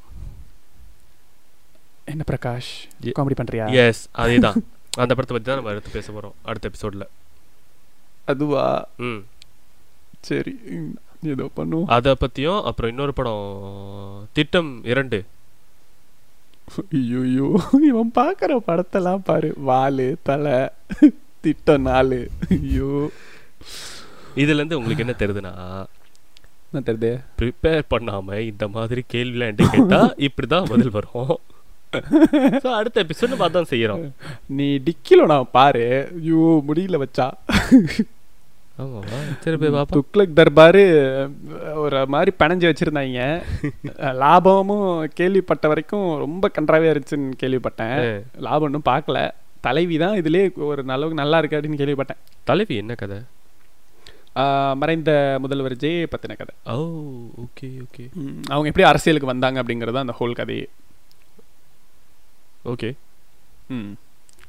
என்ன பிரகாஷ்? காமெடி பண்ணுறியா எஸ் அதேதான். அந்த படத்தை பத்தி தான் நம்ம அடுத்து பேச போறோம். அடுத்த எபிசோட்ல அதுவா? ம். சரி ஏதோ பண்ணுவோம். அதை பத்தியும் அப்புறம் இன்னொரு படம் திட்டம் இரண்டு. ஐயோ இவன் பார்க்குற படத்தெல்லாம் பாரு. வாலு தலை திட்டம் நாலு. ஐயோ. இதுல இருந்து உங்களுக்கு என்ன தெரியுதுன்னா என்ன தெரியுது? ப்ரிப்பேர் பண்ணாம இந்த மாதிரி கேள்விலாம் என்கிட்ட கேட்டா இப்படிதான் பதில் வரும். அடுத்த எபிசோட் அதான் செய்யறோம். நீ டிக்கிலோ நான் பாரு. ஐயோ முடியல வச்சா. சரி போய் பாப்பா துக்ளக் தர்பாரு ஒரு மாதிரி பிணைஞ்சு வச்சிருந்தாங்க. லாபமும் கேள்விப்பட்ட வரைக்கும் ரொம்ப கன்றாவே இருந்துச்சுன்னு கேள்விப்பட்டேன். லாபம் ஒன்றும் பார்க்கல. தலைவி தான் இதுலயே ஒரு நல்ல நல்லா இருக்கு அப்படின்னு கேள்விப்பட்டேன். தலைவி என்ன கதை? மறைந்த முதல்வர் ஜெய பத்தின கதை ஓ ஓகே ஓகே. அவங்க எப்படி அரசியலுக்கு வந்தாங்க அப்படிங்கிறது அந்த ஹோல் கதையே. ஓகே. ம்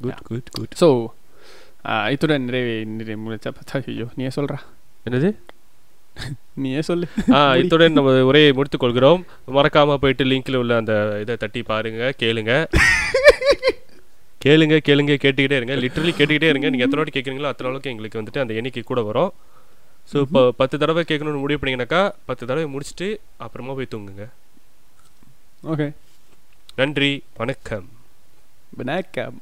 குட் குட் குட் ஸோ இத்துடன் நிறைவே நிறைவு முடிச்சா பார்த்தா ஐயோ நீயே சொல்றா. என்னது? நீயே சொல்லு. ஆ இத்துடன் நம்ம உரையை முடித்துக் கொள்கிறோம் மறக்காம போயிட்டு லிங்க்ல உள்ள அந்த இதை தட்டி பாருங்க கேளுங்க. கேளுங்க கேளுங்க கேட்டுக்கிட்டே இருங்க. லிட்டரலி கேட்டுக்கிட்டே இருங்க. நீங்க எத்தனை வாட்டி கேட்குறீங்களோ அத்தனை அளவுக்கு எங்களுக்கு வந்துட்டு அந்த எண்ணிக்கை கூட வரும். ஸோ இப்போ பத்து தடவை கேட்கணும்னு முடிவு பண்ணீங்கன்னாக்கா பத்து தடவை முடிச்சுட்டு அப்புறமா போய் தூங்குங்க. ஓகே நன்றி. வணக்கம். வணக்கம்.